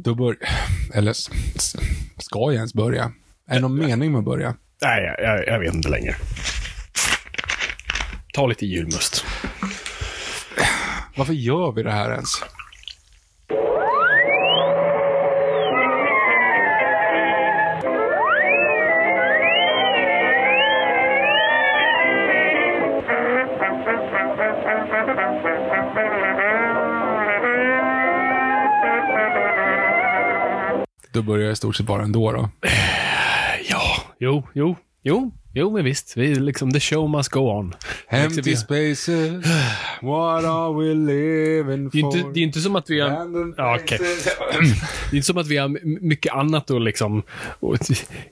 Då bör... Eller ska jag ens börja? Är det någon mening med att börja? Nej, jag, jag vet inte längre. Ta lite julmust. Varför gör vi det här ens? Då börjar i stort sett bara ändå då. Ja, jo, jo, jo, jo, men visst. Vi liksom, the show must go on. Empty spaces, what are we living Det är, for? inte, det är inte som att vi har... Ja, faces. Det är inte som att vi har mycket annat att liksom, och,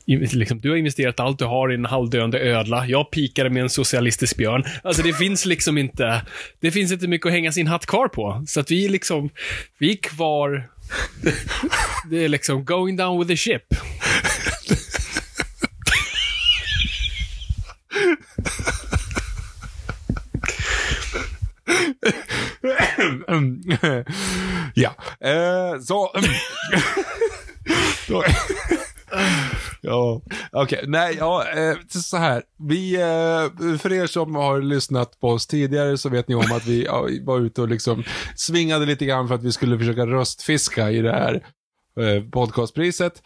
liksom... Du har investerat allt du har i en halvdöende ödla. Jag pikade med en socialistisk björn. Alltså det finns liksom inte... Det finns inte mycket att hänga sin hatt kvar på. Så att vi liksom... Vi är kvar... Det är liksom going down with the ship. Ja, eh, så... Ja, okej. Nej, ja, eh, så här. Vi, eh, för er som har lyssnat på oss tidigare så vet ni om att vi var ute och liksom svingade lite grann för att vi skulle försöka röstfiska i det här eh, podcastpriset.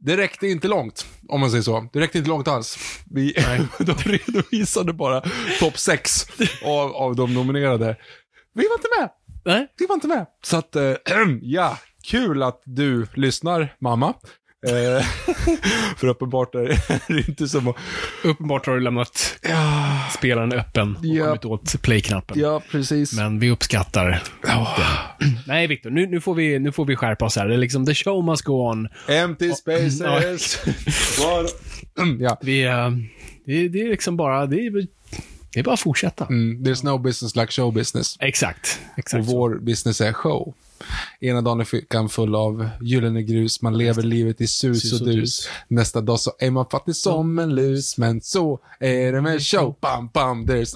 Det räckte inte långt, om man säger så. Det räckte inte långt alls. Vi, de redovisade bara topp sex av, av de nominerade. Vi var inte med. Nej? Vi var inte med. Så att, eh, ja, kul att du lyssnar, mamma. Eh, för uppenbart är det inte som att... Uppenbart har du lämnat Ja, spelaren öppen och Ja. kommit åt play-knappen. ja precis. Men vi uppskattar det. Nej, Viktor, nu, nu, får vi, nu får vi skärpa oss här. Det är liksom the show must go on. Empty spaces. Ja. Vi, eh, det, det är liksom bara, det är, det är bara att fortsätta. Mm, there's no business like show business. Exakt. Och Exakt så. vår business är show. Ena dagen är fickan full av gyllene grus, man lever livet i sus, och dus. dus. Nästa dag så är man fattig som en lus, men så är det med show. Bam, bam, there's...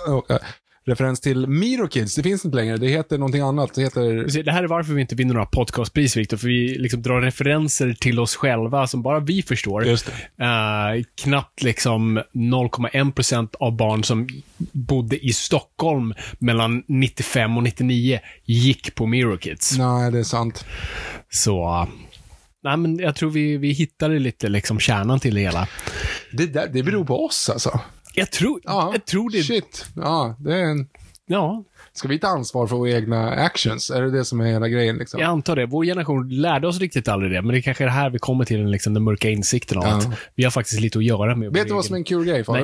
Uh, referens till Miro Kids, det finns inte längre, det heter någonting annat. Det heter... Det här är varför vi inte vinner några podcastpris, Viktor, för vi liksom drar referenser till oss själva som bara vi förstår. Just. Eh, knappt liksom 0,1% av barn som bodde i Stockholm mellan 95 och 99 gick på Miro Kids. Nej, det är sant. Så... Nej, men jag tror vi, vi hittade lite liksom kärnan till det hela. Det, där, det beror på oss alltså. Jag tror, Ja, jag tror det... Shit. Ja, det är en... Ja, Ska vi ta ansvar för våra egna actions? Är det det som är hela grejen liksom? jag antar det. Vår generation lärde oss riktigt aldrig det, men det är kanske är här vi kommer till den, liksom, den mörka insikten av Ja. att vi har faktiskt lite att göra med Vet du vad som är en kul grej way?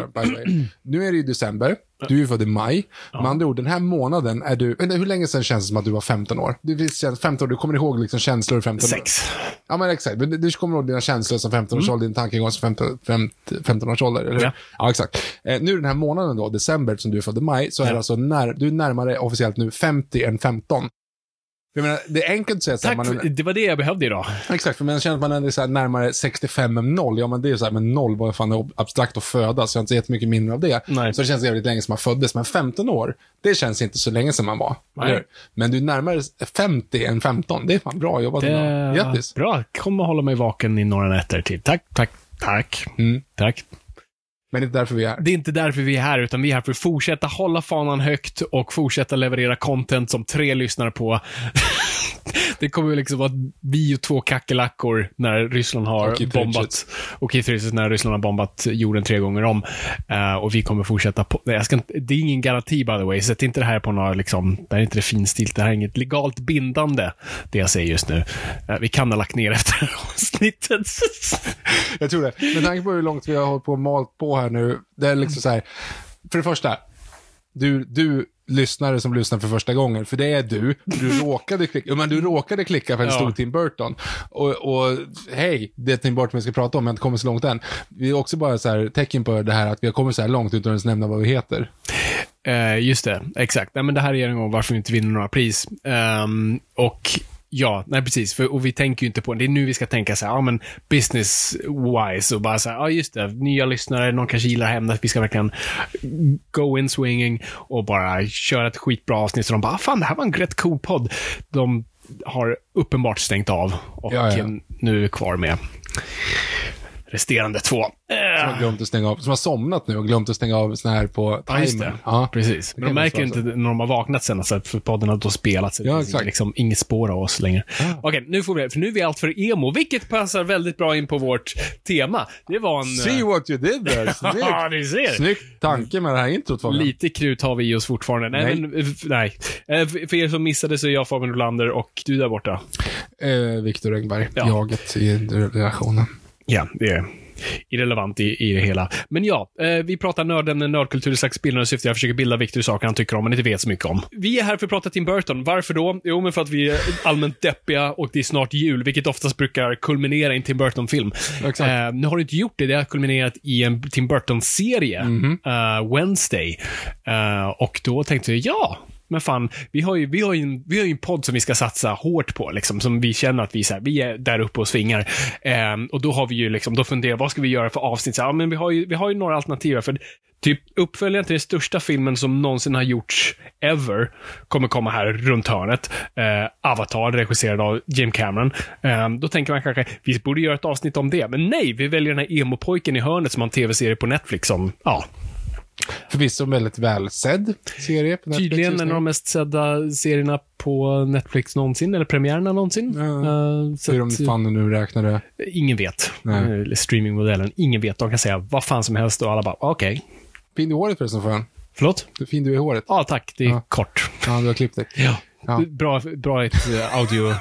Nu är det ju december, du är född i maj. Med andra ord, den här månaden är du, vänta, hur länge sedan känns det som att du var 15 år? Du visst känns 15 år, du kommer ihåg liksom känslor 15 år? Sex. Ja men exakt, men du, kommer ihåg dina känslor som 15-årsålder, din tankegång som 15, 15, 15-årsålder, eller? Ja. ja exakt. Eh, nu den här månaden då, december, som du är född i maj, så är Ja. alltså när, du är närmare officiellt nu 50 än 15. Jag menar, det är enkelt att säga så här, Tack, man, det var det jag behövde idag. Exakt, för man känner att man är så här närmare 65 än 0. Ja, men det är så här, men 0 var ju fan abstrakt att födas, så jag har inte så jättemycket minne av det. Nej. Så det känns jävligt länge som man föddes. Men 15 år, det känns inte så länge som man var. Men du är närmare 50 än 15. Det är fan bra jobbat. Det. Grattis. Bra. Kommer hålla mig vaken i några nätter till. Tack, tack, tack. Mm. Tack. Men det är inte därför vi är här. Det är inte därför vi är här, utan vi är här för att fortsätta hålla fanan högt och fortsätta leverera content som tre lyssnar på. det kommer ju liksom vara vi och två kackerlackor när Ryssland har Och bombat, Richards. och Keith Richards när Ryssland har bombat jorden tre gånger om. Eh, och vi kommer fortsätta på, nej, jag ska inte, det är ingen garanti by the way, sätt inte det här på några, liksom, det här är inte det finstilt, det här är inget legalt bindande, det jag säger just nu. Eh, vi kan ha lagt ner efter det här avsnittet. Jag tror det. Med tanke på hur långt vi har hållit på och malt på här nu. Det är liksom så här. För det första. Du, du lyssnare som lyssnar för första gången, för det är du. Du råkade klicka, men du råkade klicka för det Ja. stod Tim Burton. Och, och hej, det är Tim Burton vi ska prata om, men inte kommit så långt än. Vi är också bara så här tecken på det här att vi har kommit så här långt utan att ens nämna vad vi heter. Eh, just det, exakt. Nej, men det här är en gång varför vi inte vinner några pris. Ehm, och ja, nej precis. För, och vi tänker ju inte på det. är nu vi ska tänka så här, ja men business-wise och bara så här, ja just det, nya lyssnare, någon kanske gillar Hemnet, vi ska verkligen go in swinging och bara köra ett skitbra avsnitt. Så de bara, "Ah, fan det här var en rätt cool podd. De har uppenbart stängt av och Ja, ja. nu är vi kvar med resterande två. Som har glömt att stänga av, som har somnat nu och glömt att stänga av sån här på Ja, just det. timern. Ja. Precis. Men de märker ju inte när de har vaknat sen, så att för podden har då spelat. Så det Ja, finns exakt. liksom inget spår av oss längre. Okej, nu får vi för nu är vi allt för emo, vilket passar väldigt bra in på vårt tema. Det var en... See eh, what you did there. Ja, Snyggt. ni ser. Snyggt tanke med det här introt Fabian. Lite krut har vi i oss fortfarande. Nej, Nej. Men, eh, nej. Eh, För er som missade så är jag Fabian Rolander och du där borta. Eh, Viktor Engberg, Ja. jaget i relationen. Ja, det är irrelevant i, i det hela. Men ja, eh, vi pratar nördämnen, nördkultur i slags bildande syfte. Jag försöker bilda Victor i saker han tycker om, men inte vet så mycket om. Vi är här för att prata Tim Burton. Varför då? Jo, men för att vi är allmänt deppiga och det är snart jul, vilket oftast brukar kulminera i en Tim Burton-film. Eh, nu har det inte gjort det. Det har kulminerat i en Tim Burton-serie, eh, Wednesday. Eh, och då tänkte jag, ja, men fan, vi har ju, vi har ju, en, vi har ju en podd som vi ska satsa hårt på, liksom, som vi känner att vi, så här, vi är där uppe och svingar. Ehm, och då har vi ju liksom, då funderar vad ska vi göra för avsnitt? Så, här, ja, men vi har ju, vi har ju några alternativ för typ uppföljaren till den största filmen som någonsin har gjorts ever kommer komma här runt hörnet. Eh, Avatar, regisserad av Jim Cameron. Eh, då tänker man kanske, vi borde göra ett avsnitt om det. Men nej, vi väljer den här emo-pojken i hörnet som har en tv-serie på Netflix som, ja, Förvisso en väldigt välsedd serie på Netflix Tydligen en av de mest sedda serierna på Netflix någonsin, eller premiärerna någonsin. Ja. Så Hur de att, eh, fan nu räknar det. ingen vet. Nej. Streamingmodellen. Ingen vet. De kan säga vad fan som helst och alla bara, okej. Fin du håret förresten. Förlåt? Hur fin du är i håret. Ja, tack. Det är Ja. kort. Ja, du har klippt dig. Ja. Ja. Bra, bra ett eh, audio.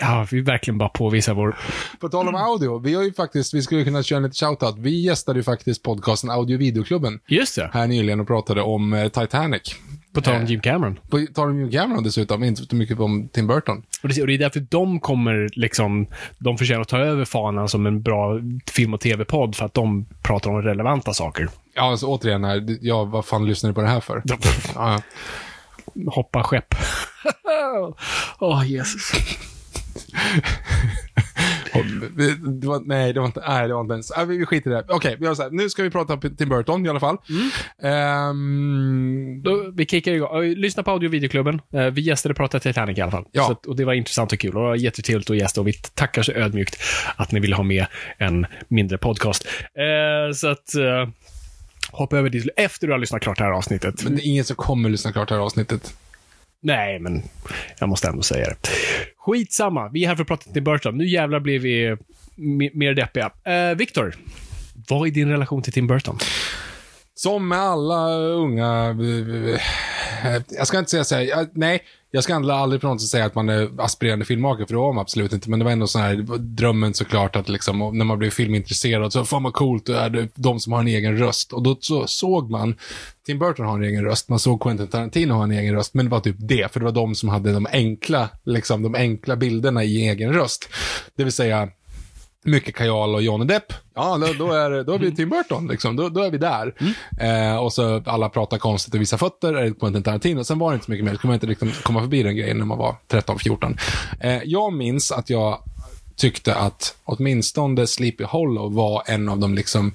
ja, vi verkligen bara påvisar vår... På tal om audio, vi har ju faktiskt, vi skulle kunna köra en liten shoutout. Vi gästade ju faktiskt podcasten Audio videoklubben Just det. här nyligen och pratade om eh, Titanic. På tal om Eh. Jim Cameron. På tal om Jim Cameron dessutom, inte så mycket om Tim Burton. Och det, och det är därför de kommer liksom, de förtjänar att ta över fanan som en bra film och tv-podd för att de pratar om relevanta saker. Ja, alltså återigen här, ja, vad fan lyssnar du på det här för? Ja, Hoppa skepp. Åh, Jesus. och det- var, nej, det var inte, nej, det var inte ens, nej, vi skiter i det. Okej, vi gör så här, nu ska vi prata om Tim Burton i alla fall. Ehm, Då, vi kickar igång. Lyssna på audio och videoklubben. Eh, Vi gästade Prata Titanic i alla fall. Ja. Så och det var intressant och kul. Och det var jättetrevligt att gästa och vi tackar så ödmjukt att ni ville ha med en mindre podcast. Eh, så att eh, hoppa över dit efter du har lyssnat klart det här avsnittet. men det är ingen som kommer lyssna klart det här avsnittet. Nej, men jag måste ändå säga det. Skitsamma. Vi är här för att prata till Burton. Nu jävlar blir vi mer deppiga. Eh, Viktor, vad är din relation till Tim Burton? Som med alla unga, eh, jag ska inte säga så här, jag, nej, jag ska aldrig- på något sätt säga att man är aspirerande filmmakare, för det var man absolut inte, men det var ändå sån här, drömmen såklart att liksom, när man blev filmintresserad, så fan vad coolt det är, de som har en egen röst. Och då så, såg man, Tim Burton har en egen röst, man såg Quentin Tarantino ha en egen röst, men det var typ det, för det var de som hade de enkla, liksom de enkla bilderna i egen röst. Det vill säga, mycket Kajal och Johnny Depp. Ja, då, då, är, då är vi Tim Burton, liksom. då, då är vi där. Eh, och så alla pratar konstigt och visar fötter, är det Quentin Tarantino. Sen var det inte så mycket mer, så kunde man inte liksom komma förbi den grejen när man var 13-14. Eh, jag minns att jag tyckte att åtminstone Sleepy Hollow var en av de liksom,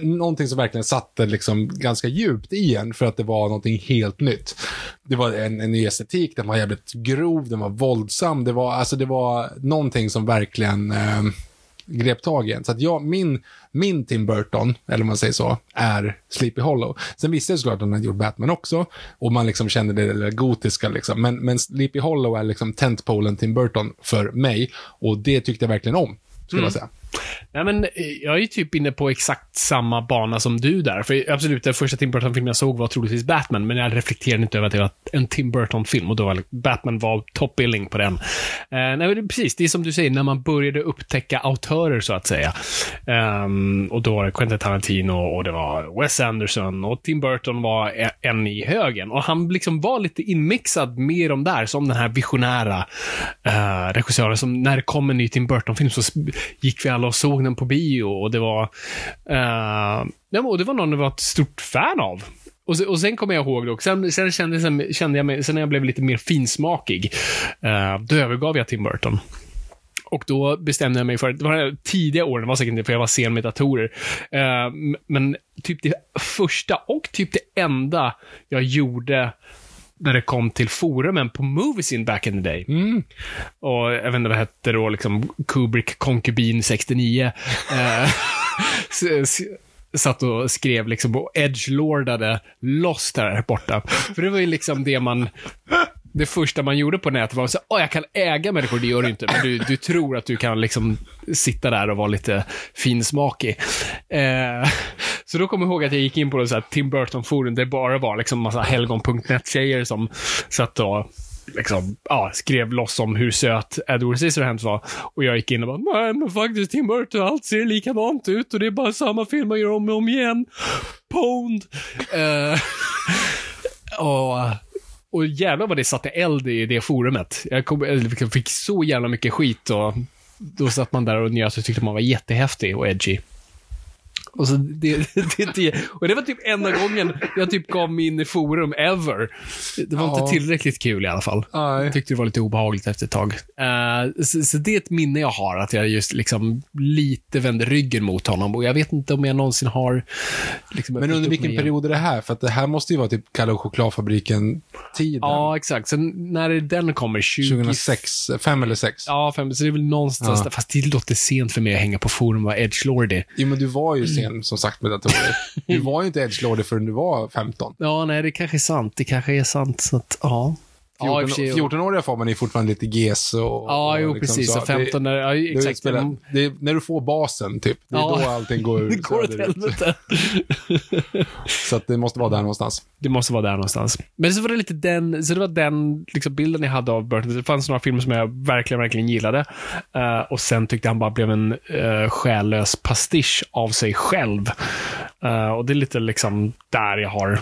någonting som verkligen satte liksom ganska djupt i en för att det var någonting helt nytt. Det var en, en ny estetik, den var jävligt grov, den var våldsam, det var, alltså det var någonting som verkligen, eh, grep tag i en. Så att jag, min, min Tim Burton, eller om man säger så, är Sleepy Hollow. Sen visste jag såklart att han hade gjort Batman också, och man liksom kände det där gotiska liksom. Men, men Sleepy Hollow är liksom tentpolen Tim Burton för mig, och det tyckte jag verkligen om, skulle Mm. jag säga. Nej, men eh, jag är typ inne på exakt samma bana som du där. För absolut, den första Tim Burton-filmen jag såg var troligtvis Batman, men jag reflekterade inte över att det var en Tim Burton-film och då var Batman var top på den. Eh, nej, men det är precis, det är som du säger, när man började upptäcka autörer, så att säga. Um, och då var det Quentin Tarantino och det var Wes Anderson och Tim Burton var e- en i högen. Och han liksom var lite inmixad med de där, som den här visionära uh, regissören som när det kom en ny Tim Burton-film så gick vi alla och såg den på bio och det var, uh, ja, och det var någon jag var ett stort fan av. Och, sen, och sen kommer jag ihåg dock, sen, sen kände, sen kände jag mig, sen när jag blev lite mer finsmakig, uh, då övergav jag Tim Burton. Och då bestämde jag mig för, det var de tidiga åren, det var säkert inte för jag var sen med datorer. uh, men typ det första och typ det enda jag gjorde när det kom till forumen på Moviesin back in the day. Och jag vet inte vad det hette då, liksom Kubrick Konkubin 69. Eh, satt och skrev liksom och edgelordade loss där borta. För det var ju liksom det man det första man gjorde på nätet var så åh, jag kan äga människor, det gör du inte, men du, du tror att du kan liksom sitta där och vara lite finsmakig. Eh, så då kommer jag ihåg att jag gick in på det så här Tim Burton-forum, det bara var liksom massa helgon.net-tjejer som satt och liksom, ja, skrev loss om hur söt Edward Scissorhands var. Och jag gick in och bara, nej men faktiskt Tim Burton, allt ser likadant ut och det är bara samma film man gör om och om igen. Pwned. Eh, och, och jävlar vad det satte eld i det forumet. Jag, kom, jag fick så jävla mycket skit och då satt man där och njöt och tyckte man var jättehäftig och edgy. Och, så det, det, det, och det var typ enda gången jag typ gav mig in i forum ever. Det var Ja. inte tillräckligt kul i alla fall. Nej. Jag tyckte det var lite obehagligt efter ett tag. Eh, så, så det är ett minne jag har, att jag just liksom lite vände ryggen mot honom. Och jag vet inte om jag någonsin har... Liksom Men under vilken period är det här? För att det här måste ju vara typ Kalle och chokladfabriken-tiden. Ja, exakt. Sen när den kommer, 20... 2006, fem eller sex. Ja, fem, så det är väl någonstans Ja. där. Fast det låter sent för mig att hänga på forum och vara edgelordig. Jo, men du var ju sen, som sagt, med datorer. Du var ju inte edgelordig förrän du var 15. Ja, nej, det kanske är sant. Det kanske är sant. Så att, ja. Ja, i och för 14, sig. 14-åriga får man ju fortfarande lite GES och... Ja, och jo, liksom precis. så. Så 15, när, ja, Det, det, exakt. det är när du får basen, typ. Det är Ja. då allting går Det går åt helvete. Så att det måste vara där någonstans. Det måste vara där någonstans. Men så var det lite den, så det var den liksom, bilden jag hade av Burton. Det fanns några filmer som jag verkligen, verkligen gillade. Eh, och sen tyckte han bara blev en uh, själlös pastisch av sig själv. Eh, och det är lite liksom där jag har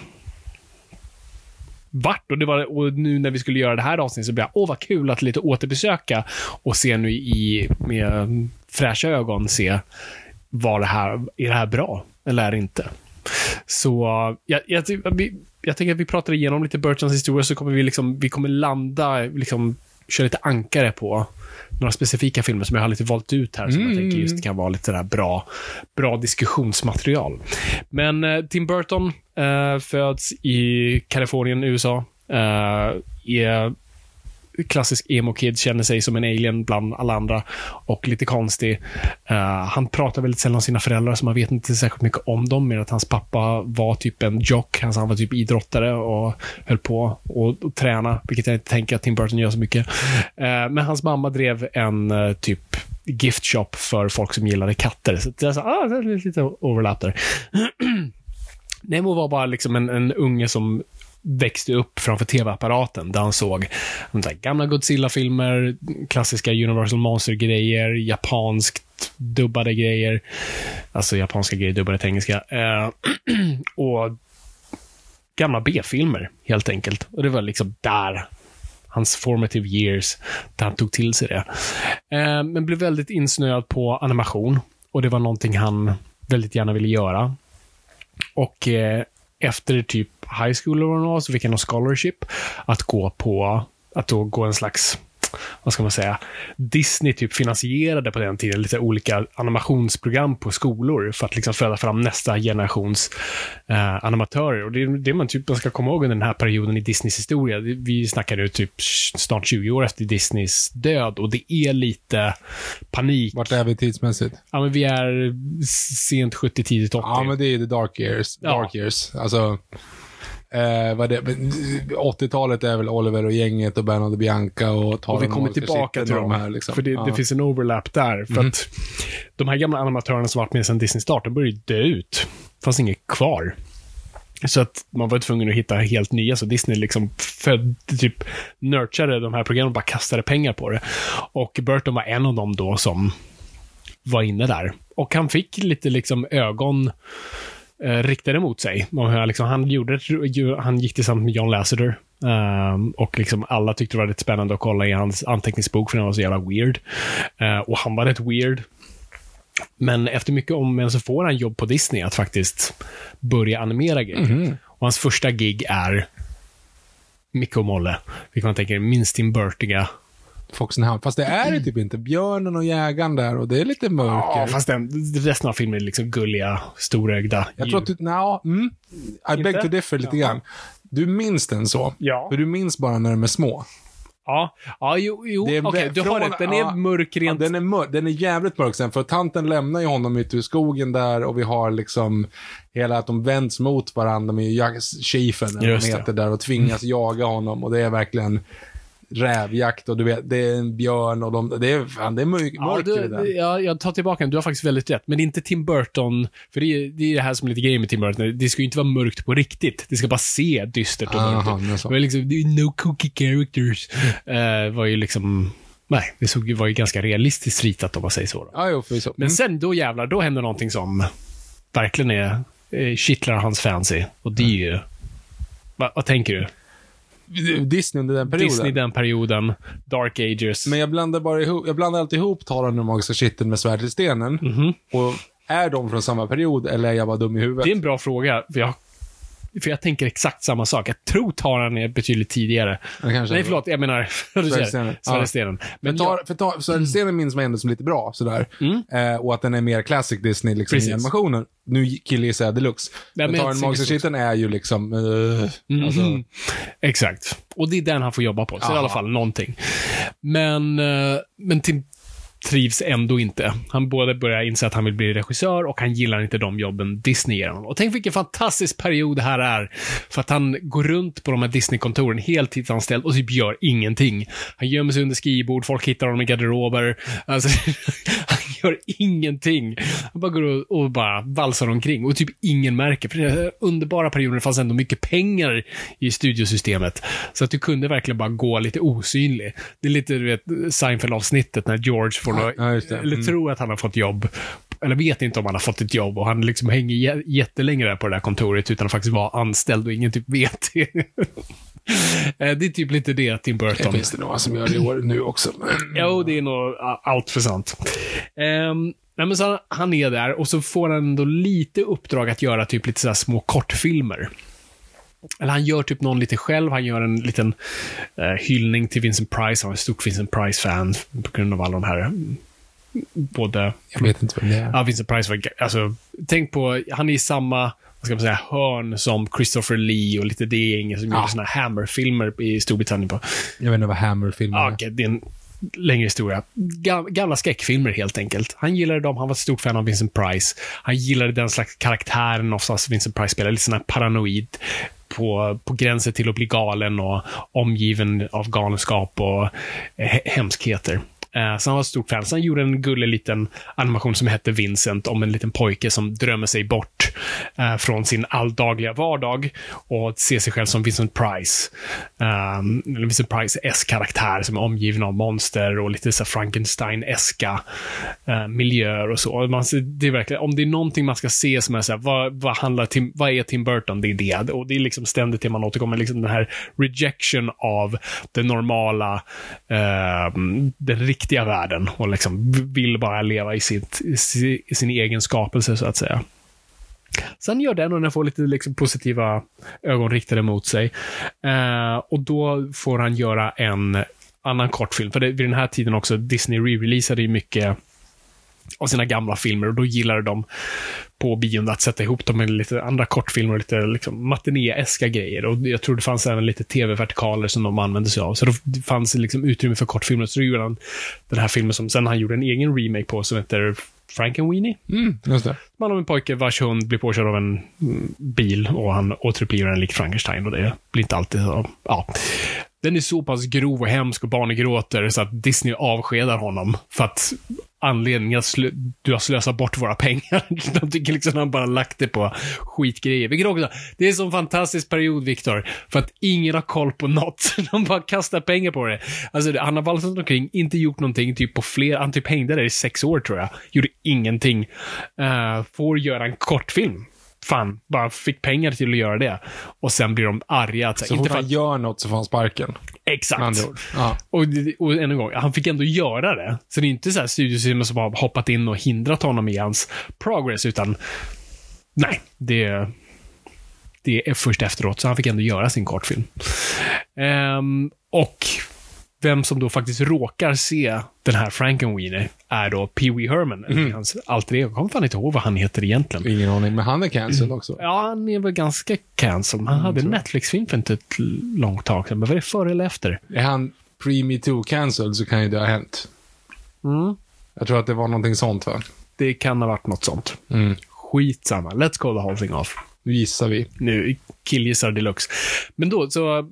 varit. Och, det var, och nu när vi skulle göra det här avsnittet så blev jag, åh vad kul att lite återbesöka och se nu i, med fräscha ögon se, var det här, är det här bra eller är det inte? Så jag, jag, vi, jag tänker att vi pratar igenom lite Burtons historia så kommer vi liksom, vi kommer landa, liksom, köra lite ankare på några specifika filmer som jag har lite valt ut här, som jag tänker just kan vara lite där bra, bra diskussionsmaterial. Men eh, Tim Burton Uh, föds i Kalifornien, USA. Uh, eh, är klassisk emo-kid, känner sig som en alien bland alla andra och lite konstig. Uh, han pratar väldigt sällan om sina föräldrar, så man vet inte särskilt mycket om dem, mer att hans pappa var typ en jock, alltså han var typ idrottare och höll på och, och träna, vilket jag inte tänker att Tim Burton gör så mycket. Uh, men hans mamma drev en uh, typ gift shop för folk som gillade katter, så det är, så, ah, det är lite overlap där. Nemo var bara liksom en, en unge som växte upp framför tv-apparaten där han såg där gamla Godzilla-filmer, klassiska Universal Monster-grejer, japanskt dubbade grejer. Alltså japanska grejer dubbade till engelska. Eh, och gamla B-filmer, helt enkelt. Och det var liksom där hans formative years, där han tog till sig det. Eh, men blev väldigt insnöad på animation. Och det var någonting han väldigt gärna ville göra. Och eh, efter typ high school eller vad det var, så fick jag någon scholarship att gå på, att då gå en slags vad ska man säga, Disney typ finansierade på den tiden lite olika animationsprogram på skolor för att liksom föda fram nästa generations eh, animatörer. Och det är det man typ man ska komma ihåg under den här perioden i Disneys historia. Vi snackar nu typ snart 20 år efter Disneys död och det är lite panik. Vart är vi tidsmässigt? Ja, men vi är sent 70, tidigt 80. Ja, men det är the dark years. Ja. Dark years. Alltså, eh, vad det, men 80-talet är väl Oliver och gänget och Bernard och Bianca och Och vi kommer tillbaka till dem. de här. Liksom. För det, ja. det finns en overlap där. För att de här gamla animatörerna som varit med sedan Disney start, de började dö ut. Det fanns inget kvar. Så att man var tvungen att hitta helt nya, så Disney liksom födde, typ nurturade de här programmen och bara kastade pengar på det. Och Burton var en av dem då som var inne där. Och han fick lite liksom ögon eh, riktade mot sig. Och liksom, han, gjorde, han gick tillsammans med John Lasseter. ehm, och liksom alla tyckte det var lite spännande att kolla i hans anteckningsbok för den var så jävla weird. Eh, och han var rätt weird. Men efter mycket om men så får han jobb på Disney att faktiskt börja animera grejer. Och hans första gig är Micke och Molle. Vilket man tänker minst inbörtiga. Foxenhound. Fast det är det typ inte. Björnen och jägaren där och det är lite mörker. Ja, fast den, resten av filmen är liksom gulliga, storögda Jag tror att du, nja, mm, I beg Inte? to differ lite grann. Du minns den så. Ja. För du minns bara när de är små. Ja, ja jo, jo Det är vä- du har från- rätt. Den ja, är mörk Ja, rent... den, är mörk, den är jävligt mörk sen, för tanten lämnar ju honom ute i skogen där och vi har liksom hela att de vänds mot varandra med chefen, eller vad heter där, och tvingas jaga honom. Och det är verkligen rävjakt och du vet, det är en björn och de, det är, fan, det är mörk, Ja, mörker du, i den. ja, jag tar tillbaka den. Du har faktiskt väldigt rätt. Men det är inte Tim Burton. För det är, det är det här som är lite grejen med Tim Burton. Det ska ju inte vara mörkt på riktigt. Det ska bara se dystert och mörkt Aha, ut. så. Det var liksom, det är no cookie characters. Eh, var ju liksom, nej, det såg, var ju ganska realistiskt ritat om man säger så. Ja, jo, förvisso. Men sen, då jävlar, då händer någonting som verkligen är, eh, kittlar hans fancy. Och det är ju, va, vad tänker du? Mm. Disney under den perioden. Disney den perioden, Dark Ages. Men jag blandar bara ihop, jag blandar alltid ihop Taran och Magiska kitteln med Svärdet i stenen. Mhm. Och är de från samma period eller är jag bara dum i huvudet? Det är en bra fråga. För jag, för jag tänker exakt samma sak. Jag tror Taran är betydligt tidigare. Nej, förlåt. Jag menar... säger. Svärdestenen. Svärdestenen. Men tar, jag, för tar, så stenen minns man ändå som lite bra, sådär. Mm. Eh, och att den är mer classic Disney liksom, i animationen. Nu killgissar jag deluxe. Nej, men men tar jag en tycker Magiska så. kitteln är ju liksom... eh, alltså, Mhm. Exakt. Och det är den han får jobba på. Så är i alla fall någonting. Men, eh, men Tim trivs ändå inte. Han både börjar inse att han vill bli regissör och han gillar inte de jobben Disney ger honom. Och tänk vilken fantastisk period det här är. För att han går runt på de här Disney-kontoren heltidsanställd och typ gör ingenting. Han gömmer sig under skrivbord, folk hittar honom i garderober. Alltså, han gör ingenting. Han bara går och, och bara valsar omkring och typ ingen märker. För den här underbara perioden fanns ändå mycket pengar i studiosystemet. Så att du kunde verkligen bara gå lite osynlig. Det är lite, du vet, Seinfeld-avsnittet när George får nå- Ja, just det. eller Mm. tror att han har fått jobb. Eller vet inte om han har fått ett jobb och han liksom hänger jä- jättelänge där på det där kontoret utan att faktiskt vara anställd och ingen typ vet det. Eh, det är typ lite det, Tim det Burton. finns det några som gör det i år nu också. Jo, det är nog allt för sant. Um, nej, men så han, han är där och så får han ändå lite uppdrag att göra typ lite så här små kortfilmer. Eller han gör typ någon lite själv. Han gör en liten eh, hyllning till Vincent Price. Han är ett stort Vincent Price-fan på grund av alla de här mm, både Jag vet inte vem det är. Ja, Vincent Price var, alltså, tänk på, han är i samma, vad ska man säga, hörn som Christopher Lee och lite det gänget som Ja. gjorde såna Hammer-filmer i Storbritannien på. Jag vet inte vad Hammer-filmen Ja, är. okej, det är en längre historia. Ga- Gamla skräckfilmer helt enkelt. Han gillade dem, han var ett stort fan av Vincent Price. Han gillade den slags karaktären oftast Vincent Price spelar, lite sån här paranoid. På, på gränsen till att bli galen och omgiven av galenskap och hemskheter. Eh, så han var ett stort fan. Så han gjorde en gullig liten animation som hette Vincent om en liten pojke som drömmer sig bort eh, från sin alldagliga vardag och ser sig själv som Vincent Price. Ehm, eller Vincent Price S-karaktär som är omgiven av monster och lite så Frankenstein-eska eh, miljöer och så. Man, ser- det är verkligen, om det är någonting man ska se som är så här, vad, vad, handlar Tim, vad är Tim Burton? Det är det. Och det är liksom ständigt det man återkommer, liksom den här rejection av det normala, eh, den riktiga världen och liksom vill bara leva i, sitt, i sin egen skapelse, så att säga. Sen gör den och den får lite liksom positiva ögon riktade mot sig. Eh, och då får han göra en annan kortfilm. För det, vid den här tiden också, Disney re-releasade ju mycket av sina gamla filmer och då gillade de på bion att sätta ihop dem med lite andra kortfilmer och lite liksom, matinéeska grejer. Och jag tror det fanns även lite tv-vertikaler som de använde sig av. Så det fanns liksom utrymme för kortfilmer. Så då gjorde han den här filmen som sen han gjorde en egen remake på som heter Frankenweenie. Mm, just det. Man har en pojke vars hund blir påkörd av en mm, bil och han återupplivar den lik Frankenstein och det blir inte alltid så. Ja. Den är så pass grov och hemsk och barnen gråter så att Disney avskedar honom för att anledningen att du har slösat bort våra pengar. De tycker liksom att han bara lagt det på skitgrejer. Vilket också, det är en sån fantastisk period, Viktor, för att ingen har koll på något. De bara kastar pengar på det. Alltså, han har valsat omkring, inte gjort någonting, typ på fler, han typ hängde där i sex år tror jag. Gjorde ingenting. Uh, får göra en kortfilm fan, bara fick pengar till att göra det. Och sen blir de arga. Att, så, Så inte fort han gör något så får han sparken. Exakt. Ja. Och, och än en gång, han fick ändå göra det. Så det är inte så här studiosystemet som har hoppat in och hindrat honom i hans progress, utan nej, det, det är först efteråt. Så han fick ändå göra sin kortfilm. Ehm, och vem som då faktiskt råkar se den här Frankenweenie är då Pee Wee Herman, eller hans alter ego. Jag kommer fan inte ihåg vad han heter egentligen. Ingen aning, men han är cancelled också. Ja, han är väl ganska cancelled. Han hade en Netflix-film för inte ett långt tag sedan. Men var det före eller efter? Är han pre-me too cancelled så kan ju det ha hänt. Mm. Jag tror att det var någonting sånt va? Det kan ha varit något sånt. Mm. Skitsamma. Let's call the whole thing off. Nu gissar vi. Nu, killgissar deluxe. Men då, så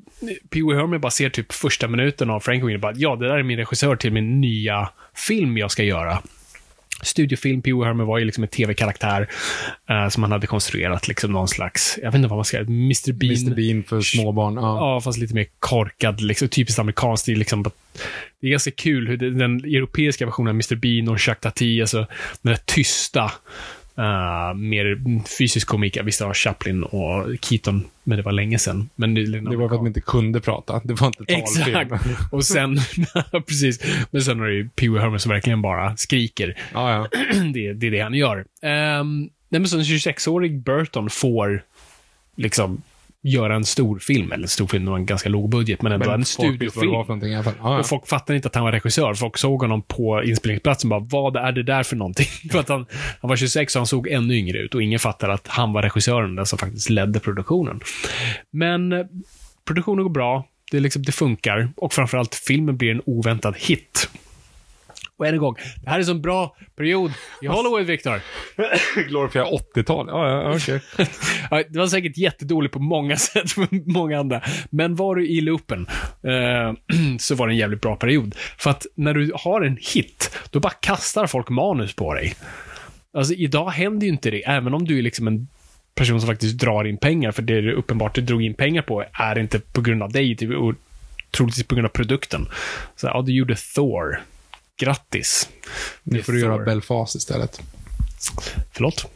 Pee Wee Herman bara ser typ första minuten av Frank och bara, ja, det där är min regissör till min nya film jag ska göra. Studiofilm, Pee Wee Herman var ju liksom en tv-karaktär eh, som han hade konstruerat, liksom någon slags, jag vet inte vad man ska säga, Mr Bean. Mr Bean för småbarn. Ja. Ja, fast lite mer korkad, liksom, typiskt amerikanskt. Det är, liksom, det är ganska kul hur det, den europeiska versionen av Mr Bean och Jacques Tati, alltså den där tysta, uh, mer fysisk komik. Jag visste det var Chaplin och Keaton, men det var länge sedan. Men det, Det var för att de inte kunde prata. Det var inte talfilm. Exakt. Och sen, precis. Men sen har du ju Pee Wee Herman som verkligen bara skriker. Ja, ja. det, det är det han gör. Um, nej, men så en 26-årig Burton får liksom göra en stor film, eller en stor film, det var en ganska låg budget, men ändå Men en studiofilm. fall. Ja. Och folk fattade inte att han var regissör. Folk såg honom på inspelningsplatsen och bara, vad är det där för någonting? för att han, han var 26 och han såg ännu yngre ut och ingen fattade att han var regissören, den som faktiskt ledde produktionen. Men eh, produktionen går bra, det, liksom, det funkar och framförallt filmen blir en oväntad hit. Och än en gång, det här är en sån bra period i Hollywood, Victor. Glorifierar 80-tal. Ja, ja, okej. Ja, det var säkert jättedåligt på många sätt för många andra. Men var du i loopen eh, så var det en jävligt bra period. För att när du har en hit, då bara kastar folk manus på dig. Alltså idag händer ju inte det, även om du är liksom en person som faktiskt drar in pengar, för det du uppenbart du drog in pengar på är inte på grund av dig, typ, och troligtvis på grund av produkten. Så ja, du gjorde Thor. Grattis. Nu är får du göra Thor. Belfast istället. Förlåt?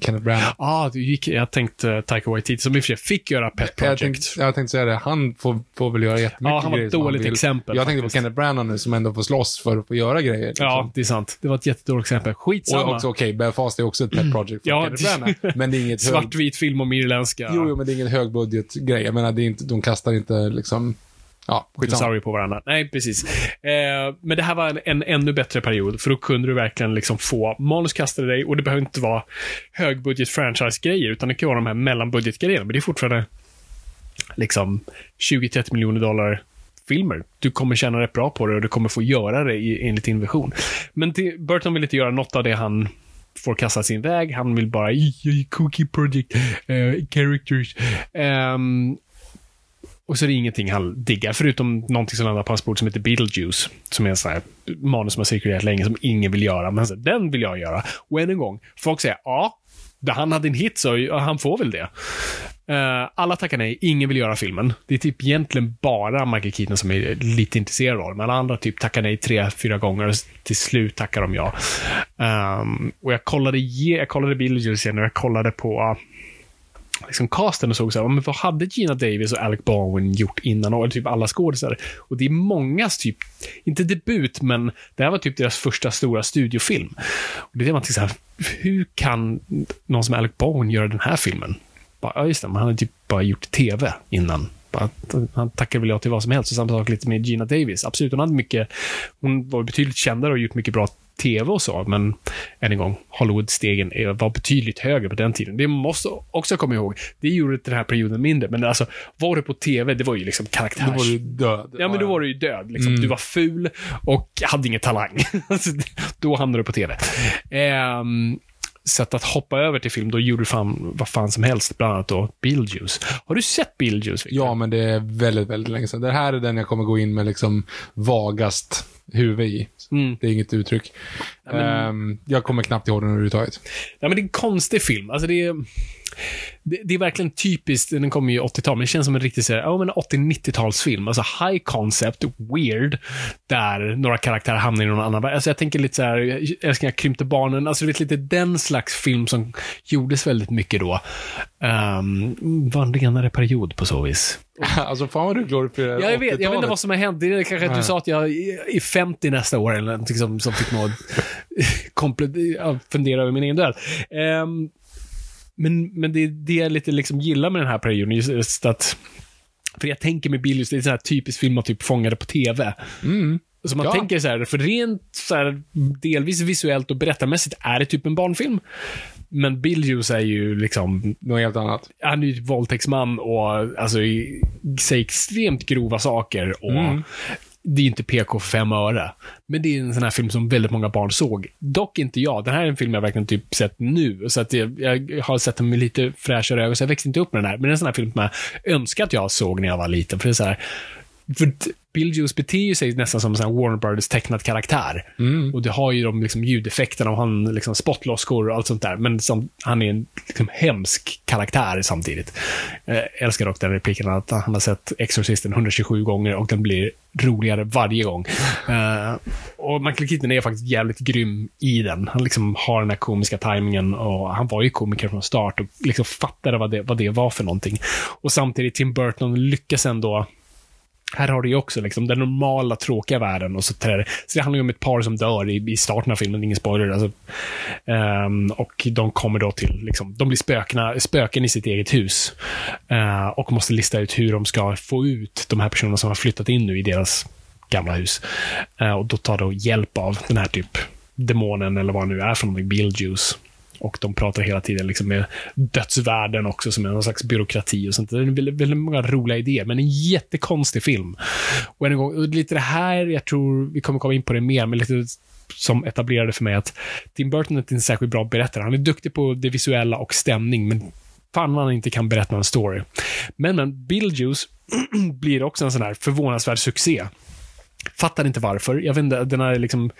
Kenneth Branagh. Ah, du gick, jag tänkte Taika Waititi, som i och för sig fick göra Pet Jag Project. tänkte, jag tänkte säga det. Han får, får väl göra jättemycket Ja, han var grejer ett dåligt exempel, Jag tänkte på faktiskt. Kenneth Branagh nu som ändå får slåss för att få göra grejer. Liksom. Ja, det är sant. Det var ett jättedåligt exempel. Skitsamma. Och också, okej, Belfast är också ett pet project för Ja, Kenneth Branagh. Men det är inget. Svartvit film om irländska Jo, jo, men det är ingen högbudgetgrej. Jag menar, det är inte, de kastar inte liksom... Ja, skitsamma. dinosaurier på varandra. Nej, precis. Eh, men det här var en, en ännu bättre period, för då kunde du verkligen liksom få manus kastade dig och det behöver inte vara högbudget franchise-grejer, utan det kan vara de här mellanbudget-grejerna. Men det är fortfarande liksom 20-30 miljoner dollar filmer. Du kommer tjäna rätt bra på det och du kommer få göra det i, enligt din vision. Men till, Burton vill inte göra något av det han får kasta sin väg. Han vill bara "J- j- cookie project, eh, characters. Ehm, och så är det ingenting han diggar, förutom någonting som landar på hans bord som heter Beetlejuice. Som är en sån här manus som har cirkulerat länge, som ingen vill göra. Men så, här, den vill jag göra. Och än en gång, folk säger ja, där han hade en hit så han får väl det. Eh, alla tackar nej, ingen vill göra filmen. Det är typ egentligen bara Michael Keaton som är lite intresserad av det. Men alla andra typ tackar nej tre, fyra gånger och till slut tackar de ja. Um, och jag kollade, jag kollade Beetlejuice igen och jag kollade på liksom casten och såg så här, men vad hade Gina Davis och Alec Baldwin gjort innan? Och typ alla skådisar. Och det är mångas typ, inte debut, men det här var typ deras första stora studiofilm. Och det är det man tänker så här, hur kan någon som Alec Baldwin göra den här filmen? Bara, ja, just det, han hade typ bara gjort tv innan. Bara, han tackar väl ja till vad som helst. Och samma sak lite med Gina Davis. Absolut, hon hade mycket, hon var betydligt kändare och gjort mycket bra tv och så, men än en gång, Hollywood-stegen var betydligt högre på den tiden. Det måste också komma ihåg. Det gjorde den här perioden mindre, men alltså, var du på tv, det var ju liksom karaktärs... Då var du död. Ja, men då var du ju död. Liksom. Mm. Du var ful och hade ingen talang. Alltså, då hamnade du på TV. Ehm, så att, att hoppa över till film, då gjorde du fan vad fan som helst. Bland annat då Beetlejuice. Har du sett Beetlejuice? Victor? Ja, men det är väldigt, väldigt länge sedan. Det här är den jag kommer gå in med liksom vagast huvud i. Mm. Det är inget uttryck. Ja, men- Ehm, jag kommer knappt ihåg den överhuvudtaget. Ja, men det är en konstig film. Alltså det är, det, det är verkligen typiskt, den kommer ju 80-tal, men det känns som en riktig men 80-90-talsfilm. Alltså high concept, weird, där några karaktärer hamnar i någon annan värld. Alltså jag tänker lite så här, älskling jag krympte barnen, alltså du vet lite den slags film som gjordes väldigt mycket då. Um, var en renare period på så vis. alltså fan vad du glorifierar Ja, jag, vet, jag vet inte 80-talet. vad som har hänt. Det är kanske att du sa att jag är 50 nästa år eller någonting som, som fick mig att fundera över min egen död. Ehm, men men det, det jag lite liksom gillar med den här perioden, just- just att för jag tänker med Billius, det är så här typisk film man typ fångade på TV. Mm. Så man Ja. tänker så här, för rent så här, delvis visuellt och berättarmässigt är det typ en barnfilm. Men Billius är ju liksom Något helt annat. han är ju våldtäktsman och alltså, säger extremt grova saker. Och Mm. Det är inte PK för fem öre. Men det är en sån här film som väldigt många barn såg. Dock inte jag. Den här är en film jag verkligen typ sett nu. Så att jag, jag har sett den med lite fräschare ögon, så jag växte inte upp med den här. Men det är en sån här film som jag önskar att jag såg när jag var liten. För det är så här, för Beetlejuice beter ju sig nästan som en Warner Brothers tecknad karaktär. Mm. Och det har ju de liksom ljudeffekterna och han liksom spottloskor och allt sånt där. Men som, han är en liksom hemsk karaktär samtidigt. Jag älskar dock den repliken att han har sett Exorcisten 127 gånger och den blir roligare varje gång. Eh, och Michael Keaton är faktiskt jävligt grym i den. Han liksom har den här komiska tajmingen och han var ju komiker från start och liksom fattade vad det, vad det var för någonting. Och samtidigt Tim Burton lyckas ändå här har du ju också liksom den normala tråkiga världen och så träder Så det handlar ju om ett par som dör i, i starten av filmen, ingen spoiler. Alltså, Um, och de kommer då till, liksom, de blir spökna, spöken i sitt eget hus. Uh, och måste lista ut hur de ska få ut de här personerna som har flyttat in nu i deras gamla hus. Uh, och då tar de hjälp av den här typ demonen eller vad det nu är för någonting, Beetlejuice. Och de pratar hela tiden liksom med dödsvärlden också, som är någon slags byråkrati och sånt. Det är väldigt, väldigt många roliga idéer, men en jättekonstig film. Och en gång, och lite det här, jag tror vi kommer komma in på det mer, men lite som etablerade för mig att Tim Burton är inte en särskilt bra berättare. Han är duktig på det visuella och stämning, men fan vad han inte kan berätta en story. Men, men Beetlejuice blir också en sån här förvånansvärd succé. Fattar inte varför. Jag vet inte, den här liksom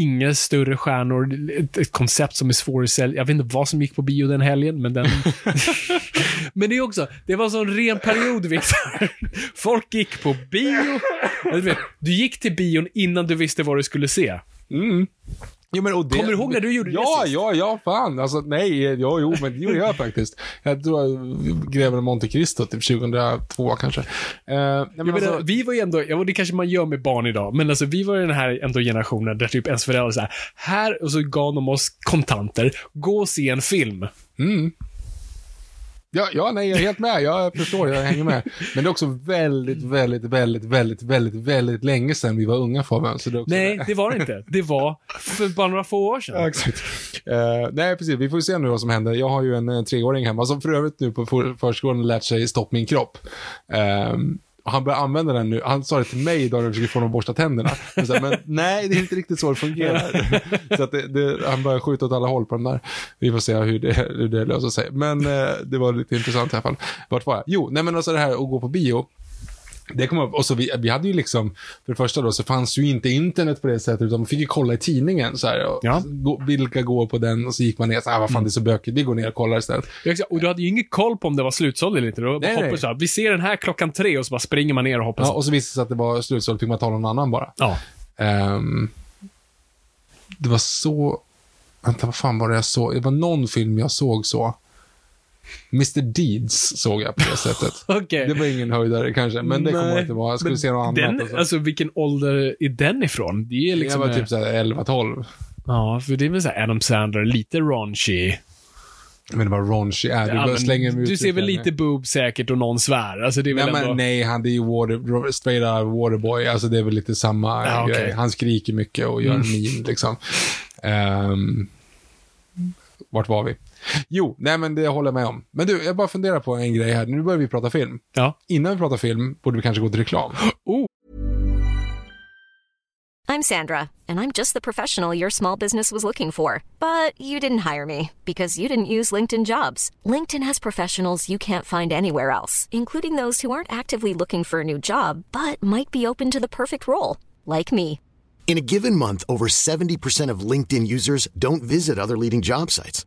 inga större stjärnor, ett, ett koncept som är svårt att sälja. Jag vet inte vad som gick på bio den helgen, men den... men det är också, det var en sån ren period, Victor. Folk gick på bio. Du, vet, du gick till bion innan du visste vad du skulle se. Mm. Jo, men, och det, Kommer du ihåg när du gjorde det Ja, sist? ja, ja, fan. Alltså, nej, ja, jo, men det gjorde jag faktiskt. Jag tror jag Greven av Monte Cristo, typ 2002 kanske. Nej, men menar, alltså, vi var ju ändå, ja, och det kanske man gör med barn idag, men alltså vi var ju den här ändå generationen där typ ens föräldrar så här, här och så gav de oss kontanter, gå och se en film. mm. Ja, ja, nej, jag är helt med. Jag förstår, jag hänger med. Men det är också väldigt, väldigt, väldigt, väldigt, väldigt, väldigt länge sedan vi var unga Fabian. Så det är också Nej, det var det inte. Det var för bara några få år sedan. Ja, exakt. Eh, nej, precis. Vi får se nu vad som händer. Jag har ju en, en treåring hemma som för övrigt nu på för, förskolan lärt sig Stopp min kropp. Ehm, och han börjar använda den nu. Han sa det till mig idag när vi försökte få honom att borsta tänderna. Men, här, men nej, det är inte riktigt så det fungerar. så att det, det, han börjar skjuta åt alla håll på den där. Vi får se hur det, hur det löser sig. Men eh, det var lite intressant i alla fall. Vart var jag? Jo, nej men alltså det här att gå på bio. Det kom upp, och så vi, vi hade ju liksom, för det första då så fanns ju inte internet på det sättet, utan man fick ju kolla i tidningen så här, och Ja. gå, vilka går på den, och så gick man ner, så här, ah, vad fan det är så bökigt, vi går ner och kollar istället. Exakt. Och du hade ju ingen koll på om det var slutsåld eller inte. Du Nej, nej. så här, vi ser den här klockan tre och så bara springer man ner och hoppas. Ja, och så visade det sig att det var slutsålt, fick man ta någon annan bara. ja. Ehm, det var så, vänta vad fan var det jag såg? Det var någon film jag såg så. Mr Deeds såg jag på det sättet. Okej. Det var ingen höjdare kanske, men det kommer jag Nej, att det var. Jag skulle men se något annat. Den, alltså vilken ålder är den ifrån? Det är liksom... jag var typ såhär 11-12. Ja, för det är väl såhär Adam Sandler, lite raunchy. Men vad raunchy är. Du Ja, ut du ser väl lite boob säkert och någon svär. Alltså det är väl Nej, ändå... men, nej, han det är ju water, straight out Waterboy. Alltså det är väl lite samma okej. grej. Han skriker mycket och gör en Mm. min liksom. Ehm, vart var vi? Jo, nej men det håller jag med om. Men du, jag bara funderar på en grej här. Nu börjar vi prata film. Ja. Innan vi pratar film borde vi kanske gå till reklam. I'm Sandra, and I'm just the professional your small business was looking for. But you didn't hire me because you didn't use LinkedIn jobs. LinkedIn has professionals you can't find anywhere else, including those who aren't actively looking for a new job but might be open to the perfect role, like me. In a given month, over 70% of LinkedIn users don't visit other leading job sites.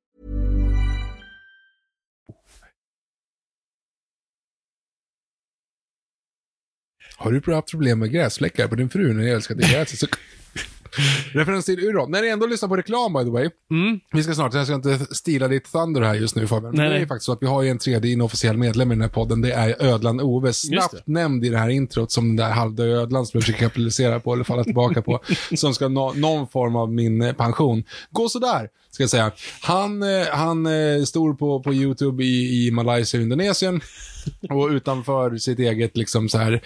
Har du haft problem med gräsfläckar på din fru när jag älskar det gräset? Så... Referens till Uron. När ni ändå lyssnar på reklam by the way. Vi ska snart, jag ska inte stila ditt thunder här just nu Fabian. Nej, det är ju faktiskt så att vi har ju en tredje inofficiell medlem i den här podden. Det är Ödlan Ove. Snabbt nämnd i det här introt som den där halvdöda ödlan som jag försöker kapitalisera på eller falla tillbaka på. som ska nå någon form av min eh, pension. Gå sådär, ska jag säga. Han, eh, han är stor på, på YouTube i, i Malaysia och Indonesien. Och utanför sitt eget, liksom så här,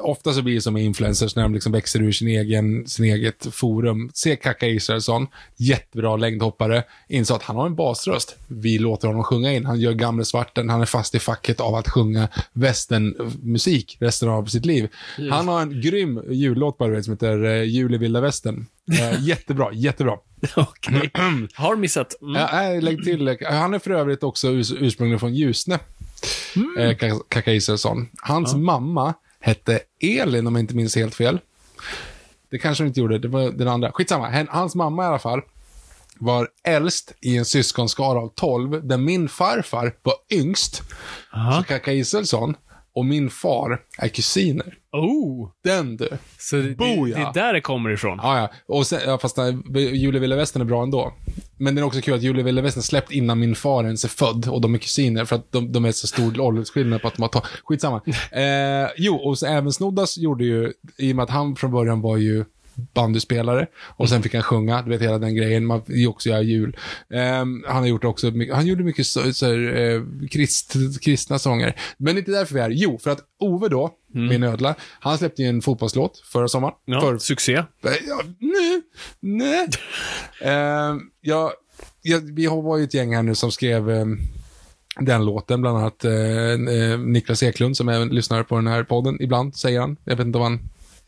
ofta så blir det som med influencers när de liksom växer ur sin egen, sin eget forum. Se Kaka Israelsson, jättebra längdhoppare, insåg att han har en basröst. Vi låter honom sjunga in. Han gör gamle svarten, han är fast i facket av att sjunga västernmusik resten av sitt liv. Han har en grym jullåt bara, som heter eh, Jul i vilda västern. Eh, jättebra, jättebra. Okej. Har missat. Mm. Ja, lägg till. Han är för övrigt också urs ursprungligen från Ljusne. Mm. Eh, Kaka Israelsson. Hans mamma hette Elin, om jag inte minns helt fel. Det kanske hon inte gjorde, det var den andra. Skitsamma, hans mamma i alla fall var äldst i en syskonskara av 12, där min farfar var yngst. Så Kaka Israelsson och min far är kusiner. Oh! Den du. Så det, det, Boja. det är där det kommer ifrån. Ja, ja. Och sen, ja, fast nej, Julia Ville Västern är bra ändå. Men det är också kul att Julia Ville Västern släppt innan min far ens är född och de är kusiner för att de, de är så stor åldersskillnad på att de har tagit... Skitsamma. Eh, jo, och så även Snoddas gjorde ju, i och med att han från början var ju bandyspelare och sen fick han sjunga, du vet hela den grejen, man ju också göra jul. Ehm, han har gjort också, han gjorde mycket så, så här, eh, krist, kristna sånger. Men inte därför vi är här. Jo, för att Ove då, min ödla, han släppte ju en fotbollslåt förra sommaren. Ja, För, succé. Ja, nej, nej. Ehm, ja, ja, vi har var ju ett gäng här nu som skrev ehm, den låten, bland annat eh, eh, Niklas Eklund som även lyssnar på den här podden ibland, säger han. Jag vet inte om han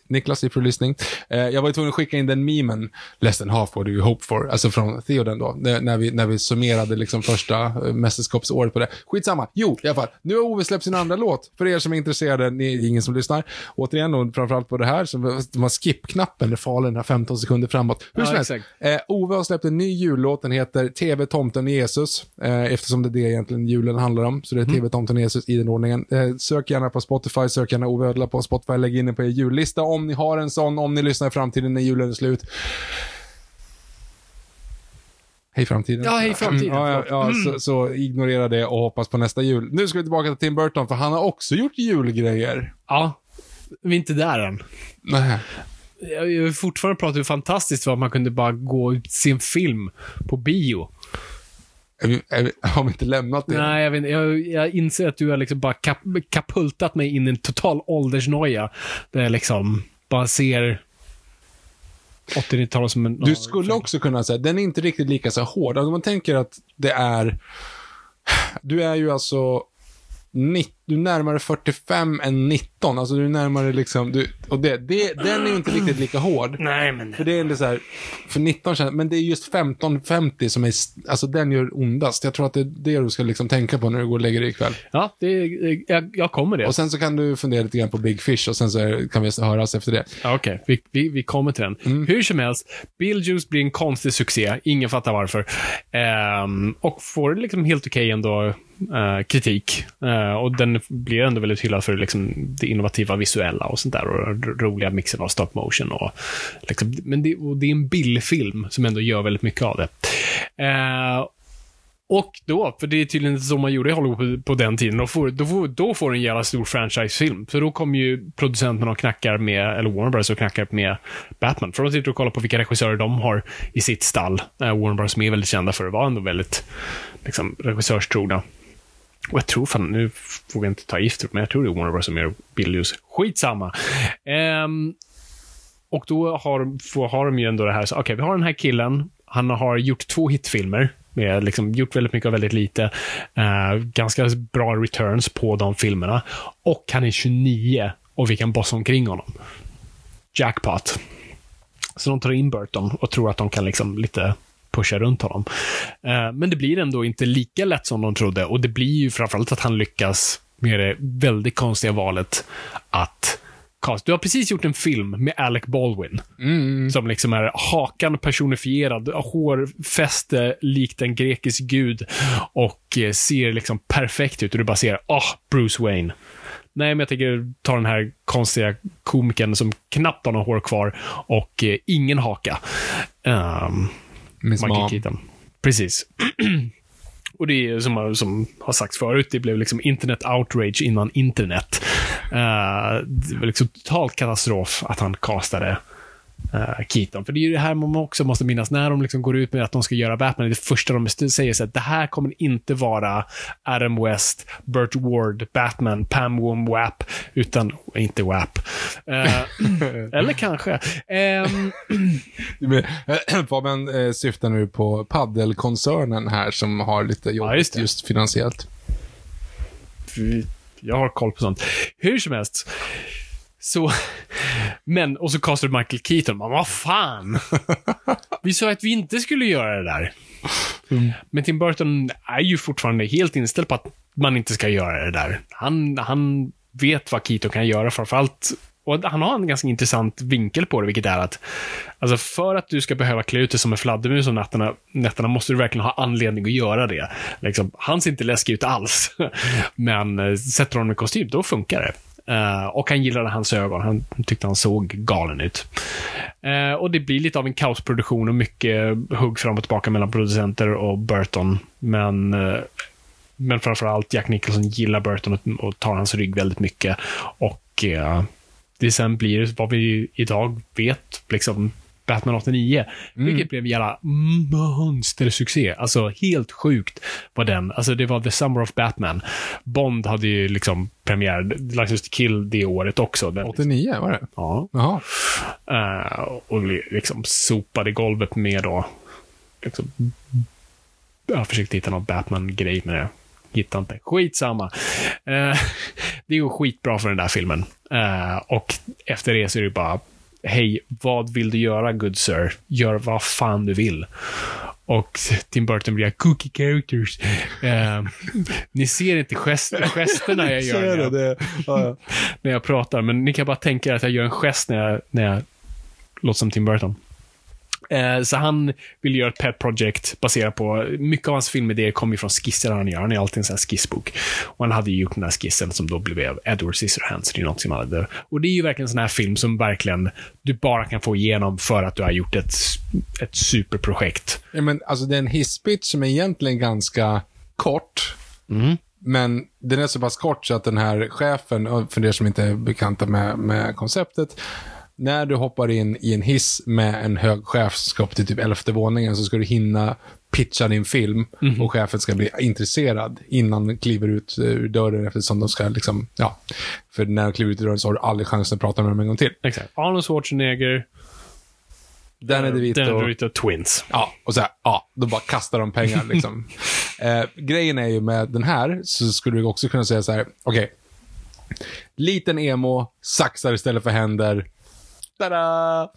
Niklas i lyssning. Eh, jag var ju tvungen att skicka in den memen, less than half what do you hope for, alltså från Theoden då, när, vi, när vi summerade liksom första eh, mästerskapsåret på det. Skitsamma. Jo, i alla fall. Nu har Ove släppt sin andra låt. För er som är intresserade, ni är ingen som lyssnar. Återigen, och framförallt på det här, som de har skip-knappen, det farliga, den här 15 sekunder framåt. Hur Ja, som helst. Eh, Ove har släppt en ny jullåt, den heter TV Tomten Jesus, eh, eftersom det är det egentligen julen handlar om. Så det är Mm. TV Tomten Jesus i den ordningen. Eh, sök gärna på Spotify, sök gärna Ove Ödla på Spotify, lägg in den på er jullista om ni har en sån, om ni lyssnar i framtiden när julen är slut. Hej framtiden. Ja, hej framtiden, Ja, ja, ja så, så ignorera det och hoppas på nästa jul. Nu ska vi tillbaka till Tim Burton, för han har också gjort julgrejer. Ja. Vi är inte där än. Nej. Jag vill fortfarande prata hur fantastiskt det var att man kunde bara gå se en film på bio. Är vi, är vi, har vi inte lämnat det? Nej, jag, vet, jag, jag inser att du har liksom bara kap, kapultat mig in i en total åldersnoja. Där jag liksom bara ser 80-talet som en... Du skulle också kunna säga, den är inte riktigt lika så hård. Alltså man tänker att det är, du är ju alltså, nitt- du är närmare 45 än 19. Alltså du är närmare liksom, du, och det, det, den är ju inte riktigt lika hård. Nej, men... För det är ändå så här, för 19 känns, men det är just 15-50 som är, alltså den gör ondast. Jag tror att det är det du ska liksom tänka på när du går och lägger dig ikväll. Ja, det, jag, jag kommer det. Och sen så kan du fundera lite grann på Big Fish och sen så är, kan vi höras efter det. Okej, vi, vi, vi kommer till den. Mm. Hur som helst, Beetlejuice blir en konstig succé. Ingen fattar varför. Ehm, och får liksom helt okej ändå eh, kritik. Eh, och den blir ändå väldigt hyllad för liksom, det innovativa visuella och sånt där. Och den roliga mixen av stop motion. Och, liksom, men det, och det är en bildfilm som ändå gör väldigt mycket av det. Eh, och då, för det är tydligen inte så man gjorde i Hollywood på, den tiden, då får, då, får, då får en jävla stor franchisefilm. Så då kommer ju producenterna och knackar med, eller Warner Bros och knackar med Batman. För de sitter och kollar på vilka regissörer de har i sitt stall. Eh, Warner Bros som är väldigt kända för att vara ändå väldigt liksom, regissörstrogna. Och jag tror fan, nu får vi inte ta gift, men jag tror det är Warner Bros som gör Billius. Skitsamma. Um, och då har, får, har de ju ändå det här, okej, okej, vi har den här killen, han har gjort två hitfilmer, med liksom, gjort väldigt mycket och väldigt lite. Uh, ganska bra returns på de filmerna. Och han är 29 och vi kan bossa omkring honom. Jackpot. Så de tar in Burton och tror att de kan liksom lite pusha runt honom. Eh, men det blir ändå inte lika lätt som de trodde och det blir ju framförallt att han lyckas med det väldigt konstiga valet att cast. Du har precis gjort en film med Alec Baldwin. Som liksom är hakan personifierad, hårfäste likt en grekisk gud och eh, ser liksom perfekt ut och du bara ser, ah, Bruce Wayne. Nej, men jag tänker ta den här konstiga komikern som knappt har något hår kvar och eh, ingen haka. Um, Miss Michael Mom. Keaton. Precis. Och det är som, som har sagts förut, det blev liksom internet outrage innan internet. Eh, det var liksom total katastrof att han castade uh, Keaton. För det är ju det här man också måste minnas, när de liksom går ut med att de ska göra Batman, det första de säger så att det här kommer inte vara Adam West, Burt Ward, Batman, Pam Wom Wap, utan, inte Wap. Eh, eller kanske. Ehm, Men, Fabian eh, syftar nu på paddelkoncernen här som har lite jobbigt Ja, just just, finansiellt. Jag har koll på sånt. Hur som helst. Så, men, och så castade Michael Keaton. Man, vad fan? Vi sa att vi inte skulle göra det där. Men Tim Burton är ju fortfarande helt inställd på att man inte ska göra det där. Han, han vet vad Keaton kan göra, framförallt och han har en ganska intressant vinkel på det, vilket är att alltså för att du ska behöva klä ut dig som en fladdermus om nätterna, nätterna måste du verkligen ha anledning att göra det. Liksom, han ser inte läskig ut alls. Men eh, sätter honom i kostym, då funkar det. Uh, och han gillade hans ögon. Han tyckte han såg galen ut. Uh, och det blir lite av en kaosproduktion och mycket hugg fram och tillbaka mellan producenter och Burton. Men uh, men framförallt Jack Nicholson gillar Burton och, och tar hans rygg väldigt mycket. Och uh, det sen blir vad vi idag vet, liksom Batman 89. Vilket blev en jävla monstersuccé. Alltså helt sjukt var den. Alltså det var The Summer of Batman. Bond hade ju liksom premiär, License to Kill det året också. Den, 89 var det? ja. Jaha. Eh, och li- liksom sopade golvet med då. Liksom, jag försökte hitta någon Batman-grej med det. Hittade inte. Skitsamma. Uh, det är ju skitbra för den där filmen. Eh, och efter det så är det bara, hej, vad vill du göra, good sir? Gör vad fan du vill. Och Tim Burton blir cookie characters. Eh, ni ser inte gest gesterna jag gör. när jag- det. Ja, ja. när jag pratar, men ni kan bara tänka er att jag gör en gest när jag, när jag låter som Tim Burton. Eh, så han vill göra ett pet project baserat på, mycket av hans filmidéer kommer ju från skisser han gör. Han är alltid en sån här skissbok. Och han hade ju gjort den här skissen som då blev Edward Scissorhands. Det är något som han hade. Och det är ju verkligen en sån här film som verkligen du bara kan få igenom för att du har gjort ett, ett superprojekt. Ja, men alltså det är en hisspitch som är egentligen ganska kort. Men den är så pass kort så att den här chefen, för er som inte är bekanta med, med konceptet, när du hoppar in i en hiss med en hög chef som ska upp till typ elfte våningen så ska du hinna pitcha din film och chefen ska bli intresserad innan den kliver ut eh, ur dörren eftersom de ska liksom, ja. För när de kliver ut ur dörren så har du aldrig chansen att prata med dem en gång till. Exakt. Arnold Schwarzenegger, Danny DeVito. Danny DeVito Twins. Ja, och så här, ja, då bara kastar de pengar liksom. eh, grejen är ju med den här, så skulle du också kunna säga så här, okej. Liten emo, saxar istället för händer. Tada!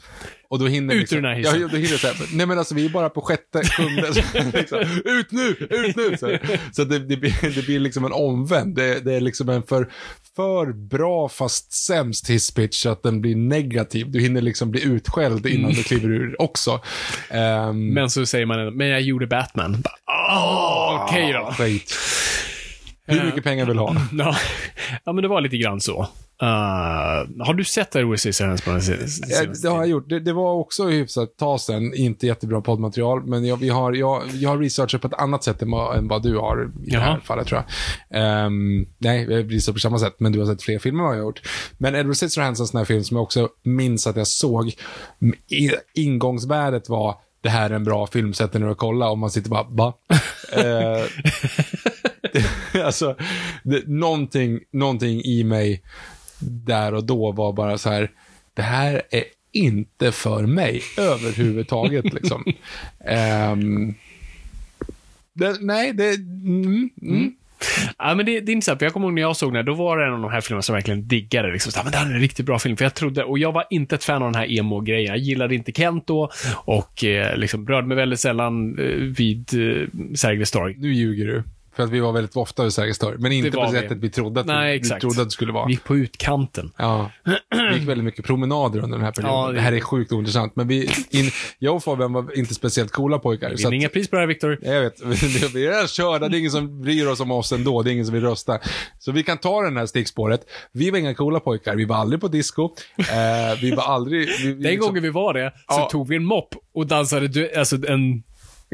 Och då hinner Ut ur den här ja, hissen. då hinner så här, nej men alltså vi är bara på sjätte, sjunde, så, liksom, ut nu, ut nu! Så, så det, det, blir, det blir liksom en omvänd. Det, det är liksom en för, för bra fast sämst hisspitch så att den blir negativ. Du hinner liksom bli utskälld innan du kliver ur också. Ehm, Men så säger man men jag gjorde Batman. Åh, okej då. Skit. Hur mycket pengar vill du ha? Ja. men det var lite grann så. Uh, har du sett Edward Scissorhands på den senaste det har jag gjort. Det, det var också hyfsat tag sen. Inte jättebra poddmaterial, men jag, vi har, jag, jag har researchat på ett annat sätt än vad, än vad du har i det här Jaha. fallet, tror jag. Ehm, nej, vi har researchat på samma sätt, men du har sett fler filmer än vad jag har gjort. Men Edward Scissorhands är en sån här film som jag också minns att jag såg. Ingångsvärdet var det här är en bra film, sätt dig ner och kolla. Och man sitter bara, va? Eh, alltså, det, någonting, någonting i mig där och då var bara så här, det här är inte för mig överhuvudtaget. liksom. Ehm, det, nej, det... Mm, mm. Ja, men det, det är intressant, för jag kommer ihåg när jag såg den här, då var det en av de här filmerna som verkligen diggade. Liksom, så, men det här är en riktigt bra film, för jag trodde, och jag var inte ett fan av den här emo-grejen. Jag gillade inte Kent då, och eh, liksom rörde mig väldigt sällan eh, vid eh, Sergels torg. Nu ljuger du. För att vi var väldigt ofta vid Sergels torg. Men inte på det vi. sättet vi trodde att, Nej, vi, vi trodde att det skulle vara. Vi gick på utkanten. Ja, vi gick väldigt mycket promenader under den här perioden. Ja, det... det- här är sjukt ointressant. Men vi, in, jag och Fabian var inte speciellt coola pojkar. Vi vinner inga pris på det här, Viktor. Jag vet, vi är körda, det är ingen som bryr oss om oss ändå, det är ingen som vill rösta. Så vi kan ta den här stickspåret. Vi var inga coola pojkar, vi var aldrig på disco. Eh, vi var aldrig... Vi, vi Den gången vi var det, så Ja. tog vi en mopp och dansade, alltså en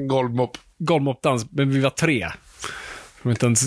Golvmopp. golvmoppdans, men vi var tre. Som inte ens,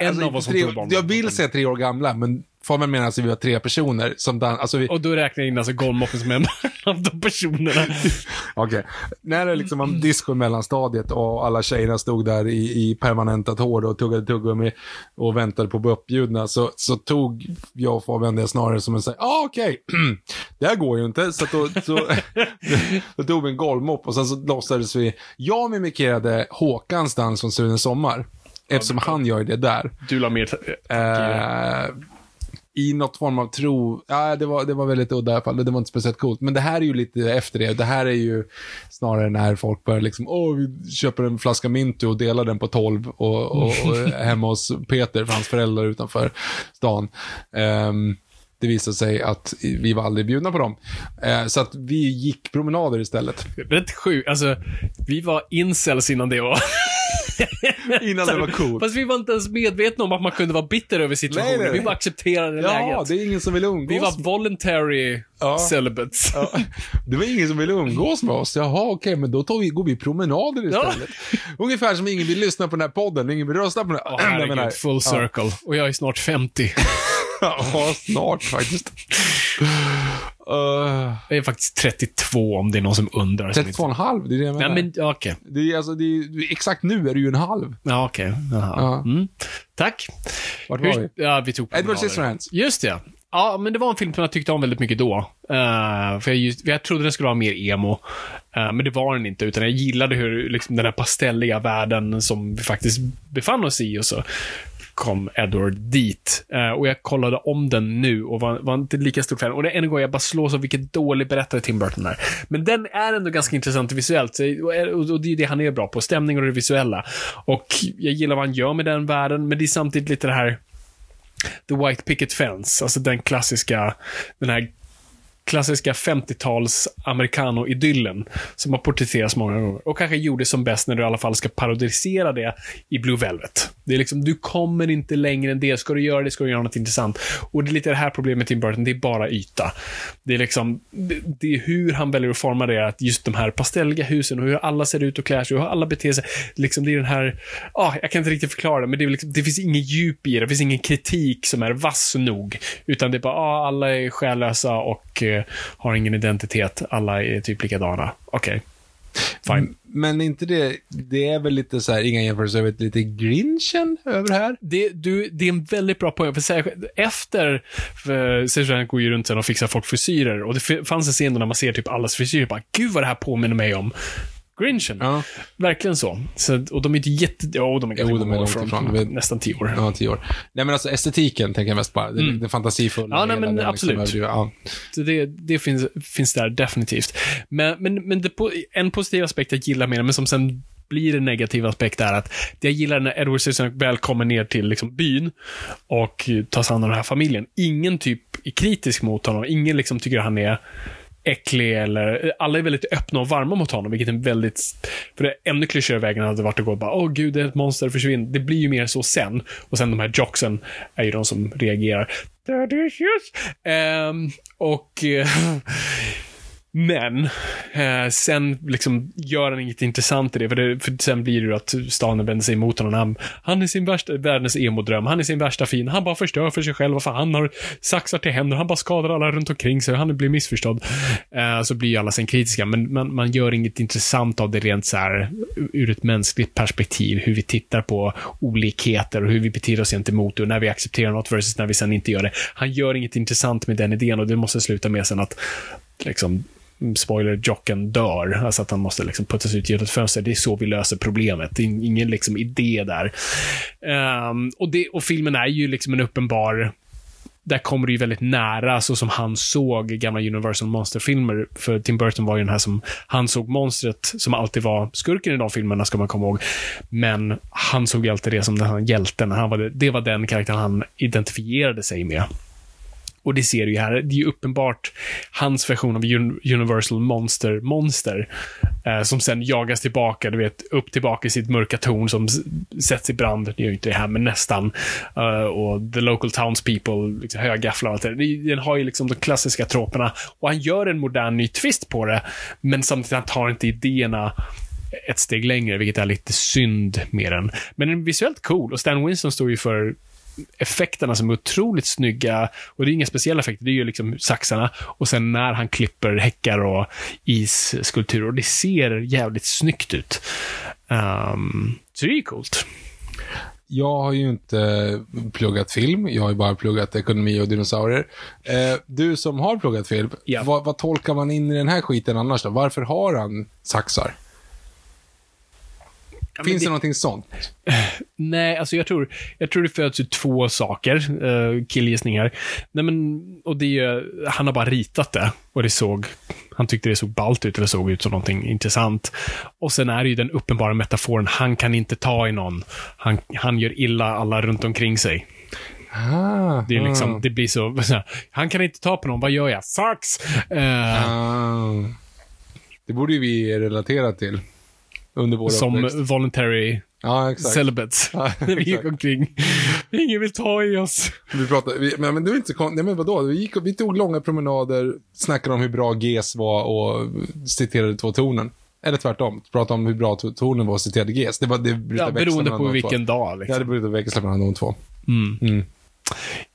en Alltså, av oss tre, barn. Jag vill säga tre år gamla, men Fabian menar alltså vi var tre personer som dan- alltså vi, Och då räknar jag in alltså golvmoppen som en av de personerna. Okej. När det liksom var disco i mellanstadiet och alla tjejerna stod där i, i permanentat hår och tuggade tuggummi och väntade på att bli uppbjudna så, så tog jag och Fabian det snarare som en sån ah, okej, det här går ju inte. Så, då, så då tog vi en golvmopp och sen så låtsades vi, jag mimikerade Håkans dans från Sune Sommar. Eftersom han gör det där. Du la mer... Eh, I något form av tro. Ja, det var, det var väldigt udda i alla fall. Det var inte speciellt coolt. Men det här är ju lite efter det. Det här är ju snarare när folk börjar liksom, åh, vi köper en flaska Mintu och delar den på 12 och, och, och hemma hos Peter, för hans föräldrar utanför stan. Ehm, det visade sig att vi var aldrig bjudna på dem. Eh, så att vi gick promenader istället. Rätt sjukt. Alltså, vi var incels innan det var. Innan det var coolt. Fast vi var inte ens medvetna om att man kunde vara bitter över situationen. Nej, nej, nej. Vi bara accepterade Ja, läget. det är ingen som vill umgås. Vi var voluntary Ja. celibates. Ja, det var ingen som ville umgås med oss. Jaha, okej, men då tar vi, går vi promenader Ja. istället. Ungefär som ingen vill lyssna på den här podden, ingen vill rösta på den här. Åh, herregud, full circle. Och jag är snart 50. Ja, snart faktiskt. Uh, Jag är faktiskt 32 om det är någon som undrar. som inte- 32,5, det är det jag menar. Nej, men ja, okej. det är, alltså, det är, exakt nu är det ju en halv. Ja, okej. Jaha. Ja. Mm. Tack. Vart var Hur, vi? ja, vi tog Edward. Scissorhands. Just det. Ja, men det var en film som jag tyckte om väldigt mycket då. Eh, för jag, just, jag trodde den skulle vara mer emo. Eh, men det var den inte, utan jag gillade hur liksom, den här pastelliga världen som vi faktiskt befann oss i och så kom Edward dit. Eh, och jag kollade om den nu och var, var inte lika stor fan. Och det är en gång jag bara slås av vilket dålig berättare Tim Burton är. Men den är ändå ganska intressant visuellt. Så, och, och det är det han är bra på, stämning och det visuella. Och jag gillar vad han gör med den världen, men det är samtidigt lite det här The White Picket Fence, alltså den klassiska, den här klassiska 50-tals americano-idyllen som har porträtterats många gånger. Och kanske gjorde som bäst när du i alla fall ska parodisera det i Blue Velvet. Det är liksom, du kommer inte längre än det. Ska du göra det, ska du göra något intressant. Och det är lite det här problemet med Tim Burton, det är bara yta. Det är liksom, det, det är hur han väljer att forma det, att just de här pastelliga husen och hur alla ser ut och klär sig och hur alla beter sig. Liksom, det är den här, ah, jag kan inte riktigt förklara det, men det, är liksom, det finns ingen djup i det. Det finns ingen kritik som är vass nog. Utan det är bara, ah, alla är själlösa och eh, har ingen identitet. Alla är typ likadana. Okej. Fine. Men inte det, det är väl lite så här, inga jämförelser över lite Grinchen över här? Det, du, det är en väldigt bra poäng, för särskilt efter, för Sergeant går ju runt sen och fixar folk frisyrer, och det fanns en scen då när man ser typ allas frisyrer, bara gud vad det här påminner mig om Grinchen. Ja. Verkligen så. så. Och de är inte jätte... Jo, de är ganska Jo, de är långt från, ifrån. Är- nästan tio år. Ja, tio år. Nej men alltså estetiken tänker jag mest bara. Det, det fantasifulla. Mm. Ja, nej, men den absolut. överdriva- ja. Så det, det finns, finns där definitivt. Men, men, men det, en positiv aspekt jag gillar med det, men som sen blir en negativ aspekt är att jag gillar när Edward Scissorhands väl kommer ner till liksom byn och tar sig an den här familjen. Ingen typ är kritisk mot honom. Ingen liksom tycker han är äcklig eller... Alla är väldigt öppna och varma mot honom, vilket är väldigt... För det ännu klyschigare vägen hade varit att gå och bara åh gud, det är ett monster, försvinn. Det blir ju mer så sen. Och sen de här jocksen är ju de som reagerar. That is ehm, och... Eh, men, eh, sen liksom gör han inget intressant i det, för, det, för sen blir det ju att staden vänder sig emot honom. Han, han är sin värsta, världens emodröm, han är sin värsta fin, han bara förstör för sig själv, för han har saxar till händer, han bara skadar alla runt omkring sig, han blir missförstådd. Eh, så blir ju alla sen kritiska, men man, man gör inget intressant av det rent så här ur ett mänskligt perspektiv, hur vi tittar på olikheter och hur vi beter oss gentemot och när vi accepterar något versus när vi sen inte gör det. Han gör inget intressant med den idén och det måste sluta med sen att liksom spoiler, jocken dör. Alltså att han måste liksom puttas ut genom ett fönster. Det är så vi löser problemet. Det är ingen liksom idé där. Um, och, det, och filmen är ju liksom en uppenbar där kommer det ju väldigt nära så som han såg gamla Universal Monster-filmer. För Tim Burton var ju den här som, han såg monstret som alltid var skurken i de filmerna, ska man komma ihåg. Men han såg ju alltid det som den här hjälten. Han var det, det var den karaktären han identifierade sig med. Och det ser du ju här. Det är ju uppenbart hans version av Universal Monster, Monster. Eh, som sen jagas tillbaka, du vet, upp tillbaka i sitt mörka torn som sätts i brand. Det gör ju inte det här, men nästan. Uh, och the local townspeople, liksom, högafflar och allt. Det- Den har ju liksom de klassiska troperna. Och han gör en modern ny twist på det, men samtidigt han tar inte idéerna ett steg längre, vilket är lite synd med den. Men den är visuellt cool och Stan Winston står ju för effekterna som är otroligt snygga. Och det är inga speciella effekter, det är ju liksom saxarna. Och sen när han klipper häckar och isskulpturer. Och det ser jävligt snyggt ut. Ehm, så det är ju coolt. Jag har ju inte pluggat film, jag har ju bara pluggat ekonomi och dinosaurier. Eh, du som har pluggat film, Ja. vad, vad tolkar man in i den här skiten annars då? Varför har han saxar? Finns det, någonting sånt? Nej, alltså jag tror, jag tror det föds ur två saker, uh, killgissningar. Nej men, och det är ju- han har bara ritat det och det såg, han tyckte det såg ballt ut eller såg ut som någonting intressant. Och sen är det ju den uppenbara metaforen, han kan inte ta i någon. Han, han gör illa alla runt omkring sig. Ah, Det, är liksom, det blir så, så här, han kan inte ta på någon, vad gör jag? Sax! Eh, ah. Det borde ju vi relatera till. Under vår som uppväxt. voluntary Ja, exakt. celibates. Ja, När vi gick exakt. omkring. Ingen vill ta i oss. Vi pratade, vi, men, men du är inte så Nej men vadå? Vi, gick, vi tog långa promenader, snackade om hur bra GES var och citerade två tonen. Eller tvärtom, pratade om hur bra to- tonen var och citerade GES. Det var det Ja, beroende på vilken två. dag. Liksom. Ja, det brukar växla mellan de två.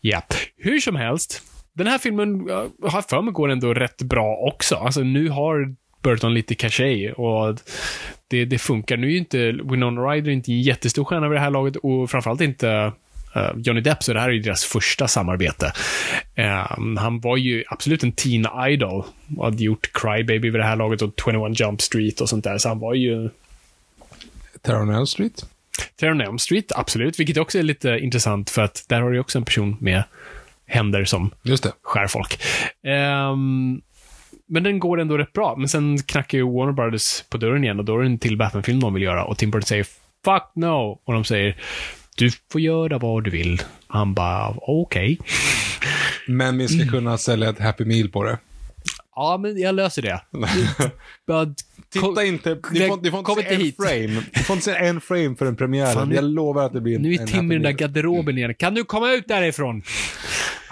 Ja, hur som helst. Den här filmen, jag har för mig, går ändå rätt bra också. Alltså nu har Burton lite cachet och det, det funkar. Nu är ju inte Winona Ryder inte en jättestor stjärna vid det här laget och framförallt inte eh, Johnny Depp, så det här är ju deras första samarbete. Eh, han var ju absolut en teen idol och hade gjort Cry Baby vid det här laget och 21 Jump Street och sånt där, så han var ju Terror Elm Street. Terror Elm Street, absolut, vilket också är lite intressant för att där har du också en person med händer som skär folk. Ehm, men den går ändå rätt bra. Men sen knackar ju Warner Brothers på dörren igen och då är det en till Batman-film de vill göra. Och Tim Burton säger “Fuck no!” och de säger “Du får göra vad du vill”. Han bara “Okej”. Men vi ska Mm. kunna sälja ett Happy Meal på det. Ja, men jag löser det. Titta inte, ni får, ni får inte Kom se en hit. frame. Ni får inte se en frame för en premiär. Fan, jag lovar att det blir en Nu är Tim i den där garderoben igen. Kan du komma ut därifrån?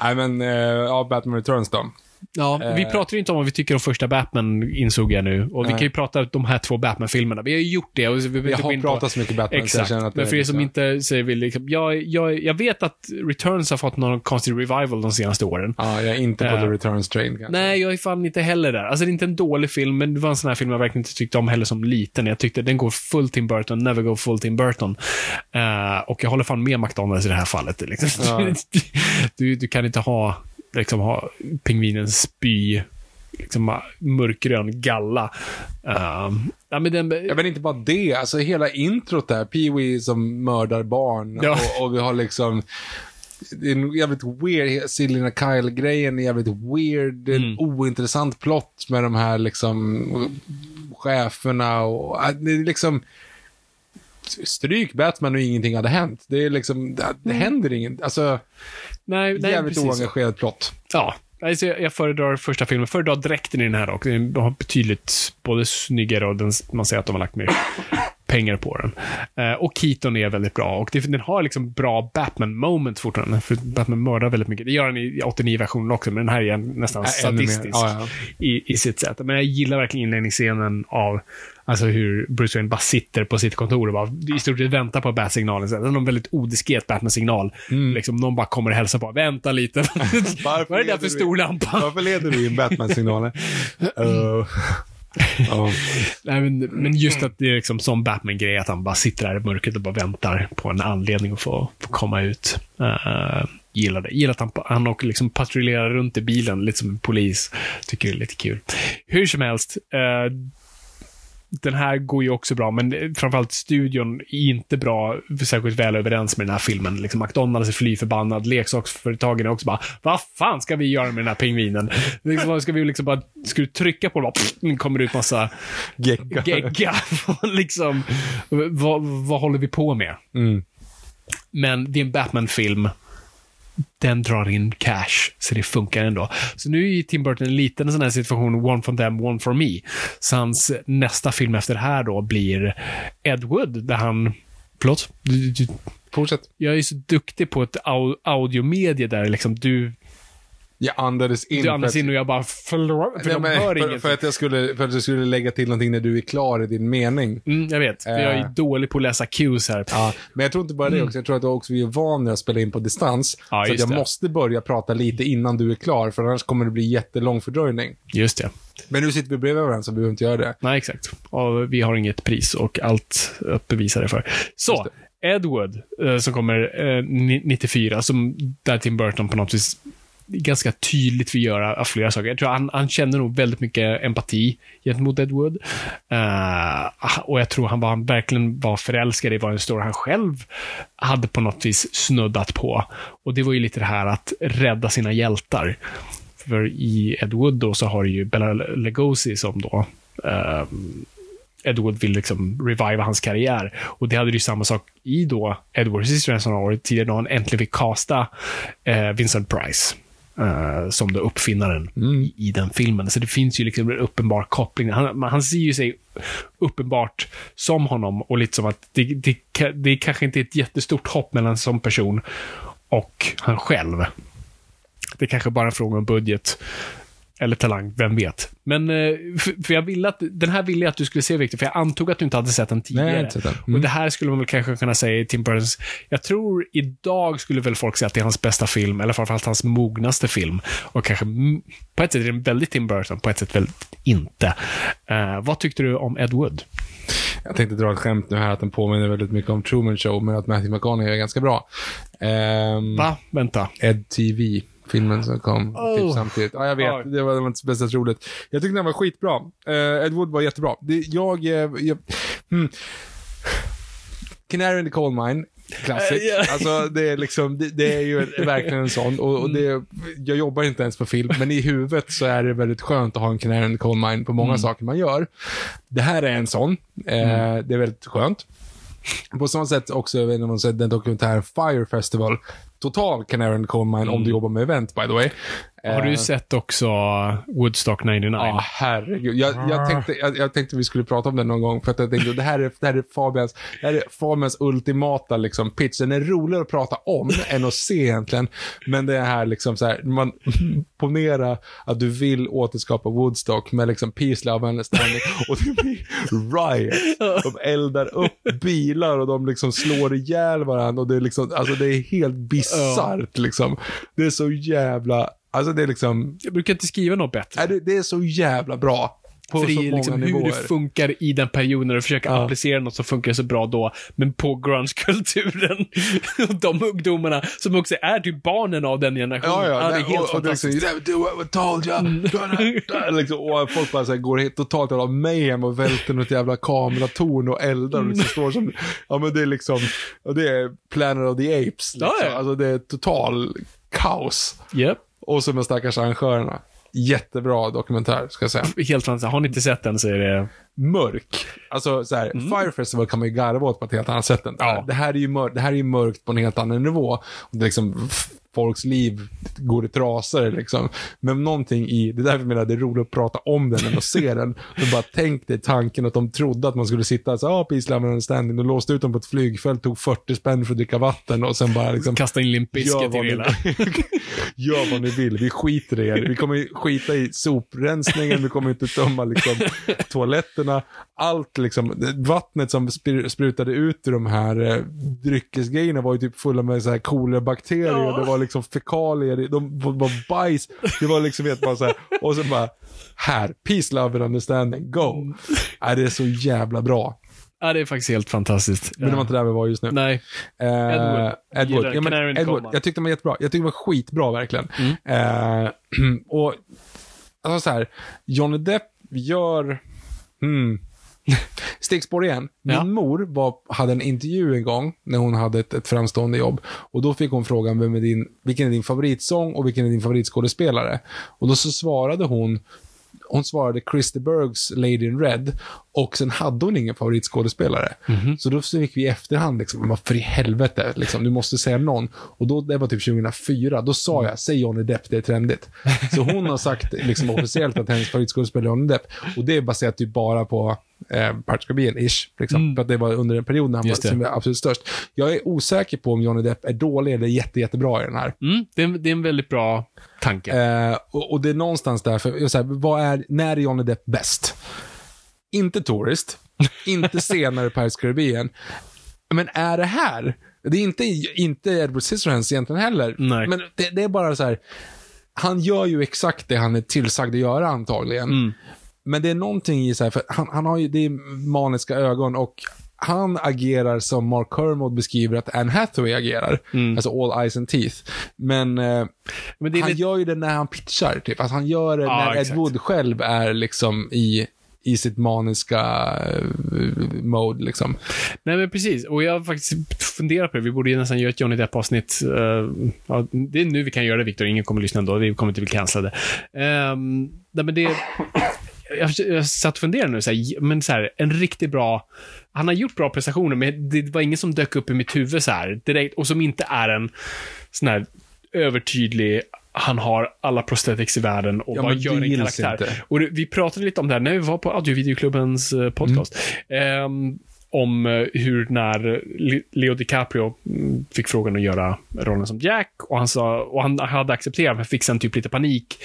Nej men, eh, ja, Batman Returns då. Ja, vi Eh. pratar ju inte om vad vi tycker om första Batman, insåg jag nu. Och vi kan ju prata om de här två Batman-filmerna. Vi har ju gjort det. Och vi, gå har på- pratat så mycket Batman så jag Exakt. det Men för er som inte säger vi liksom, jag, jag, jag vet att Returns har fått någon konstig revival de senaste åren. Ja, jag är inte på Eh. The Returns Train kanske. Nej, jag är fan inte heller där. Alltså det är inte en dålig film, men det var en sån här film jag verkligen inte tyckte om heller som liten. Jag tyckte den går full Tim Burton, never go full Tim Burton. Eh, och jag håller fan med McDonalds i det här fallet. Liksom. Ja. du, du kan inte ha, liksom, ha pingvinens spy, liksom, mörkgrön galla. Uh, ja, men den, Ja, men inte bara det. Alltså hela introt där. Pee-Wee som mördar barn. Ja. Och, och vi har liksom... Det är en jävligt weird, Silina Kyle-grejen är jävligt weird. Det är en Mm. ointressant plott med de här liksom cheferna och... äh, Det är liksom... Stryk Batman och ingenting hade hänt. Det är liksom, det, det händer inget. Alltså, nej, nej, jävligt precis. oengagerad plott. Ja, alltså jag föredrar första filmen. Föredrar dräkten i den här dock. Den har betydligt både snyggare och den, man ser att de har lagt mer pengar på den. Eh, och Keaton är väldigt bra. Och det, den har liksom bra Batman-moments fortfarande. För Batman mördar väldigt mycket. Det gör han i 89-versionen också, men den här är nästan Äh, sadistisk Ja, ja. I, i sitt sätt. Men jag gillar verkligen inledningsscenen av Alltså hur Bruce Wayne bara sitter på sitt kontor och bara i stort sett väntar på Bat-signalen. Så Det är någon väldigt odiskret Batman-signal. Liksom, någon bara kommer och hälsar på. Vänta lite. Varför Vad är det där för stor lampa? Varför leder du in Batman-signalen? uh, ja. Nej, men, men just att det är liksom som Batman-grej, att han bara sitter där i mörkret och bara väntar på en anledning att få, få komma ut. Uh, gillar det. Gillar att han, han och liksom patrullerar runt i bilen, lite som en polis. Tycker det är lite kul. Hur som helst, eh, den här går ju också bra, men framförallt studion är inte bra, särskilt väl överens med den här filmen. Liksom McDonalds är fly förbannad, leksaksföretagen är också bara, vad fan ska vi göra med den här pingvinen? Liksom, ska vi liksom bara, ska du trycka på den, bara, pff, kommer det ut massa Gegga. gegga. liksom, vad, vad håller vi på med? Mm. Men det är en Batman-film. Den drar in cash, så det funkar ändå. Så nu är Tim Burton en liten sån här situation, one from them, one from me. Så hans nästa film efter det här då blir Ed Wood, där han... Förlåt? Fortsätt. jag är så duktig på ett au, audiomedie där liksom du, Jag andades in. du att- in och jag bara förlåt, för Nej, de hör för, för, att jag skulle, för att jag skulle lägga till någonting när du är klar i din mening. Mm, jag vet, för jag är Eh. dålig på att läsa cues här. Ja, men jag tror inte bara det också. Jag tror att jag också är van när jag spelar in på distans. Mm. Ja, så jag det. måste börja prata lite innan du är klar, för annars kommer det bli jättelång fördröjning. Just det. Men nu sitter vi bredvid varandra, så vi behöver inte göra det. Nej, exakt. Och vi har inget pris och allt att bevisa det för. Så, Edward, eh, som kommer eh, ni- 94, som där Tim Burton på något vis ganska tydligt vill göra flera saker. Jag tror han, han känner nog väldigt mycket empati gentemot Ed Wood. Eh, ah, och jag tror han var, verkligen var förälskad i vad en story han själv hade på något vis snuddat på. Och det var ju lite det här att rädda sina hjältar. För i Ed Wood då så har du ju Bella Lugosi som då eh, Edward vill liksom reviva hans karriär. Och det hade ju samma sak i då Edwards historia några år tidigare då han äntligen fick casta eh, Vincent Price eh, som då uppfinnaren i, i den filmen. Så det finns ju liksom en uppenbar koppling. Han, han ser ju sig uppenbart som honom och lite som att det, det, det kanske inte är ett jättestort hopp mellan en sån person och han själv. Det kanske bara är en fråga om budget. Eller talang, vem vet. Men, eh, för, för jag ville att, den här ville jag att du skulle se Victor, för jag antog att du inte hade sett den tidigare. har inte den. Mm. Och det här skulle man väl kanske kunna säga i Tim Burtons, jag tror idag skulle väl folk säga att det är hans bästa film, eller framförallt hans mognaste film. Och kanske, mm, på ett sätt är den väldigt Tim Burton, på ett sätt väl inte. Eh, vad tyckte du om Ed Wood? Jag tänkte dra ett skämt nu här att den påminner väldigt mycket om Truman Show, men att Matthew McConaughey är ganska bra. Um, Va? Vänta. Ed TV. Filmen som kom Oh. typ samtidigt. Ja, jag vet. Det var, det var inte så bästa roligt. Jag tyckte den var skitbra. Uh, Ed Wood var jättebra. Det, jag... eh, jag hmm. Canary in the Coal Mine. Classic. Eh. Alltså, det är liksom, det, det är ju verkligen en sån. Och, och det, jag jobbar inte ens på film, men i huvudet så är det väldigt skönt att ha en Canary in the Coal Mine på många Mm. saker man gör. Det här är en sån. Eh, Det är väldigt skönt. På samma sätt också, jag vet inte om man sett den dokumentären Fire Festival. Total the Coal Mine om du jobbar med event, by the way. Har Eh, du sett också Woodstock 99? Ja, herregud. Jag, jag, tänkte, jag, jag tänkte vi skulle prata om det någon gång, för att jag tänkte det här är, det här är, Fabians, det här är Fabians ultimata liksom, pitch. Den är roligare att prata om än att se egentligen. Men det är här liksom så här, man ponera att du vill återskapa Woodstock med liksom peace, love and understanding och det blir riot. De eldar upp bilar och de liksom slår ihjäl varandra och det är liksom, alltså det är helt bisarrt liksom. Det är så jävla, alltså det är liksom, Jag brukar inte skriva något bättre. Nej, det, det är så jävla bra. På För det så är många liksom hur nivåer. det funkar i den perioden och försöka Ja. applicera något som funkar så bra då, men på grunge-kulturen. de ungdomarna som också är typ barnen av den generationen. Ja, ja. det är nej, helt och, och det är liksom, fantastiskt. do what we told you. liksom, och folk bara så här, går helt totalt jävla mayhem och välter något jävla kameratorn och eldar och liksom står som, ja men det är liksom, och det är Planet of the Apes. Liksom. Ja, ja. Alltså det är total kaos. Japp. Och så med stackars arrangörerna. Jättebra dokumentär, ska jag säga. Helt fantastiskt. Har ni inte sett den så är det mörk. Alltså så här, Fire Festival kan man ju garva åt på ett helt annat sätt än det här. Ja. Det här är ju mörkt, det här är ju mörkt på en helt annan nivå. Och det liksom, folks liv går i trasor liksom. Men någonting i, det är därför jag menar det är roligt att prata om den än att se den. Men bara tänk dig tanken att de trodde att man skulle sitta så ah, peace, love and understanding. Och låste ut dem på ett flygfält, tog 40 spänn för att dricka vatten och sen bara liksom Kasta in Limp Gör Bizkit i det hela. gör vad ni vill, vi skiter i er. Vi kommer skita i soprensningen, vi kommer inte tömma liksom, toaletterna. Allt liksom, vattnet som spr- sprutade ut ur de här eh, dryckesgrejerna var ju typ fulla med så här kolerbakterier. Det var liksom fekalier, de var, var bajs. Det var liksom helt bara så här, och så bara, här, peace, love and understanding, go. Äh, det är så jävla bra. Ja, det är faktiskt helt fantastiskt. Men det var inte där vi var just nu. Nej. Eh, Edward. Edward. Ja, men Edward. Jag tyckte den var jättebra. Jag tyckte den var skitbra verkligen. Mm. Eh, och, alltså så här, Johnny Depp gör, hmm, stickspår igen. Min Ja. mor var, hade en intervju en gång när hon hade ett, ett framstående jobb. Och då fick hon frågan, vem är din, vilken är din favoritsång och vilken är din favoritskådespelare? Och då så svarade hon, hon svarade Christer Bergs Lady in Red och sen hade hon ingen favoritskådespelare. Mhm. Så då så gick vi i efterhand, liksom, men för i helvete, liksom, du måste säga någon. Och då, det var typ 2004, då sa jag, säg Johnny Depp, det är trendigt. Så hon har sagt liksom, officiellt att hennes favoritskådespelare är Johnny Depp. Och det är baserat typ bara på eh, the Caribbean-ish. Liksom, För att det var under en period när han var, Mm. Just det. som var absolut störst. Jag är osäker på om Johnny Depp är dålig eller jätte, jättebra i den här. Mm, det, är, en- det är en väldigt bra tanke. Eh, och, och det är någonstans där, för, jag vill säga, vad är, när är Johnny Depp bäst? Inte Tourist, inte senare Pirates Caribbean. Men är det här? Det är inte, inte Edward Scissorhands egentligen heller. Nej. Men det, det är bara så här, han gör ju exakt det han är tillsagd att göra antagligen. Mm. Men det är någonting i så här, för han, han har ju, det maniska ögon och han agerar som Mark Kermode beskriver att Anne Hathaway agerar. Alltså all eyes and teeth. Men, eh, Mm. Men han lite- gör ju det när han pitchar, typ. Alltså han gör det Ja, när Ed exakt. Wood själv är liksom i, i sitt maniska eh, mode, liksom. Nej, men precis. Och jag har faktiskt funderat på det. Vi borde ju nästan göra ett Johnny Depp-avsnitt. Eh, ja, det är nu vi kan göra det, Viktor. Ingen kommer lyssna ändå. Vi kommer inte bli cancellade. Um, nej, men det... Jag, jag satt och funderade nu, så här, men så här, en riktigt bra... Han har gjort bra prestationer, men det var ingen som dök upp i mitt huvud så här direkt och som inte är en sån här övertydlig han har alla prosthetics i världen och Ja, bara gör en karaktär. inte. Och vi pratade lite om det här när vi var på Audiovideoklubbens eh, podcast. Ehm, om eh, hur när Leo DiCaprio mm, fick frågan att göra rollen som Jack och han sa, och han hade accepterat men fick sen typ lite panik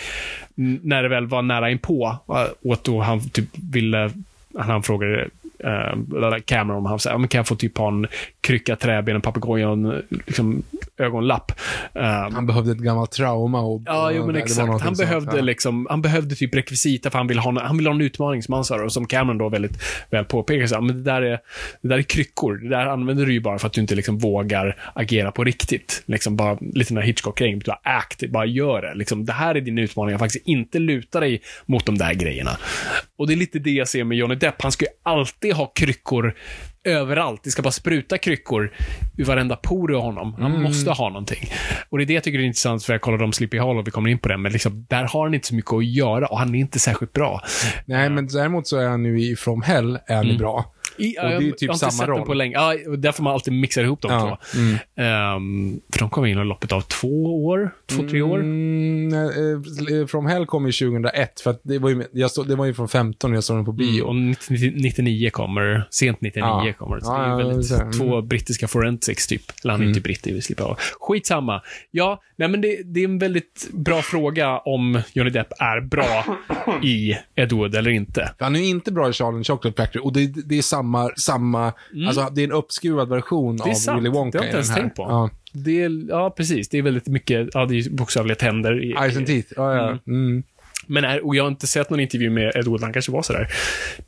när det väl var nära inpå. Eh, och att då han typ ville, han frågade uh, Cameron han men kan jag få typ ha en krycka, träben, en papegoja och en liksom, ögonlapp. Ehm, Han behövde ett gammalt trauma och... Ja, jo, men exakt. Han behövde, liksom, han behövde typ rekvisita för han ville ha, en- han ville ha en utmaning som han sa och som Cameron då väldigt väl påpekar. Så, här, men det, där är, det där är kryckor. Det där använder du ju bara för att du inte liksom vågar agera på riktigt. Liksom bara lite den här Hitchcock-grejen. Bara act, bara gör det. Liksom, det här är din utmaning. Att faktiskt inte luta dig mot de där grejerna. Och det är lite det jag ser med Johnny Depp. Han ska ju alltid ha kryckor överallt. Det ska bara spruta kryckor ur varenda por i honom. Han Mm. måste ha någonting. Och det är det jag tycker är intressant, för jag kollade om Sleepy Hollow, vi kommer in på det, men liksom, där har han inte så mycket att göra och han är inte särskilt bra. Nej, men däremot så är han nu i From Hell, är han Mm. ju bra. I, Och det är ju typ jag har inte samma sett roll. den på länge. Ja, och därför man alltid mixar ihop de Ja, två. Ehm, för de kom in i loppet av två år, två, tre år. Mm, eh, From Hell kom ju 2001, för det var ju, jag såg, det var ju från 15 när jag såg den på bio. Och 90 99 kommer, sent 99 Ja. kommer. Så Ja, det är väldigt, så- mm. två brittiska forensics typ. Eller han är inte britt, det vi slipper av. Skitsamma. Ja, nej men det, det är en väldigt bra fråga om Johnny Depp är bra i Ed Wood eller inte. Han är ju inte bra i Charlie Chocolate Factory och det, det är samma, samma alltså det är en uppskruvad version Mm. Det är av sant. Willy Wonka Det har jag inte ens tänkt på. Ja. Det är, ja, precis. Det är väldigt mycket, ja, det är bokstavliga tänder. I, Eyes and teeth, ja, ja. Mm. Men är, och jag har inte sett någon intervju med Ed Wood, han kanske var sådär.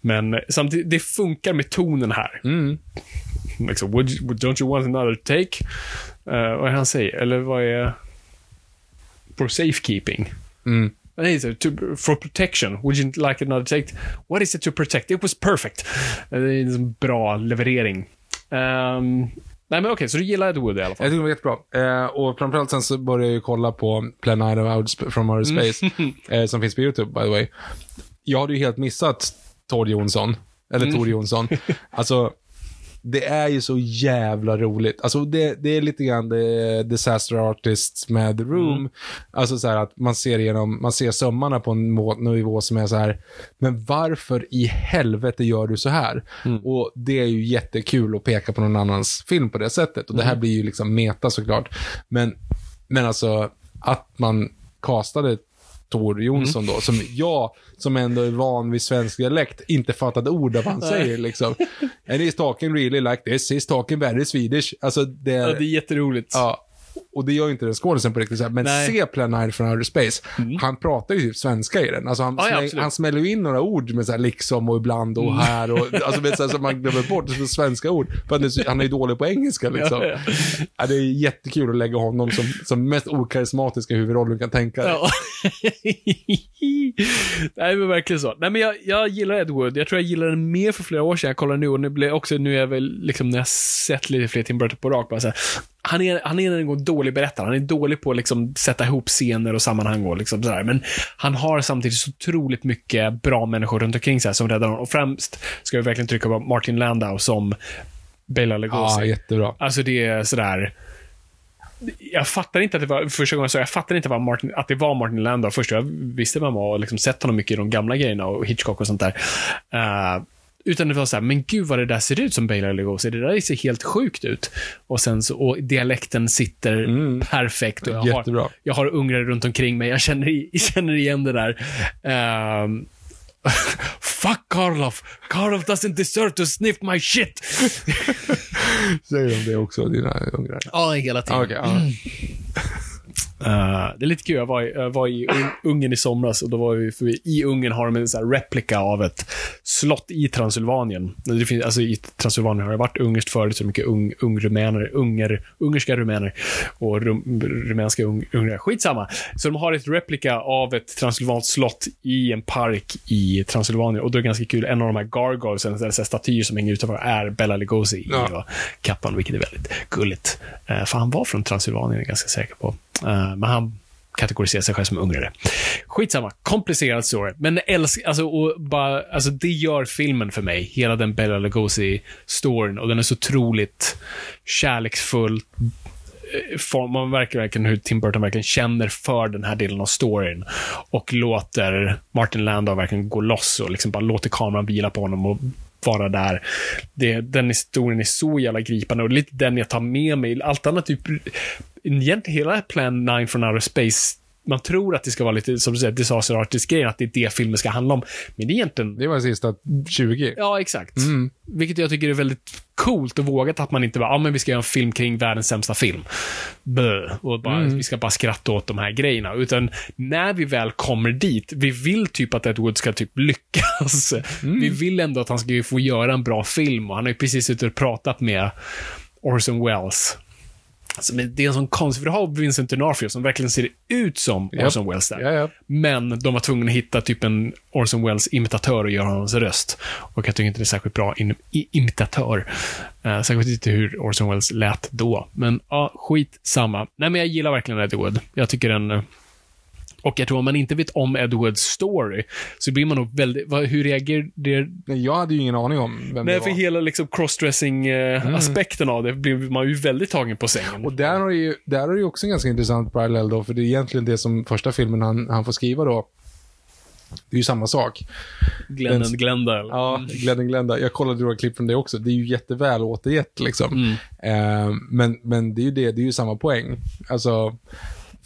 Men samtidigt, det funkar med tonen här. Mm. Liksom, would, you- don't you want another take? Eh, vad är han säger? Eller vad är... For safekeeping. Mm. Nej, så, to, for protection. Would you like another take? What is it to protect? It was perfect. Det är en bra leverering. Ehm, nej, men okej, så du gillar Ed Wood i alla fall? Jag tycker det var jättebra. Eh, och framförallt sen så började jag ju kolla på Planet of Outer from Outer Mm. Space, eh, som finns på YouTube by the way. Jag hade ju helt missat Tor Jonsson, eller Mm. Tor Jonsson. Alltså, det är ju så jävla roligt. Alltså det, det är lite grann the Disaster Artist med The Room. Mm. Alltså så här att man ser igenom, man ser sömmarna på en nivå som är så här, men varför i helvete gör du så här? Mm. Och det är ju jättekul att peka på någon annans film på det sättet. Och det här Mm. blir ju liksom meta såklart. Men, men alltså, att man castade Tor Jonsson Mm. då, som jag, som ändå är van vid svensk dialekt, inte fattade ord av vad han säger liksom. And he's talking really like this, he's talking very Swedish. Alltså det, Ja, det är jätteroligt. ja, och det gör ju inte den skådisen på riktigt så här. Men Nej. se Planet från Outer Space, han pratar ju typ svenska i den. Alltså han, Ja, smäll, han smäller ju in några ord med så här liksom och ibland och här och alltså vet, så här, man glömmer bort, som svenska ord. För är så- han är ju dålig på engelska liksom. Ja, Ja, det är jättekul att lägga honom som, som mest okarismatiska huvudroll du kan tänka dig. Ja. Nej, men verkligen så. Nej, men jag, jag gillar Ed Wood. Jag tror jag gillade den mer för flera år sedan. Jag kollar nu och nu blir också, nu är jag väl, liksom, när jag sett lite fler Tim Burton på rak, bara så här, han är, han är en dålig berättare. Han är dålig på att liksom, sätta ihop scener och sammanhang och liksom sådär. Men han har samtidigt så otroligt mycket bra människor runt omkring sig som räddar honom. Och främst ska jag verkligen trycka på Martin Landau som Bela Lugosi. Ja, jättebra. Alltså det är sådär... Jag fattar inte att det var, första gången jag såg jag fattar inte vad Martin, att det var Martin Landau först. Jag visste vem han var och liksom sett honom mycket i de gamla grejerna och Hitchcock och sånt där. Eh, utan det var så här, men gud vad det där ser ut som Bela Lugosi. Det där ser helt sjukt ut. Och sen så, och dialekten sitter perfekt. Och jag, Jättebra. har, jag har ungrare runt omkring mig. Jag känner, jag känner igen det där. Ehm, Fuck Karloff! Karloff doesn't deserve to sniff my shit! Säger de det också, dina ungar? Ja, hela tiden. Ah, okej, ja. Eh, det är lite kul, jag var i, jag var i Un- Ungern i somras och då var vi, vi, i Ungern har de en sån här replika av ett slott i Transylvanien. Det finns, alltså i Transylvanien har det varit ungerskt förut, så mycket ung, ungrumäner, unger, ungerska rumäner och rum, rumänska ung, ungrare. Skitsamma. Så de har ett replika av ett transylvanskt slott i en park i Transylvanien och då är det ganska kul, en av de här gargoylesen, eller så här statyer som hänger utanför, är Bela Lugosi i Ja. då, kappan, vilket är väldigt gulligt. Uh, för han var från Transylvanien, är jag ganska säker på. Eh, men han kategoriserar sig själv som ungrare. Skitsamma, komplicerad story. Men älsk, alltså, och bara, alltså, det gör filmen för mig. Hela den Bela Lugosi-storyn. Och den är så otroligt kärleksfull. Eh, man märker verkligen hur Tim Burton verkligen känner för den här delen av storyn. Och låter Martin Landau verkligen gå loss och liksom bara låter kameran vila på honom och vara där. Det, den historien är så jävla gripande och lite den jag tar med mig. Allt annat, typ, egentligen hela Plan 9 från Outer Space, man tror att det ska vara lite, som du säger, disaster artist-grejen, att det är det filmen ska handla om. Men det är egentligen Det var de sista 20. Ja, exakt. Mm. Vilket jag tycker är väldigt coolt och vågat att man inte bara, ja men vi ska göra en film kring världens sämsta film. Bö. Och bara, Mm. vi ska bara skratta åt de här grejerna. Utan när vi väl kommer dit, vi vill typ att Ed Wood ska typ lyckas. Mm. Vi vill ändå att han ska få göra en bra film och han har ju precis suttit och pratat med Orson Welles. Alltså, det är en sån konstig, för du har Vincent D'Onofrio som verkligen ser ut som Japp. Orson Welles där. Ja. Men de var tvungna att hitta typ en Orson Welles-imitatör och göra hans röst. Och jag tycker inte det är särskilt bra in, i, imitatör. Uh, särskilt inte hur Orson Welles lät då. Men ja, skit samma. Nej, men jag gillar verkligen Ed Wood. Jag tycker den... eh, Och jag tror om man inte vet om Ed Woods story, så blir man nog väldigt, vad, hur reagerar det? Nej, Jag hade ju ingen aning om vem Nej, det för var. hela liksom crossdressing-aspekten av det blir man ju väldigt tagen på sängen. Och där har du ju, där har du också en ganska intressant parallell då, för det är egentligen det som första filmen han, han får skriva då. Det är ju samma sak. Glenn and Glenda. eller? Ja, Glenn Glenda. Jag kollade några klipp från det också. Det är ju jätteväl återgett liksom. Mm. Eh, men, men det är ju det, det är ju samma poäng. Alltså,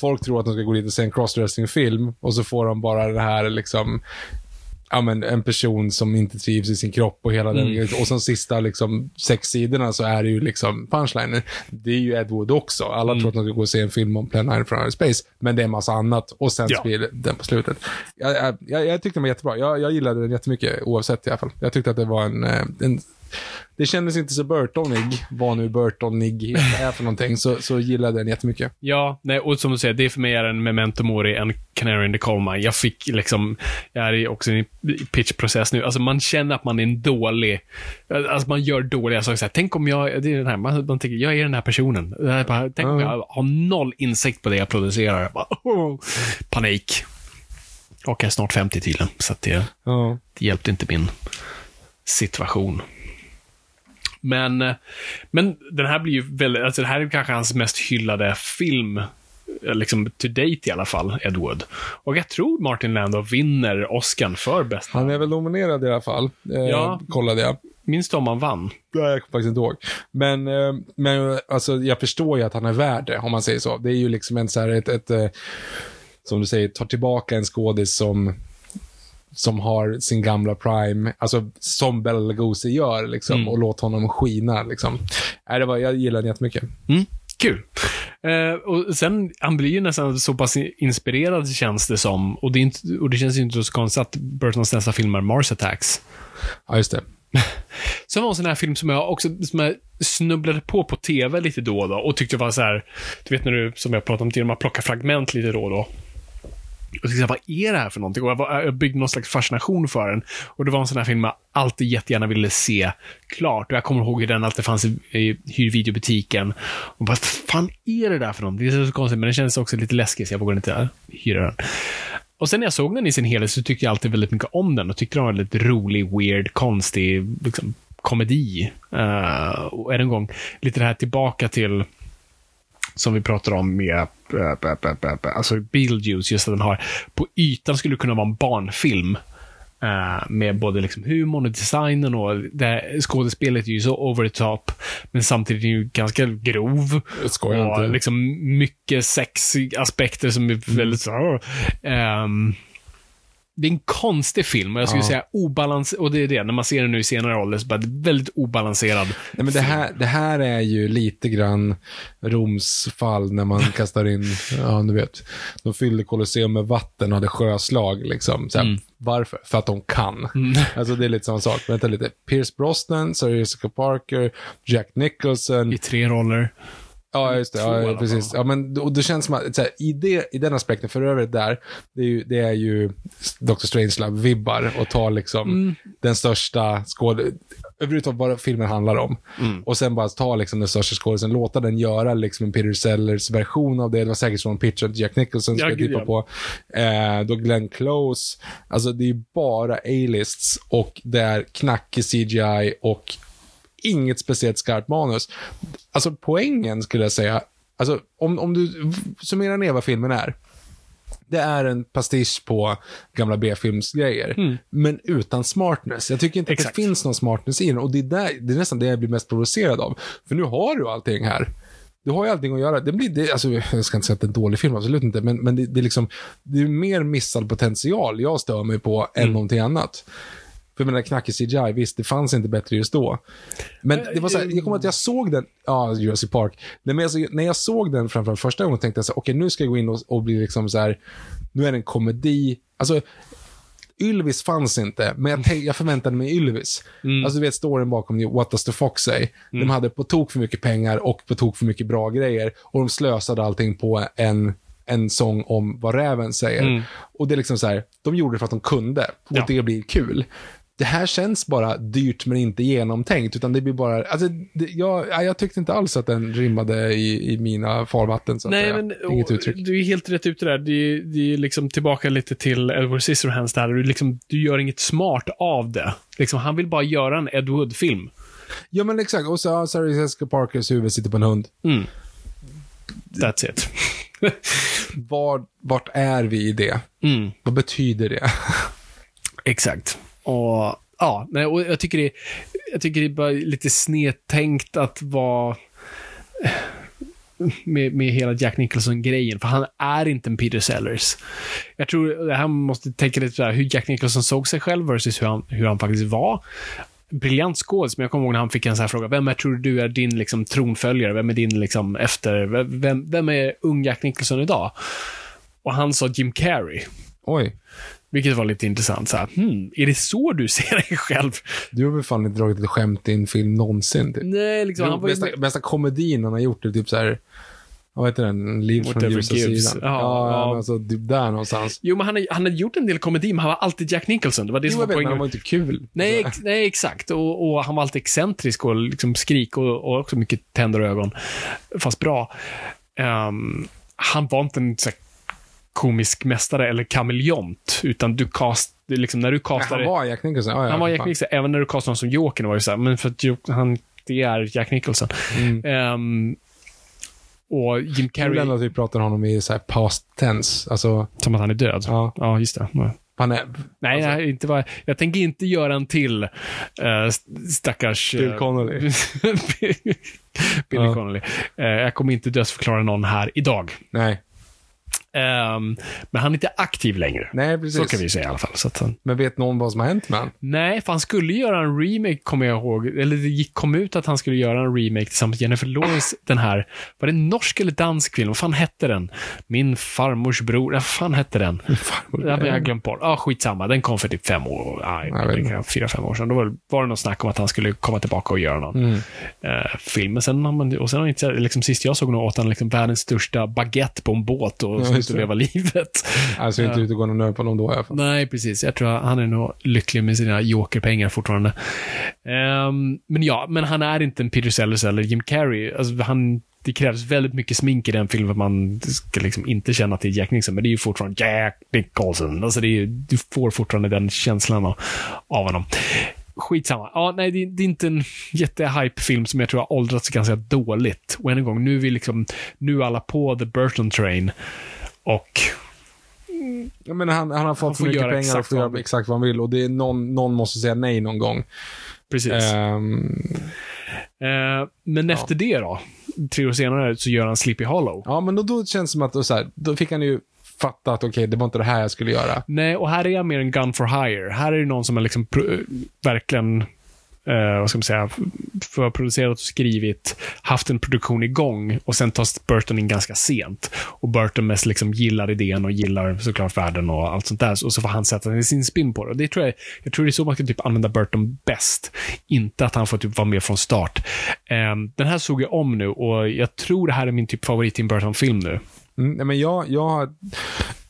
folk tror att de ska gå dit och se en crossdressing-film och så får de bara det här liksom, ja men en person som inte trivs i sin kropp och hela Mm. den, och som sista liksom sex sidorna så är det ju liksom punchliner. Det är ju Ed Wood också. Alla Mm. tror att de ska gå och se en film om Plan 9 from Outer Space, men det är en massa annat och sen Ja. blir den på slutet. Jag, jag, jag, jag tyckte den var jättebra. Jag, jag gillade den jättemycket oavsett i alla fall. Jag tyckte att det var en, eh, en det kändes inte så Burtonig, vad nu Burtonighet är för någonting, så, så gillade jag den jättemycket. Ja, nej, och som du säger, det är för mig är en memento mori, en canary in the coal mine. Jag fick liksom, jag är också i pitchprocess nu. Alltså man känner att man är en dålig, alltså man gör dåliga saker. Så här, tänk om jag, det är den här, man, man tänker, jag är den här personen. Bara, tänk om jag har noll insikt på det jag producerar. Jag bara, oh, panik. Och jag är snart 50 tydligen, så det, Ja. det hjälpte inte min situation. Men, eh, men den här blir ju väldigt, alltså det här är kanske hans mest hyllade film, eh, liksom to date i alla fall, Ed Wood. Och jag tror Martin Landau vinner Oscar för bästa. Han är väl nominerad i alla fall, eh, Ja. kollade jag. Minns du om han vann? Nej, jag kommer faktiskt inte ihåg. Men, eh, men alltså, jag förstår ju att han är värd det, om man säger så. Det är ju liksom en så här, ett, ett eh, som du säger, tar tillbaka en skådis som som har sin gamla prime, alltså som Bela Lugosi gör, liksom, Mm. och låt honom skina. Liksom. Nej, det var, jag gillar den jättemycket. Mm, kul. Eh, och sen, han blir ju nästan så pass inspirerad känns det som. Och det, inte, och det känns ju inte så konstigt att Burtons nästa film är Mars Attacks. Ja, just det. Som var en sån här film som jag också som jag snubblade på på tv lite då och då och tyckte var så här, du vet när du, som jag pratade om tidigare, man plockar fragment lite då och då. Och tänkte, vad är det här för någonting? Och jag, var, jag byggde någon slags fascination för den. Och det var en sån här film jag alltid jättegärna ville se klart. Och jag kommer ihåg hur den alltid fanns i, i hyrvideobutiken. Och vad fan är det där för någonting? Det är så konstigt, men den kändes också lite läskig, så jag vågade inte hyra den. Och sen när jag såg den i sin helhet så tyckte jag alltid väldigt mycket om den och tyckte den var väldigt rolig, weird, konstig, liksom komedi. Uh, och än en gång, lite det här tillbaka till som vi pratar om med äh, alltså Beetlejuice, just att den har, på ytan skulle det kunna vara en barnfilm. Med både liksom humorn och designen och det, skådespelet är ju så over the top, men samtidigt är ju ganska grov. Och inte. liksom mycket sexigaspekter som är väldigt så ehm, det är en konstig film och jag skulle Ja. säga obalanserad, och det är det, när man ser den nu i senare ålder, så bara det är väldigt obalanserad. Nej, men det, här, det här är ju lite grann Roms fall när man kastar in, ja du vet, de fyllde Colosseum med vatten och hade sjöslag. Liksom. Så här, Varför? För att de kan. Alltså det är lite samma sak. Vänta lite. Pierce Brosnan, Sarah Jessica Parker, Jack Nicholson. I tre roller. Ja, just det. Ja, precis. Ja, men, och det känns som att, här, i, det, i den aspekten, för övrigt där, det är ju, det är ju Dr. Strangelove-vibbar och ta liksom den största skåd... Överhuvudtaget vad filmen handlar om. Och sen bara ta liksom den största skådisen, låta den göra liksom en Peter Sellers version av det. Det var säkert de pitchade Jack Nicholson, ska Ja, jag tippa ja. på. Eh, då Glenn Close. Alltså det är ju bara A-lists och det är knackig CGI och inget speciellt skarpt manus. Alltså poängen skulle jag säga, alltså om, om du summerar ner vad filmen är. Det är en pastisch på gamla B-filmsgrejer, men utan smartness. Jag tycker inte att Mm. Exakt. det finns någon smartness i den och det är, där, det är nästan det jag blir mest provocerad av. För nu har du allting här. Du har ju allting att göra. Det blir, det, alltså, jag ska inte säga att det är en dålig film, absolut inte, men, men det, det, är liksom, det är mer missad potential jag stör mig på än någonting annat. För den där knackig CGI, visst, det fanns inte bättre just då. Men det var så här, jag kommer att jag såg den, ja, Jurassic Park. Nej, men alltså, när jag såg den framförallt första gången tänkte jag så här, okej, nu ska jag gå in och, och bli liksom så här, nu är det en komedi. Alltså, Ylvis fanns inte, men jag, jag förväntade mig Ylvis. Alltså du vet storyn bakom det, What Does the Fox Say? De hade på tok för mycket pengar och på tok för mycket bra grejer. Och de slösade allting på en, en sång om vad räven säger. Och det är liksom så här, de gjorde det för att de kunde. Och Ja. det blir kul. Det här känns bara dyrt men inte genomtänkt. Utan det blir bara, alltså, det, jag, ja, jag tyckte inte alls att den rimmade i, i mina farvatten. Så Nej, men Inget uttryck. du är helt rätt ute där. Det är, det är liksom tillbaka lite till Edward Scissorhands där. Du, liksom, du gör inget smart av det. Liksom, han vill bara göra en Ed Wood-film. Ja men exakt, och så har Sarah Jessica Parkers huvud sitter på en hund. Mm. That's it. Var, vart är vi i det? Mm. Vad betyder det? Exakt. Och ja, nej, och jag tycker det, jag tycker det är bara lite snedtänkt att vara eh, med, med hela Jack Nicholson-grejen, för han är inte en Peter Sellers. Jag tror det här måste tänka lite sådär, hur Jack Nicholson såg sig själv versus hur han, hur han faktiskt var. Briljant skådis, men jag kommer ihåg när han fick en sån här fråga, vem är, tror du är din liksom, tronföljare? Vem är din liksom, efter, vem, vem är ung Jack Nicholson idag? Och han sa Jim Carrey. Oj, vilket var lite intressant. Så här, hmm, är det så du ser dig själv? du har väl fan inte dragit ett skämt i en film någonsin? Typ. Nej, liksom, han var bästa, bästa komedin han har gjort är typ så här. Vad heter den? Liv från ljusa gives. sidan. Ja, Ja, ja. alltså typ där någonstans. Jo, men han har, han har gjort en del komedi, men han var alltid Jack Nicholson. Det var det Jo, som var poängen. han var inte kul. Nej, ex, nej, exakt. Och, och han var alltid excentrisk och liksom skrik och, och också mycket tänder och ögon. Fast bra. Ehm, han var inte en så här, komisk mästare eller kameleont, utan du cast, liksom när du castade... han var Jack Nicholson. Ja, ja, han var Jack. Nicholson, även när du castade honom som Jokern var det så här, men för att han, det är Jack Nicholson. Mm. Ehm, och Jim Carrey, ändå att vi pratar om honom i så här past tense. Alltså, som att han är död. ja. Ja, just det. Han är... Nej, Alltså- jag, inte var, jag tänker inte göra en till uh, stackars... Bill eh, Connolly. Bill Ja. Connolly. Eh, jag kommer inte dödsförklara någon här idag. Nej. Ehm, men han är inte aktiv längre. Nej, precis. Så kan vi säga i alla fall. Så han, Men vet någon vad som har hänt med honom? nej, för han skulle göra en remake, kommer jag ihåg. Eller det gick, kom ut att han skulle göra en remake tillsammans med Jennifer Lawrence. Den här, var det en norsk eller dansk film? Vad fan hette den? Min farmors bror. Vad fan hette den? Farmor. Jag har glömt bort. Ja, skitsamma. Den kom för typ fem år, inte. fyra, fem år sedan. Då var, var det något snack om att han skulle komma tillbaka och göra någon Mm. eh, film. Men sen och sen har han inte, liksom, sist jag såg honom åt han liksom världens största baguette på en båt och Ja, just det. leva livet. Alltså inte ute och går någon nöd på någon då i alla fall. Nej, precis. Jag tror att han är nog lycklig med sina jokerpengar fortfarande. Ehm, men ja, men han är inte en Peter Sellers eller Jim Carrey. Alltså, han, det krävs väldigt mycket smink i den filmen för att man ska liksom inte känna att det är Jack Nicholson, men det är ju fortfarande Jack Nicholson. Alltså det är, du får fortfarande den känslan av, av honom. Skitsamma. Ja, nej, det, det är inte en jättehype-film som jag tror har åldrats ganska dåligt. Och än en gång, nu är vi liksom, nu är alla på The Burton Train. Och Ja, men han, han har fått Han för mycket pengar och får göra exakt vad han vill. Och det är någon, någon måste säga nej någon gång. precis. Ehm, Eh, men efter det då, tre år senare, så gör han Sleepy Hollow. ja, men då, då känns det som att då, så här, då fick han ju fatta att okej, det var inte det här jag skulle göra. Nej, och här är jag mer en gun for hire. Här är det någon som har liksom pro- verkligen, eh, vad ska man säga, förproducerat och skrivit, haft en produktion igång och sen tas Burton in ganska sent. Och Burton mest liksom gillar idén och gillar såklart världen och allt sånt där. Och så får han sätta sin spin på det. Och det tror jag, jag tror det är så man ska typ använda Burton bäst. Inte att han får typ vara med från start. Eh, den här såg jag om nu och jag tror det här är min typ favorit Tim Burton-film nu. Mm, men jag, jag har...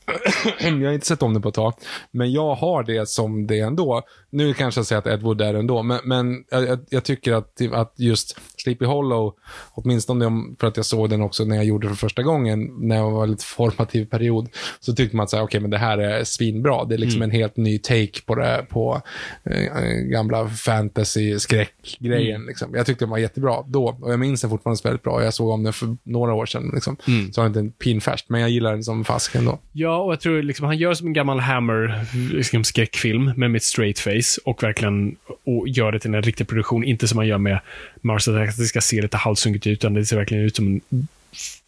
jag har inte sett om det på ett tag, men jag har det som det ändå. Nu kanske jag säger att Edward är det ändå, men, men jag, jag, jag tycker att, att just Sleepy Hollow, åtminstone för att jag såg den också när jag gjorde det för första gången, när jag var lite formativ period, så tyckte man att okej, men det här är svinbra. Det är liksom en helt ny take på det, på eh, gamla fantasy-skräckgrejen. Liksom. Jag tyckte den var jättebra då, och jag minns den fortfarande väldigt bra. Jag såg om den för några år sedan, liksom. så har inte en pinfärskt, men jag gillar den som fask ändå. Ja, och jag tror liksom, han gör som en gammal Hammer liksom, med mitt straight face och verkligen och gör det till en riktig produktion. Inte som man gör med Mars Attack, att det ska se lite halvsunkigt ut, utan det ser verkligen ut som en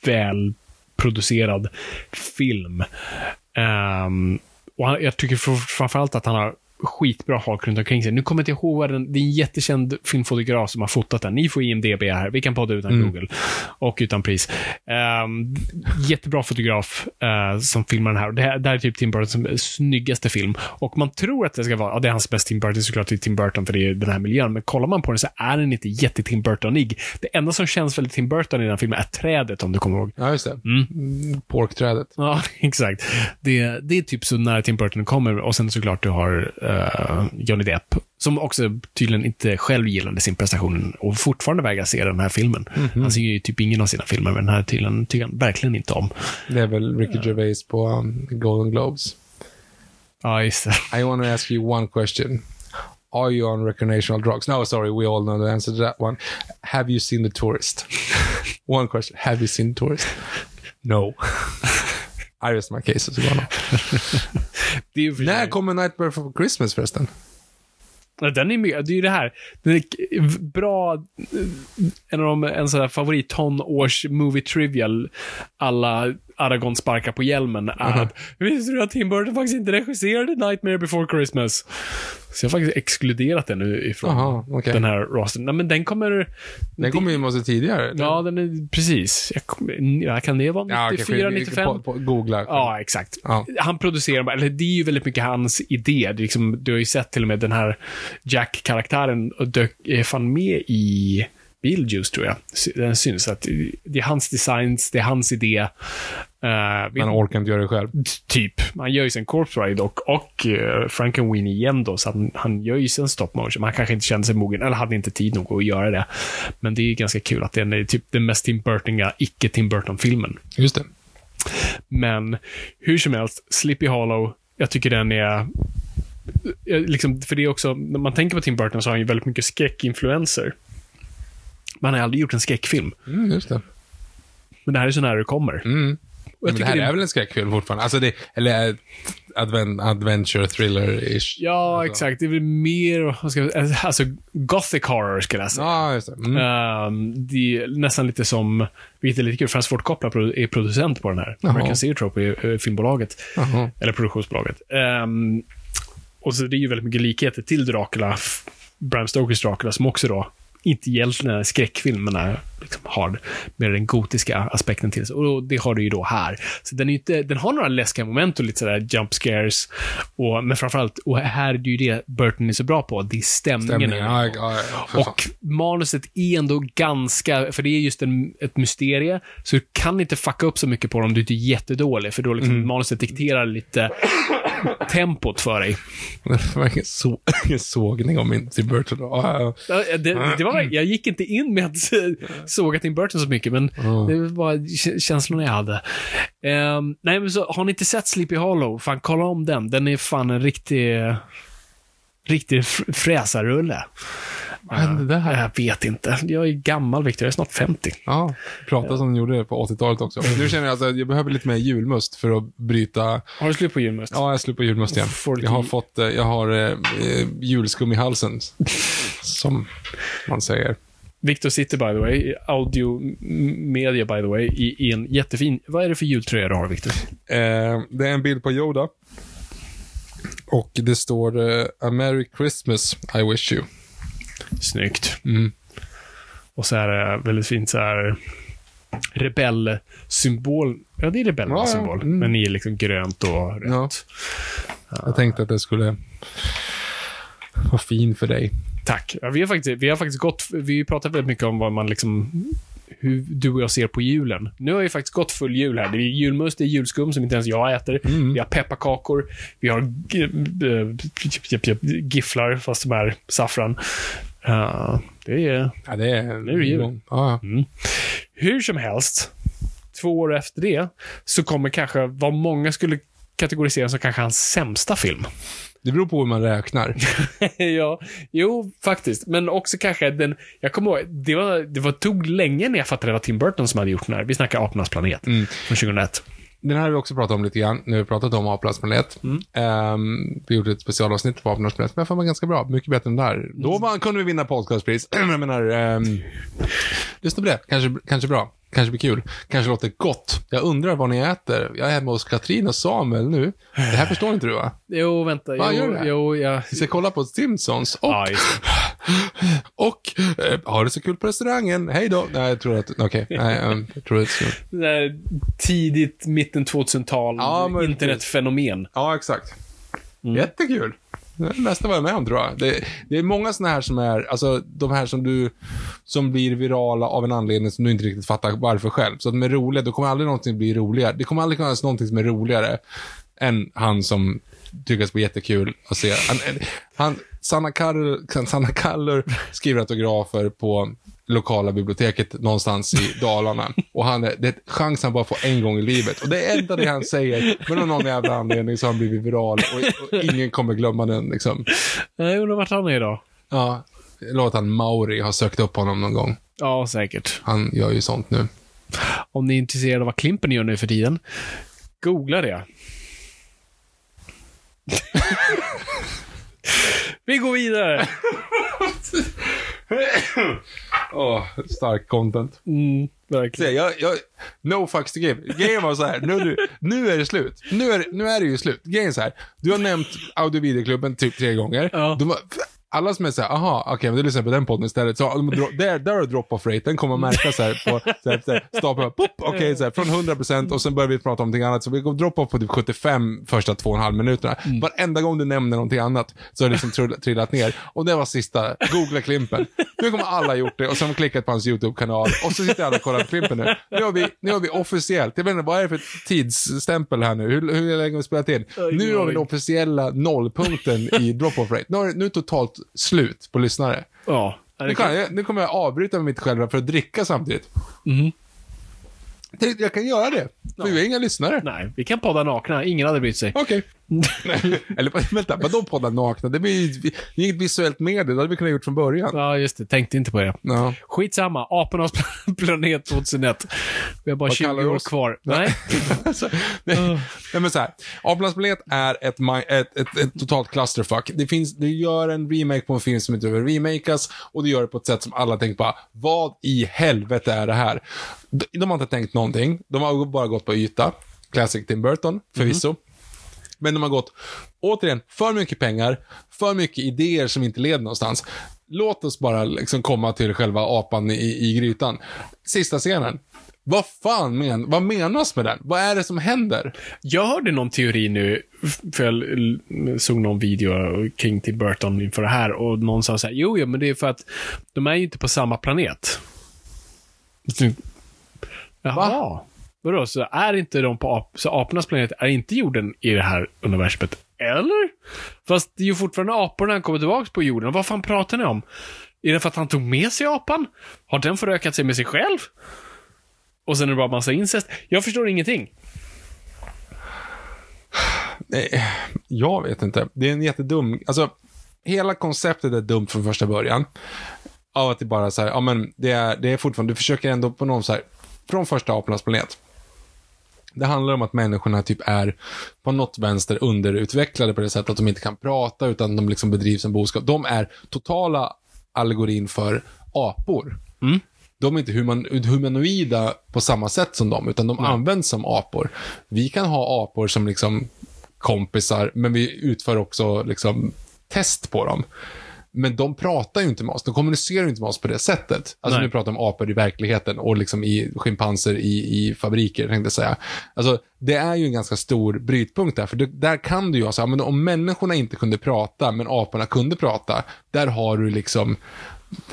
välproducerad film. Um, och han, jag tycker framförallt att han har skitbra folk runt omkring sig. Nu kommer jag inte ihåg vad den, det är en jättekänd filmfotograf som har fotat den. Ni får IMDB här. Vi kan podda utan Google. Och utan pris. Ehm, jättebra fotograf eh, som filmar den här. Det, här. det här är typ Tim Burtons snyggaste film. Och man tror att det ska vara, ja det är hans bästa Tim Burton såklart, det är Tim Burton för det är den här miljön. Men kollar man på den så är den inte jätte-Tim Burtonig. Det enda som känns väldigt Tim Burton i den här filmen är trädet, om du kommer ihåg. Ja, just det. Mm. Porkträdet. Ja, exakt. Det, det är typ så nära Tim Burton kommer. Och sen såklart du har eh, Johnny Depp, som också tydligen inte själv gillade sin prestation och fortfarande vägrar se den här filmen. Han ser ju typ ingen av sina filmer, men den här tydligen, tycker han verkligen inte om. Det är väl Ricky Gervais på um, Golden Globes. Ja, just det. I want to ask you one question. Are you on recreational drugs? No, sorry, we all know the answer to that one. Have you seen The Tourist? one question. Have you seen The Tourist? No. I rest my case. Så När kommer Nightmare for Christmas förresten? Den är mycket, det är ju det här. Den är bra, en av de, en sån här favorit tonårs movie trivial, alla Aragorn sparkar på hjälmen, är att visste du att Tim Burton faktiskt inte regisserade Nightmare before Christmas? Så jag har faktiskt exkluderat den ifrån Jaha, okej. den här rosten. Nej, men den kommer... Den kommer ju måste tidigare. Ja, den är precis. Jag, kommer- ja, kan det vara Ja, 94, kanske- 95? På, på, googla. Ja, exakt. Ja. Han producerar, eller det är ju väldigt mycket hans idé. Liksom, du har ju sett till och med den här Jack-karaktären och dök, är fan med i Beetlejuice, tror jag. Den syns. Att det är hans designs, det är hans idé. Uh, Man orkar inte göra det själv. typ. Han gör ju sen Corpse Ride och, och uh, Frankenweenie igen då, så han, han gör ju sen stop motion. Man kanske inte kände sig mogen, eller hade inte tid nog att göra det. Men det är ganska kul att den är typ den mest Tim Burtoniga, icke-Tim Burton-filmen. Just det. Men hur som helst, Sleepy Hollow, jag tycker den är... eh, Liksom, för det är också, när man tänker på Tim Burton så har han ju väldigt mycket skräckinfluenser. Men han har aldrig gjort en skräckfilm. Mm, just det. Men det här är så nära det kommer. Mm. Men det här är väl en skräckfilm fortfarande? Alltså det, eller eh, adven, adventure thriller-ish. Ja, Alltså. exakt. Det är väl mer, vad ska jag alltså gothic horror skulle jag säga. Ja, just det. Mm. Ehm, det är nästan lite som, vilket är lite kul, Francis Ford Coppola är producent på den här. Jaha. American Zoetrope är eh, filmbolaget. Jaha. Eller produktionsbolaget. Ehm, och så det är ju väldigt mycket likheter till Dracula, Bram Stokers Dracula, som också då inte egentligen är en skräckfilm, men är, liksom, har mer den gotiska aspekten till sig. Och det har du ju då här. Så den, är inte, den har några läskiga moment och lite sådär jump scares. Och, men framförallt, och här är det ju det Burton är så bra på, det är stämningen. Stämningen. Ja, ja, ja. Och manuset är ändå ganska, för det är just en, ett mysterie, så du kan inte fucka upp så mycket på dem om du inte är jättedålig, för då liksom Mm. manuset dikterar lite tempot för dig. Det var ingen, så, ingen sågning om min Tim Burton. Ja, Det, det var, jag gick inte in med att såga Tim Burton så mycket, men det var känslorna jag hade. Ehm, nej, men så har ni inte sett Sleepy Hollow, fan kolla om den. Den är fan en riktig, riktig fr- fräsarrulle. Vad hände där? Jag vet inte. Jag är gammal, Victor. Jag är snart 50. Ja, prata som de gjorde på 80-talet också. Nu känner jag att jag behöver lite mer julmust för att bryta... Har du slut på julmust? Ja, jag slutar på julmust igen. Får Jag har fått, eh, jag har eh, eh, julskum i halsen. Som man säger. Victor sitter, by the way, i audio m- media, by the way, i, i en jättefin... Vad är det för jultröja du har, Victor? Eh, det är en bild på Yoda. Och det står eh, A Merry Christmas, I wish you. Snyggt. Mm. Och så är det väldigt fint så här rebellsymbol. Ja, det är rebellernas Ja, symbol. Mm. Men i liksom grönt och rött. Ja. Jag tänkte att det skulle vara fin för dig. Tack. Ja, vi, har faktiskt, vi har faktiskt gått... Vi pratat väldigt mycket om vad man liksom... Hur du och jag ser på julen. Nu har vi faktiskt gått full jul här. Det är julmust, det är julskum som inte ens jag äter. Vi har pepparkakor. Vi har äh, gifflar, fast de är saffran. Ja, det är... Ja, det är... Nu är det jul. Ja, ja. Hur som helst, två år efter det, så kommer kanske vad många skulle kategorisera som kanske hans sämsta film. Det beror på hur man räknar. ja, jo, faktiskt. Men också kanske den, jag kommer ihåg, det, var, det var, tog länge när jag fattade att det var Tim Burton som hade gjort den här. Vi snackar Apornas planet från 2001. Den här har vi också pratat om lite grann. Nu har vi pratat om Apornas planet. Ehm, vi gjorde ett specialavsnitt på Apornas planet, men jag mig ganska bra. Mycket bättre än där. Då var, kunde vi vinna podcastpris. jag menar, um, lyssna på det. Kanske, kanske bra. Kanske blir kul. Kanske låter gott. Jag undrar vad ni äter. Jag är hemma hos Katrin och Samuel nu. Det här förstår inte du va? Jo, vänta. Vad jo, gör här? jo, jag... Vi ska kolla på Simpsons och, Ja, det. och eh, ha det så kul på restaurangen. Hej då. Nej, jag tror att, okej. Nej, ehm, jag tror att Det där tidigt, mitten 2000-tal, Ja, internetfenomen. Ja, exakt. Jättekul. Det är det mesta var jag med om, tror jag. Det, det är många sådana här som är, alltså de här som du, som blir virala av en anledning som du inte riktigt fattar varför själv. Så att de är roliga, då kommer aldrig någonting bli roligare. Det kommer aldrig finnas någonting som är roligare än han som tycker att det var jättekul att se. Han, han, Sanna, Kall, Sanna Kallur skriver autografer på lokala biblioteket någonstans i Dalarna. Och han det är chans han bara får en gång i livet. Och det är enda det han säger, men av någon jävla anledning så har han blivit viral och, och ingen kommer glömma den liksom. Jag undrar vart han är idag. Ja, låt han Mauri har sökt upp honom någon gång. Ja, säkert. Han gör ju sånt nu. Om ni är intresserade av vad Klimpen gör nu för tiden, googla det. Vi går vidare. Åh, stark content. Mm, verkligen. Se, jag, jag, no fucks to give. Grejen var så här, nu, nu, nu är det slut. Nu är, nu är det ju slut. Grejen är så här, du har nämnt Audio Videoklubben typ tre gånger. Ja. De var, alla som är såhär, aha, okej, okay, men du lyssnar på den podden istället. Så, där, där har drop-off raten, kommer att märka så här på, så här, så här, stapeln, pop, okej, okay, från 100% och sen börjar vi prata om någonting annat. Så vi går drop-off på typ 75 första två och en halv minuterna. Mm. Varenda gång du nämner någonting annat så har det liksom trillat, trillat ner. Och det var sista, googla Klimpen. Nu kommer alla gjort det och sen klickat på hans YouTube-kanal. Och så sitter alla och kollar på Klimpen nu. Nu har vi, nu har vi officiellt, jag vet inte, vad är det för tidsstämpel här nu? Hur, hur länge har vi spelat in? Nu har vi den officiella nollpunkten i drop-off rate. Nu, nu är slut på lyssnare. Ja. Nu, kan jag, nu kommer jag avbryta med mitt själva för att dricka samtidigt. Mhm. Jag kan göra det, för vi har inga lyssnare. Nej, vi kan podda nakna. Ingen hade brytt sig. Okej. Eller vänta, vadå podda nakna? Det blir ju det är inget visuellt medie, det hade vi kunnat gjort från början. Ja, just det. Tänkte inte på det. Ja. Skitsamma. Apornas planet 2001. Vi har bara Vad 20 kallar du år kvar. Nej. alltså, nej, nej men så här. Apornas planet är ett, ett, ett, ett totalt clusterfuck. Det finns, det gör en remake på en film som inte behöver remakas och det gör det på ett sätt som alla tänker bara, vad i helvete är det här? De, de har inte tänkt någonting. De har bara gått på yta. Classic Tim Burton, förvisso. Men de har gått, återigen, för mycket pengar, för mycket idéer som inte leder någonstans. Låt oss bara liksom komma till själva apan i, i grytan. Sista scenen. Vad fan men, vad menas med den? Vad är det som händer? Jag hörde någon teori nu, för jag såg någon video kring Tim Burton inför det här och någon sa så här, jo, jo, men det är för att de är ju inte på samma planet. Jaha. Vadå, så är inte de på ap så apornas planet är inte jorden i det här universumet? Eller? Fast det är ju fortfarande aporna han kommer tillbaka på jorden. Vad fan pratar ni om? Är det för att han tog med sig apan? Har den förökat sig med sig själv? Och sen är det bara massa incest? Jag förstår ingenting. Nej, jag vet inte. Det är en jättedum, alltså hela konceptet är dumt från första början. Av att det bara så här, ja men det är, det är fortfarande, du försöker ändå på någon så här, från första apornas planet. Det handlar om att människorna typ är på något vänster underutvecklade på det sättet att de inte kan prata utan de liksom bedrivs en boskap. De är totala allegorin för apor. De är inte human, humanoida på samma sätt som dem, utan de används som apor. Vi kan ha apor som liksom kompisar, men vi utför också liksom test på dem. Men de pratar ju inte med oss, de kommunicerar ju inte med oss på det sättet. Alltså Nej. nu pratar om apor i verkligheten och liksom i schimpanser i, i fabriker, tänkte jag säga. Alltså, det är ju en ganska stor brytpunkt där, för det, där kan du ju ha så här, men om människorna inte kunde prata, men aporna kunde prata, där har du liksom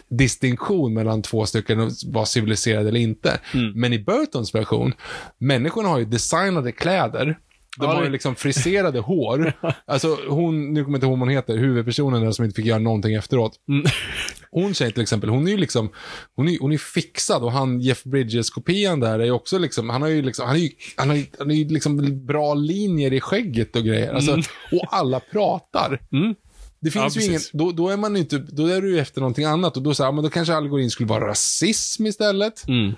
distinktion mellan två stycken och vara civiliserade eller inte. Men i Burtons version, människorna har ju designade kläder. De Ja, har ju liksom friserade hår. Alltså hon, nu kommer jag inte ihåg vad hon heter, huvudpersonen där som inte fick göra någonting efteråt. Hon tjej till exempel, hon är ju liksom, hon är, hon är fixad och han Jeff Bridges-kopian där är ju också liksom, han har ju liksom, han är ju, han har han har ju liksom bra linjer i skägget och grejer. Alltså, och alla pratar. Mm. Det finns Ja, ju ingen, då, då är man ju inte, då är du ju efter någonting annat och då, så här, men då kanske algoritmen skulle vara rasism istället. Mm.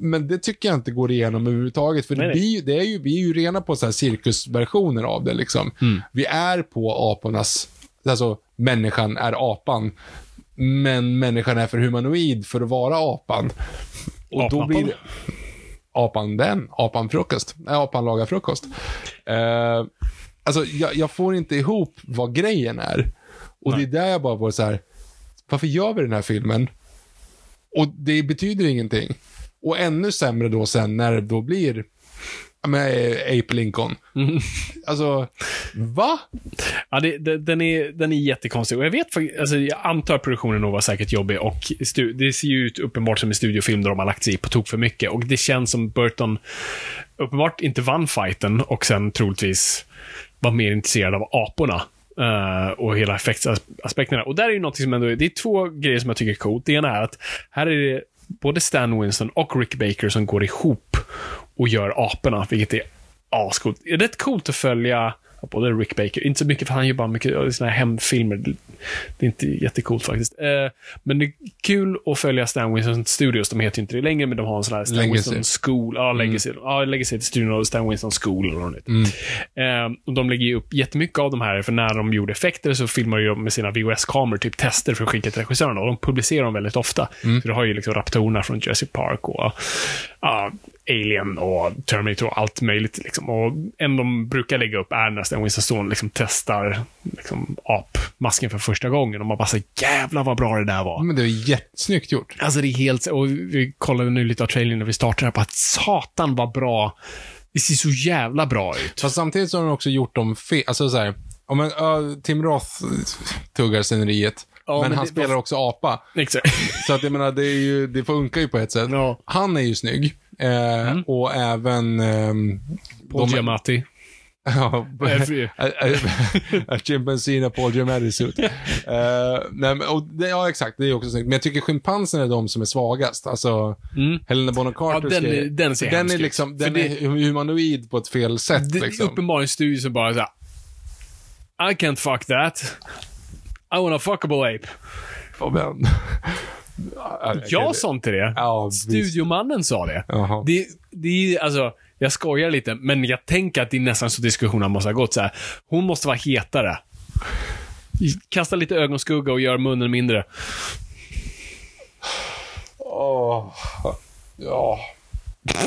Men det tycker jag inte går igenom överhuvudtaget. För Nej, det nej. blir, det är ju, vi är ju rena på så här cirkusversioner av det. Liksom. Mm. Vi är på apornas, alltså människan är apan. Men människan är för humanoid för att vara apan. Och då Apan? blir det... Apan den, apan frukost. Nej, apan lagar frukost. Eh, alltså, jag, jag får inte ihop vad grejen är. Och det är där jag bara får så här, varför gör vi den här filmen? Och det betyder ingenting. Och ännu sämre då sen när det då blir men, eh, Ape Lincoln. Alltså, va? Ja, det, det, den, är, den är jättekonstig. Och jag vet alltså, jag antar att produktionen nog var säkert jobbig och det ser ju ut uppenbart som en studiofilm där de har lagt sig i på tok för mycket. Och det känns som Burton uppenbart inte vann fighten och sen troligtvis var mer intresserad av aporna. eh, och hela effektsaspekterna. Och där är ju något som ändå, det är två grejer som jag tycker är coolt. Det ena är att här är det både Stan Winston och Rick Baker som går ihop och gör aporna, vilket är ascoolt. Det är rätt coolt att följa både Rick Baker, inte så mycket för han gör bara mycket här hemfilmer. Det är inte jättecoolt faktiskt. Eh, men det är kul att följa Stan Winston Studios. De heter ju inte det längre, men de har en sån här Stan Legacy. Winston School. Ja, Legacy. Ja, Legacy heter studion och Stan Winston School eller vad det heter. Eh, och de lägger ju upp jättemycket av de här, för när de gjorde effekter så filmar de med sina VHS-kameror, typ tester för att skicka till regissörerna. Och de publicerar dem väldigt ofta. Så du har ju liksom raptorerna från Jurassic Park och ja, Alien och Terminator och allt möjligt. Liksom. Och en de brukar lägga upp är när Winston Stone liksom testar liksom, apmasken för första gången. Och man bara så jävlar vad bra det där var. Men det är jättesnyggt gjort. Alltså det är helt, och vi kollade nu lite av trailern när vi startade här på att satan vad bra. Det ser så jävla bra ut. Fast samtidigt så har de också gjort dem fel. Alltså så här, om en, ja, Tim Roth tuggar sceneriet. Ja, men, men han det- spelar också apa. Exakt. Så att jag menar, det, är ju, det funkar ju på ett sätt. Ja. Han är ju snygg. Eh, Och även... ehm, Paul de- Giamatti. Ja, Eh, A chimpanzee Paul Giamatti suit. Uh, nej, men, och det, ja, exakt. Det är också snyggt. Men jag tycker schimpansen är de som är svagast. Alltså, Helena Bonham Carters Ja, den är- den ser den är liksom, den det- är humanoid på ett fel sätt. Det liksom. uppenbarligen som bara såhär. I can't fuck that. I want a fuckable ape. Ja, men. Jag sa inte det. Ja. Studiomannen sa det. Jaha. Det, det är alltså, jag skojar lite, men jag tänker att det är nästan så diskussionen måste ha gått så här. Hon måste vara hetare. Kasta lite ögonskugga och gör munnen mindre. Åh. Ja.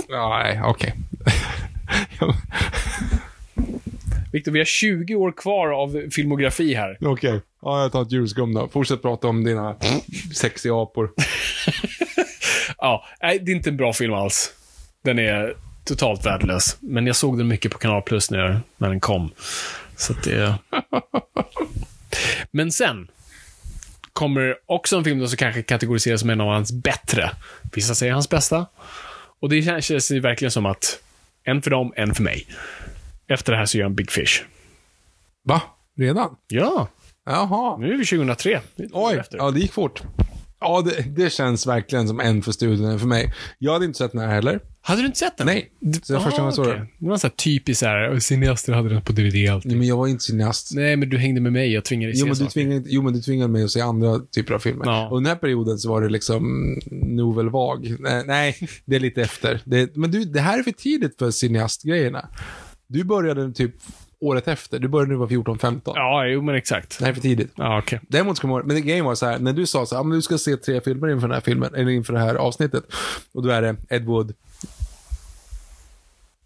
Nej, okej. Viktor, vi har 20 år kvar av filmografi här. Okej. Ja, jag tar ett julskum då. Fortsätt prata om dina sexiga apor. Ja, nej, det är inte en bra film alls. Den är totalt värdelös. Men jag såg den mycket på Kanal Plus när, när den kom. Så att det... Men sen kommer också en film som kanske kategoriseras som en av hans bättre. Vissa säger hans bästa. Och det känns ju verkligen som att en för dem, en för mig. Efter det här så gör han Big Fish. Va? Redan? Ja, Jaha. nu är vi 2003. Det är ett år Oj, efter. ja det gick fort. Ja, det, det känns verkligen som en för studion, en för mig. Jag hade inte sett den här heller. Hade du inte sett den? Nej, så det var första gången jag såg okej. den. Det var sån här typisk så här, cineaster hade den på DVD alltid. Nej, men jag var inte cineast. Nej, men du hängde med mig. Jag tvingade dig Jo se men, du tvingade, jo, men du tvingade mig att se andra typer av filmer. Ja. Och den här perioden så var det liksom Novel Vag. Nej, nej, det är lite efter. Det, men du, det här är för tidigt för cineastgrejerna. Du började typ året efter. Du började när du var 14-15. Ja, jo, men exakt. Det här är för tidigt. Ja, okej. Däremot ska man, men det grejen var så här, när du sa så här, "Ja, men du ska se tre filmer inför den här filmen, eller inför det här avsnittet. Och då är det Ed Wood.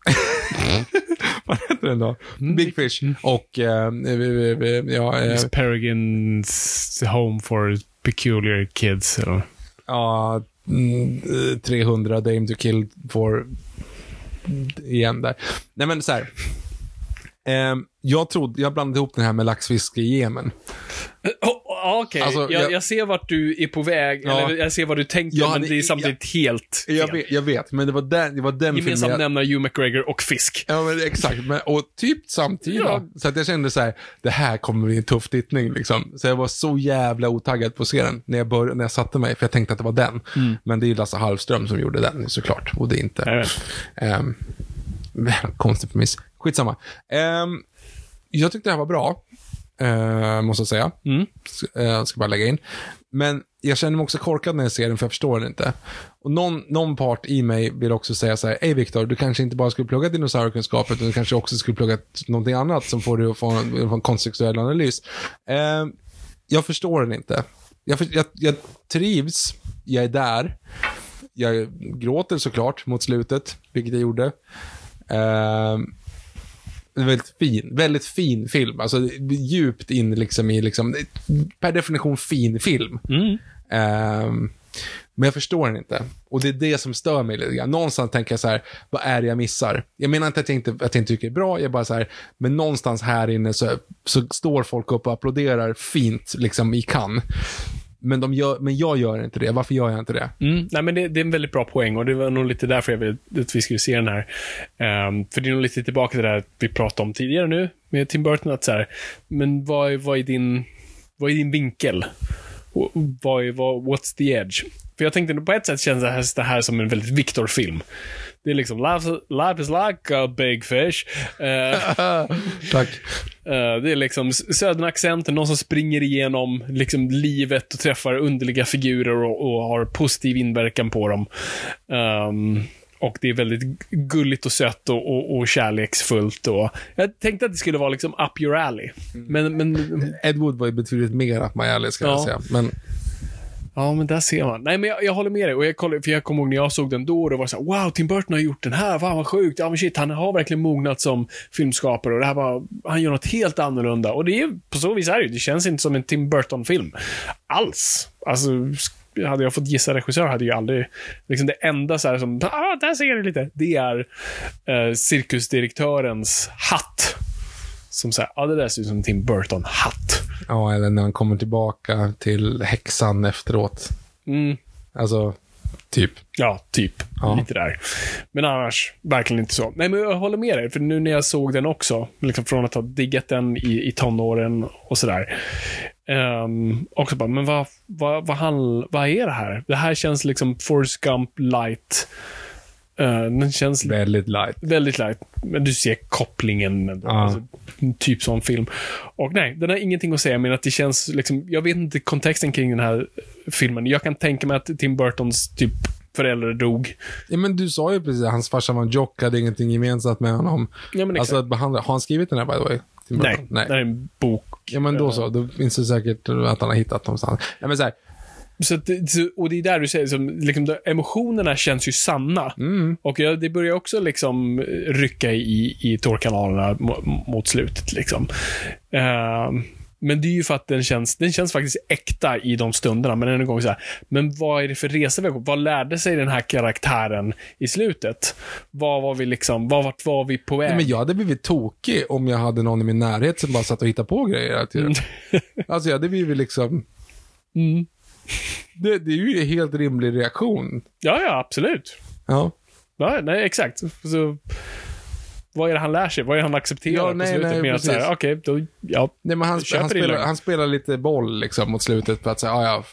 Vad heter den då? Big Fish. Och, eh, eh, eh, ja, eh, Miss Peregrine's Home for Peculiar Kids. Eller? ja, mm, eh, 300 Dame to Kill for igen där. Nej men så här. Ehm, jag trodde, jag blandade ihop den här med laxfiske i Jemen. Oh, Okej, Alltså, jag, jag- jag ser vart du är på väg. Ja. Eller jag ser vad du tänker, Jag men hade- det är samtidigt helt Jag fel. vet, jag vet, men det var den, det var den Gemensam filmen jag, nämnare Hugh McGregor och fisk. Ja, men exakt. Men, och typ samtidigt. Ja. Så att jag kände så här, det här kommer bli en tuff tittning liksom. Så jag var så jävla otaggad på att se den när jag, började, när jag satte mig, för jag tänkte att det var den. Men det är ju Lasse Hallström som gjorde den såklart, och det är inte. Jag. Um, konstig premiss. Skitsamma. Um, jag tyckte det här var bra, uh, måste jag säga. Mm. Eh, ska bara lägga in. Men jag känner mig också korkad när jag ser den, för jag förstår den inte. Och någon, någon part i mig vill också säga så här, hej Viktor, du kanske inte bara skulle plugga dinosauriekunskap, utan du kanske också skulle plugga någonting annat som får dig att få en, en kontextuell analys. Eh, jag förstår den inte. Jag, för, jag, jag trivs, jag är där. Jag gråter såklart mot slutet, vilket jag gjorde. En väldigt fin, väldigt fin film. Alltså djupt in liksom i, liksom, per definition fin film. Mm. Ehm, men jag förstår den inte. Och det är det som stör mig lite grann. Någonstans tänker jag så här, vad är det jag missar? Jag menar inte att jag inte, att jag inte tycker det är bra, jag bara så här, men någonstans här inne så, så står folk upp och applåderar fint liksom i Cannes. Men, de gör, men jag gör inte det. Varför gör jag inte det? Mm, nej, men det, det är en väldigt bra poäng och det var nog lite därför jag ville att vi skulle se den här. Um, för det är nog lite tillbaka till det där vi pratade om tidigare nu med Tim Burton, att så här, men vad, är- vad, är din, vad är din vinkel? Och Vad är, vad, what's the edge? För jag tänkte, på ett sätt känns det här, det här som en väldigt Victor-film. Det är liksom, life, life is like a big fish. Eh, Tack. Eh, det är liksom s- södern accent, någon som springer igenom liksom livet och träffar underliga figurer och, och har positiv inverkan på dem. Ehm, och det är väldigt gulligt och sött och, och, och kärleksfullt. Och jag tänkte att det skulle vara liksom up your alley. Men, men, Ed Wood var ju betydligt mer up my alley, ska jag Ja. säga. Men ja, men där ser man. Nej, men jag, jag håller med dig. Och jag kollade, för jag kommer ihåg när jag såg den då, och det var så här, wow, Tim Burton har gjort den här. Fan vad sjukt. Ja, men shit, han har verkligen mognat som filmskapare och det här var, han gör något helt annorlunda. Och det är på så vis är det ju. Det känns inte som en Tim Burton-film. Alls. Alltså, hade jag fått gissa regissör hade jag aldrig, liksom det enda så här som, ah, där ser du lite. Det är eh, cirkusdirektörens hatt. Som säger, ja det där ser ut som en Tim Burton-hatt. Ja, eller när han kommer tillbaka till häxan efteråt. Mm. Alltså, typ. Ja, typ. Ja. Lite där. Men annars, verkligen inte så. Nej, men jag håller med dig, för nu när jag såg den också, liksom från att ha diggat den i, i tonåren och sådär. Um, också bara, men vad, vad, vad, handl, vad är det här? Det här känns liksom Forrest Gump light. Uh, den känns Väldigt light. väldigt light. Men du ser kopplingen. ändå. Ja. Alltså, typ sån film. Och nej, den har ingenting att säga, men att det känns liksom, jag vet inte kontexten kring den här filmen. Jag kan tänka mig att Tim Burtons typ föräldrar dog. Ja, men du sa ju precis att hans farsa var en jock, hade ingenting gemensamt med honom. Ja, men alltså att behandla, har han skrivit den här by the way? Nej, Burton? det är en bok. Ja, men då så. Då finns det säkert att han har hittat någonstans. Ja, men så här, Så att, och det är där du säger, som, liksom, emotionerna känns ju sanna. Mm. Och jag, det börjar också liksom rycka i, i tårkanalerna mo- mot slutet. Liksom. Ehm, men det är ju för att den känns, den känns faktiskt äkta i de stunderna. Men en gång så här, men vad är det för resa vi har gått? Vad lärde sig den här karaktären i slutet? Vad var vi liksom, vad vart var vi på väg? Nej, men jag hade blivit tokig om jag hade någon i min närhet som bara satt och hittade på grejer hela tiden. Alltså jag hade blivit liksom... Mm. Det, det är ju en helt rimlig reaktion. Ja, ja, absolut. Ja. Ja, nej, exakt. Så, vad är det han lär sig? Vad är det han accepterar Ja, på nej, slutet? nej, med att precis. säga, okej, då, ja. Nej, men han, han, spelar, han spelar lite boll liksom mot slutet för att säga, "Ah, ja,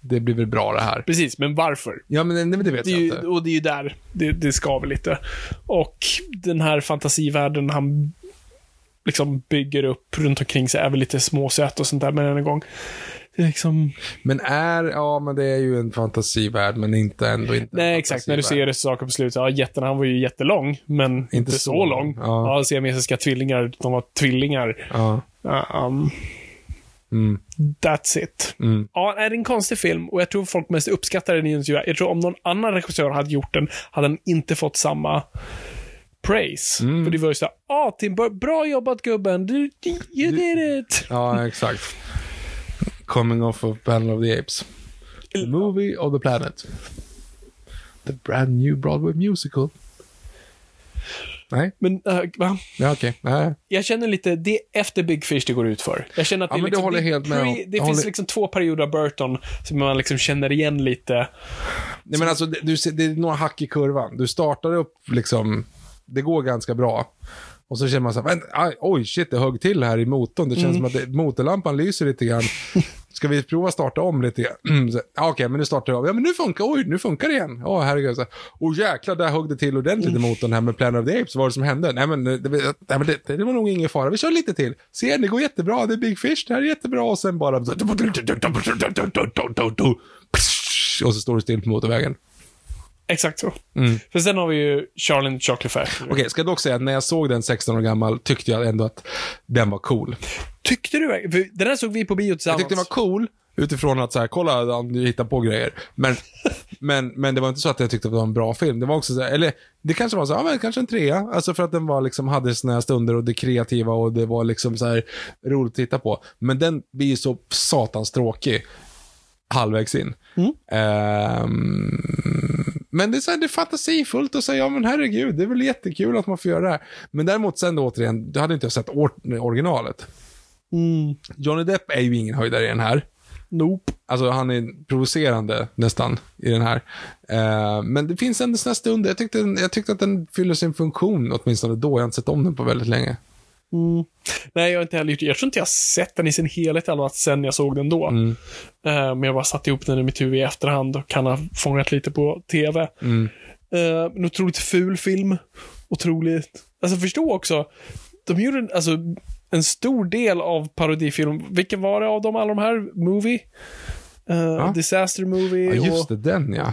det blir väl bra det här. Precis, men varför? Ja, men, nej, men det vet Det jag ju, inte. och det är ju där det, det skaver lite. Och den här fantasivärlden han liksom bygger upp runt omkring sig är väl lite småsöt och sånt där, men en gång. Det liksom... Men är, ja men det är ju en fantasivärld, men inte ändå inte Nej, exakt. När du ser saker på slutet. Ja, jätten, han var ju jättelång, men inte, så, så lång. Ja. Ja, siamesiska tvillingar. De var tvillingar. Ja. Um, Mm. That's it. Mm. Ja, det är en konstig film och jag tror folk mest uppskattar den i en Jag tror om någon annan regissör hade gjort den, hade den inte fått samma praise. Mm. För det var ju såhär, ah Tim bra jobbat gubben, du, you did it. Ja, exakt. Coming off of Planet of the Apes. The movie of the planet. The brand new Broadway musical. Nej, Men, äh, va? ja, okej. Nej. Jag känner lite, det är efter Big Fish det går ut för. Jag känner att Ja, det, det liksom, det, pre- det finns håller- liksom två perioder av Burton som man liksom känner igen lite. Nej, men alltså, det, du, ser- det är några hack i kurvan. Du startar upp liksom, det går ganska bra. Och så känner man så här, "Vänta, aj, oj shit, det högg till här i motorn. Det känns som att det, motorlampan lyser lite grann. Ska vi prova starta om lite grann? Så, ja, Okej, men nu startar jag om. Ja, men nu funkar, oj, nu funkar det igen. Åh, herregud. Så, Åh jäklar, där högg det till ordentligt i motorn här med Planet of the Apes. Vad var det som hände? Nej, men, det, men det, det var nog ingen fara. Vi kör lite till. Se, det går jättebra. Det är Big Fish. Det här är jättebra. Och sen bara... Och så står det still på motorvägen. Exakt så. Mm. För sen har vi ju Charlie and Chocolate Factory. Okej, ska jag dock säga att när jag såg den 16 år gammal tyckte jag ändå att den var cool. Tyckte du verkligen? Den här såg vi på bio Jag tillsammans. tyckte den var cool utifrån att så här, kolla, han hittar på grejer. Men, men, men det var inte så att jag tyckte att det var en bra film. Det var också så här, eller det kanske var så, ja men kanske en trea. Alltså för att den var liksom, hade sina stunder och det kreativa och det var liksom så här roligt att titta på. Men den blir ju så satans tråkig halvvägs in. Ehm, men det är, så här, det är fantasifullt att säga, ja men herregud, det är väl jättekul att man får göra det här. Men däremot sen då återigen, du hade inte jag sett or- originalet. Mm. Johnny Depp är ju ingen höjdare i den här. Nope. Alltså han är provocerande nästan i den här. Eh, men det finns ändå sådana stunder. Jag tyckte, jag tyckte att den fyller sin funktion åtminstone då. Jag har inte sett om den på väldigt länge. Nej, jag har inte heller gjort det. Jag tror inte jag sett den i sin helhet alla fall sen jag såg den då. Mm. Eh, men jag bara satt ihop den i mitt huvud i efterhand och kan ha fångat lite på tv. Mm. Eh, en otroligt ful film. Otroligt... Alltså förstå också. De gjorde en, alltså, en stor del av parodifilm. Vilken var det av dem, alla de här? Movie? Eh, Disaster Movie. Ja, just det. Den ja.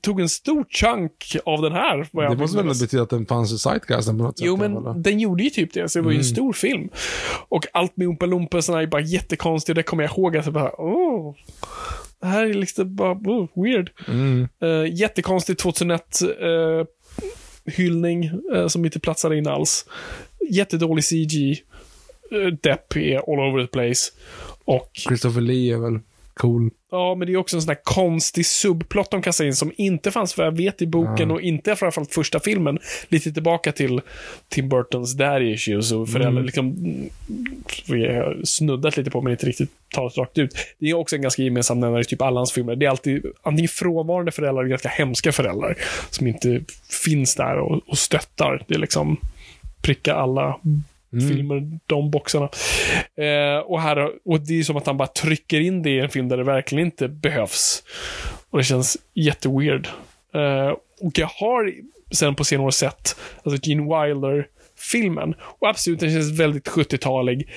tog en stor chunk av den här. vad jag Det måste väl betyda att den fanns i Sightcasten på något sätt? Jo, men den gjorde ju typ det, så det var ju en Mm. stor film. Och allt med Oompa Loompa är bara jättekonstigt. Det kommer jag ihåg att jag bara, åh. Det här är liksom bara, oh, weird. Mm. Uh, jättekonstig 2001 uh, hyllning eh, som inte platsar in alls. Jättedålig CG. Uh, Depp är all over the place. Och Christopher Lee är väl cool. Ja, men det är också en sån här konstig subplot de kastar in som inte fanns vad jag vet i boken och inte framförallt första filmen. Lite tillbaka till Tim Burtons daddy issues och föräldrar liksom mm, vi har snuddat lite på men inte riktigt talat rakt ut. Det är också en ganska gemensam nämnare i typ alla hans filmer. Det är alltid antingen frånvarande föräldrar eller ganska hemska föräldrar som inte finns där och, och stöttar. Det är liksom pricka alla Mm. filmer, de boxarna. Eh, och, här, och det är som att han bara trycker in det i en film där det verkligen inte behövs. Och det känns jätteweird. Eh, och jag har sen på senare år sett alltså Gene Wilder-filmen. Och absolut, den känns väldigt 70-talig.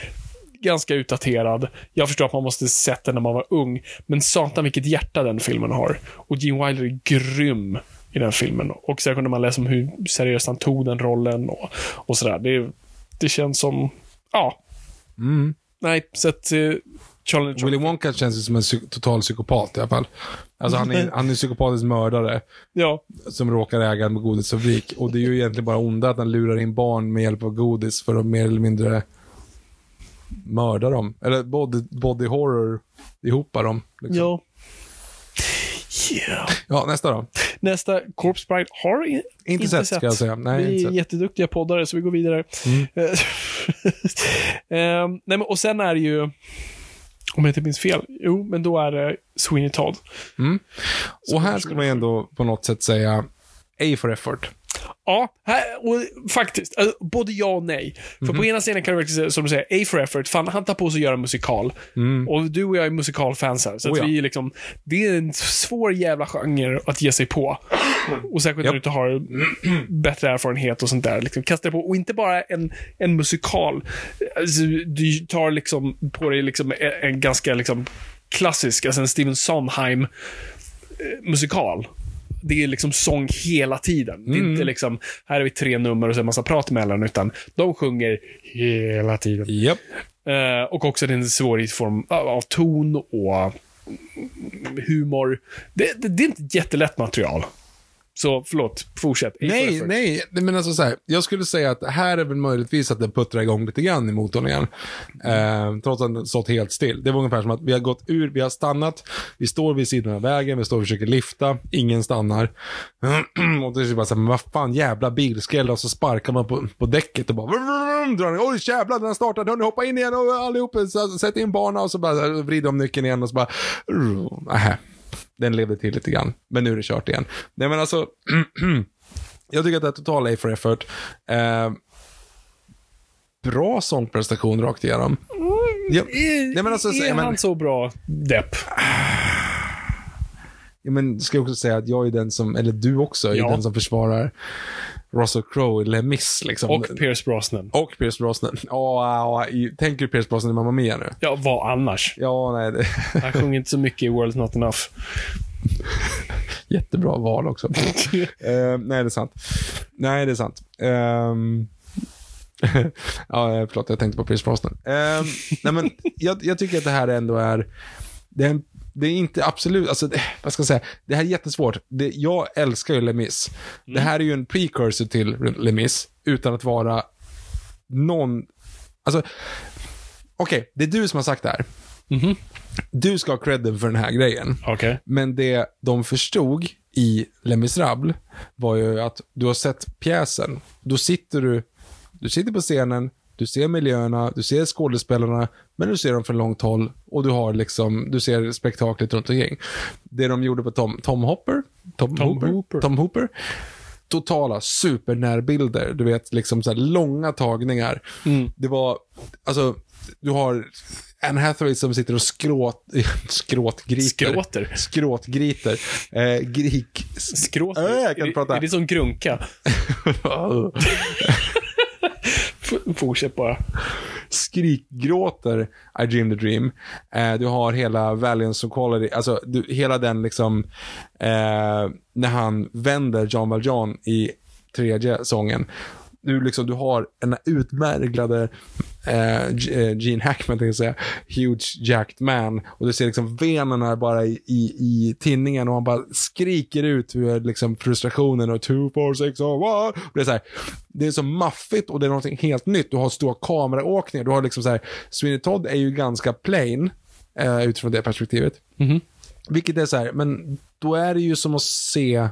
Ganska utdaterad. Jag förstår att man måste sett den när man var ung. Men satan vilket hjärta den filmen har. Och Gene Wilder är grym i den filmen. Och sen kunde man läsa om hur seriöst han tog den rollen och, och sådär. Det, det känns som, ja. Nej, så att eh, Charlie Willy Wonka känns ju som en total psykopat i alla fall. Alltså han är, han är psykopatisk mördare Ja, som råkar äga en godisfabrik. Och det är ju egentligen bara onda att han lurar in barn med hjälp av godis för att mer eller mindre mörda dem. Eller body, body horror ihop dem. Liksom. ja. Yeah. Ja, nästa då. Nästa, Corpse Bride har i, Inte sett, ska jag säga. Nej, vi inte är. Mm. jätteduktiga poddare, så vi går vidare. Ehm, nej, men, och sen är det ju, om jag inte minns fel, jo, men då är det Sweeney Todd. Och här ska man ändå på något sätt säga A for effort. Ja, här, och faktiskt. Alltså, både ja och nej. För Mhm. på ena sidan kan du verkligen säga, som du säger, A for effort. Fan, han tar på sig att göra musikal. Och du och jag är musikalfans här. Så Mm. Oh ja. vi är liksom, det är en svår jävla genre att ge sig på. Och särskilt när du inte har bättre erfarenhet och sånt där. Liksom, kasta på. Och inte bara en, en musikal. Alltså, du tar liksom på dig liksom en, en ganska liksom klassisk, alltså en Steven Sondheim eh, musikal. Det är liksom sång hela tiden. Det är Mm. inte liksom, här har vi tre nummer och så en massa prat emellan, utan de sjunger hela tiden. Japp. Eh, och också den svårighetsform av, av ton och humor. Det, det, det är inte jättelätt material. Så förlåt, fortsätt. Nej, nej, men alltså så här, jag skulle säga att här är väl möjligtvis att den puttrar igång lite grann i motorn igen. Eh, trots att den stått helt still. Det var ungefär som att vi har gått ur, vi har stannat, vi står vid sidan av vägen, vi står och försöker lifta, ingen stannar. och det är bara så här, men vad fan jävla bilskräll och så sparkar man på, på däcket och bara drar den. Oj jävlar, den har startat, hörni hoppa in igen och allihop, sätt in bana och så bara vrider de nyckeln igen och så bara, nähä. Den levde till lite grann, men nu är det kört igen. Nej men alltså, jag tycker att det är total A for effort. Eh, bra sångprestation rakt igenom. Ja, Är, nej, men alltså, är men- han så bra, Depp? ja, men ska jag också säga att jag är den som, eller du också, är Ja. den som försvarar Russell Crowe i Les Mis. Liksom. Och Pierce Brosnan. Och Pierce Brosnan. Ja, oh, tänker du Pierce Brosnan i Mamma Mia nu? Ja, vad annars? Ja, nej, det Han sjunger inte så mycket i World's Not Enough. jättebra val också. Eh, nej, det är sant. Nej, det är sant. Ehm, ja, eh, förlåt, jag tänkte på Pierce Brosnan. Ehm, nej, men jag, jag tycker att det här ändå är, det är, en, det är inte absolut, alltså, det, vad ska jag säga, det här är jättesvårt. Det, jag älskar ju Les Mis. Det här är ju en precursor till Les Mis, utan att vara någon, alltså, okej, det är du som har sagt det här. Du ska ha credden för den här grejen. Okej. Men det de förstod i Les Misérables var ju att du har sett pjäsen. Då sitter du, du sitter på scenen, du ser miljöerna, du ser skådespelarna, men du ser dem från långt håll och du har liksom, du ser spektaklet runt omkring. Det de gjorde på Tom, Tom Hopper, Tom, Tom Hooper, Hooper. Tom Hooper, totala supernärbilder. Du vet, liksom så här långa tagningar. Mm. Det var, alltså, du har Anne Hathaway som sitter och skråt, skråtgriter. Skråter? Skråtgriter. Eh, grik... Skråt. Äh, jag kan är, prata. är det som grunka? Fortsätt bara. skrikgråter I Dream the Dream. Eh, du har hela Valiance of Quality, alltså du, hela den liksom, eh, när han vänder John Valjean i tredje sången. Du, liksom, du har en utmärglade eh, eh, Gene Hackman, tänkte jag säga, huge jacked man. Och du ser liksom venerna bara i, i, i tinningen och han bara skriker ut hur liksom frustrationen och 2, 4, 6, oh, what? Och det är så här, det är så maffigt och det är någonting helt nytt. Du har stora kameraåkningar. Du har liksom så här, Sweeney Todd är ju ganska plain eh, utifrån det perspektivet. Mhm. Vilket är så här, men då är det ju som att se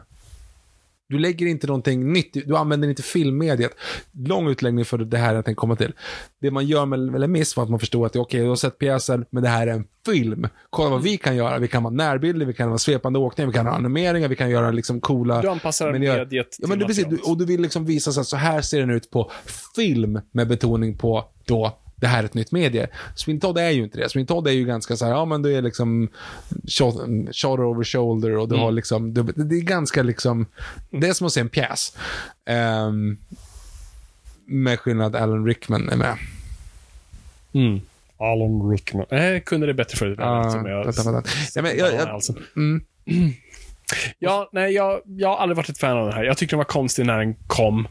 du lägger inte någonting nytt, du använder inte filmmediet. Lång utläggning för det här jag tänkte komma till. Det man gör med med Miss för att man förstår att okej, du har sett pjäsen, men det här är en film. Kolla vad vi kan göra. Vi kan vara närbilder, vi kan ha svepande åkningar, vi kan ha animeringar, vi kan göra liksom coola Du anpassar miljöer. mediet Ja, men till precis, och du vill liksom visa så att så här ser den ut på film med betoning på då det här är ett nytt medie. Swin Todd är ju inte det. Swin Todd är ju ganska så här, ja men det är liksom shot, shoulder over shoulder och du Mm. har liksom, det, det är ganska liksom, det är som att se en pjäs. Um, med skillnad att Alan Rickman är med. Mm. Alan Rickman. Jag kunde det bättre förut. Som jag, vänta, vänta. Ja, men jag- jag- Halsen. Mm. Ja, nej, jag, jag har aldrig varit ett fan av den här. Jag tyckte den var konstig när den kom.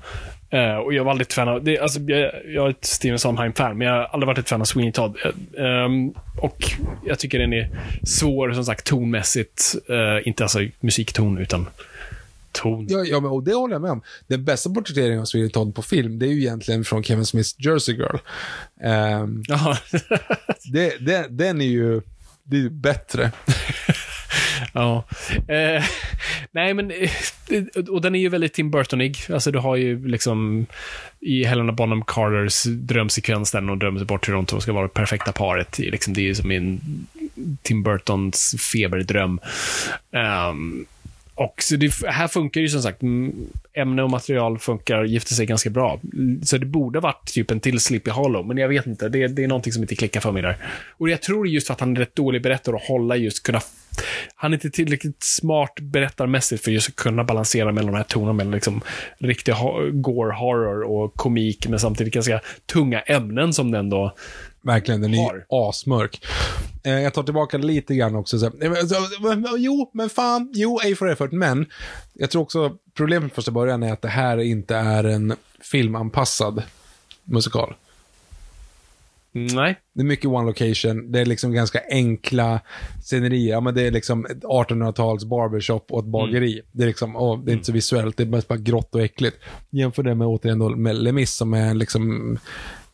Eh, och jag var aldrig ett fan av, det, alltså, jag, jag är ett Steven Sondheim-fan, men jag har aldrig varit ett fan av Sweeney Todd. Eh, ehm, och jag tycker den är svår, som sagt, tonmässigt. Eh, inte alltså musikton, utan ton. Ja, ja men, och det håller jag med om. Den bästa porträtteringen av Sweeney Todd på film, det är ju egentligen från Kevin Smiths Jersey Girl. Um, det, det, den är ju, det är ju bättre. Ja. Eh, nej, men... Eh, och den är ju väldigt Tim Burtonig. Alltså, du har ju liksom i Helena Bonham Carters drömsekvens där hon drömmer sig bort hur de två ska vara det perfekta paret. Det är Liksom, det är ju som en Tim Burtons feberdröm. Um, och så det, här funkar ju som sagt, ämne och material funkar, gifter sig ganska bra. Så det borde ha varit typ en till Sleepy Hollow, men jag vet inte. Det, det är någonting som inte klickar för mig där. Och jag tror just för att han är rätt dålig berättare och hålla just kunna han är inte tillräckligt smart berättarmässigt för just att kunna balansera mellan de här tonerna mellan liksom riktig gore horror och komik, men samtidigt ganska tunga ämnen som den då Verkligen, den är ju asmörk. Eh, jag tar tillbaka lite grann också. Så, eh, jo, men fan, jo, A for effort, men jag tror också problemet från första början är att det här inte är en filmanpassad musikal. Nej. Det är mycket one location, det är liksom ganska enkla scenerier. Ja, men det är liksom ett 1800-tals barbershop och ett bageri. Det är liksom, åh, det är inte så visuellt, det är mest bara grått och äckligt. Jämför det med återigen då, med Lemis som är liksom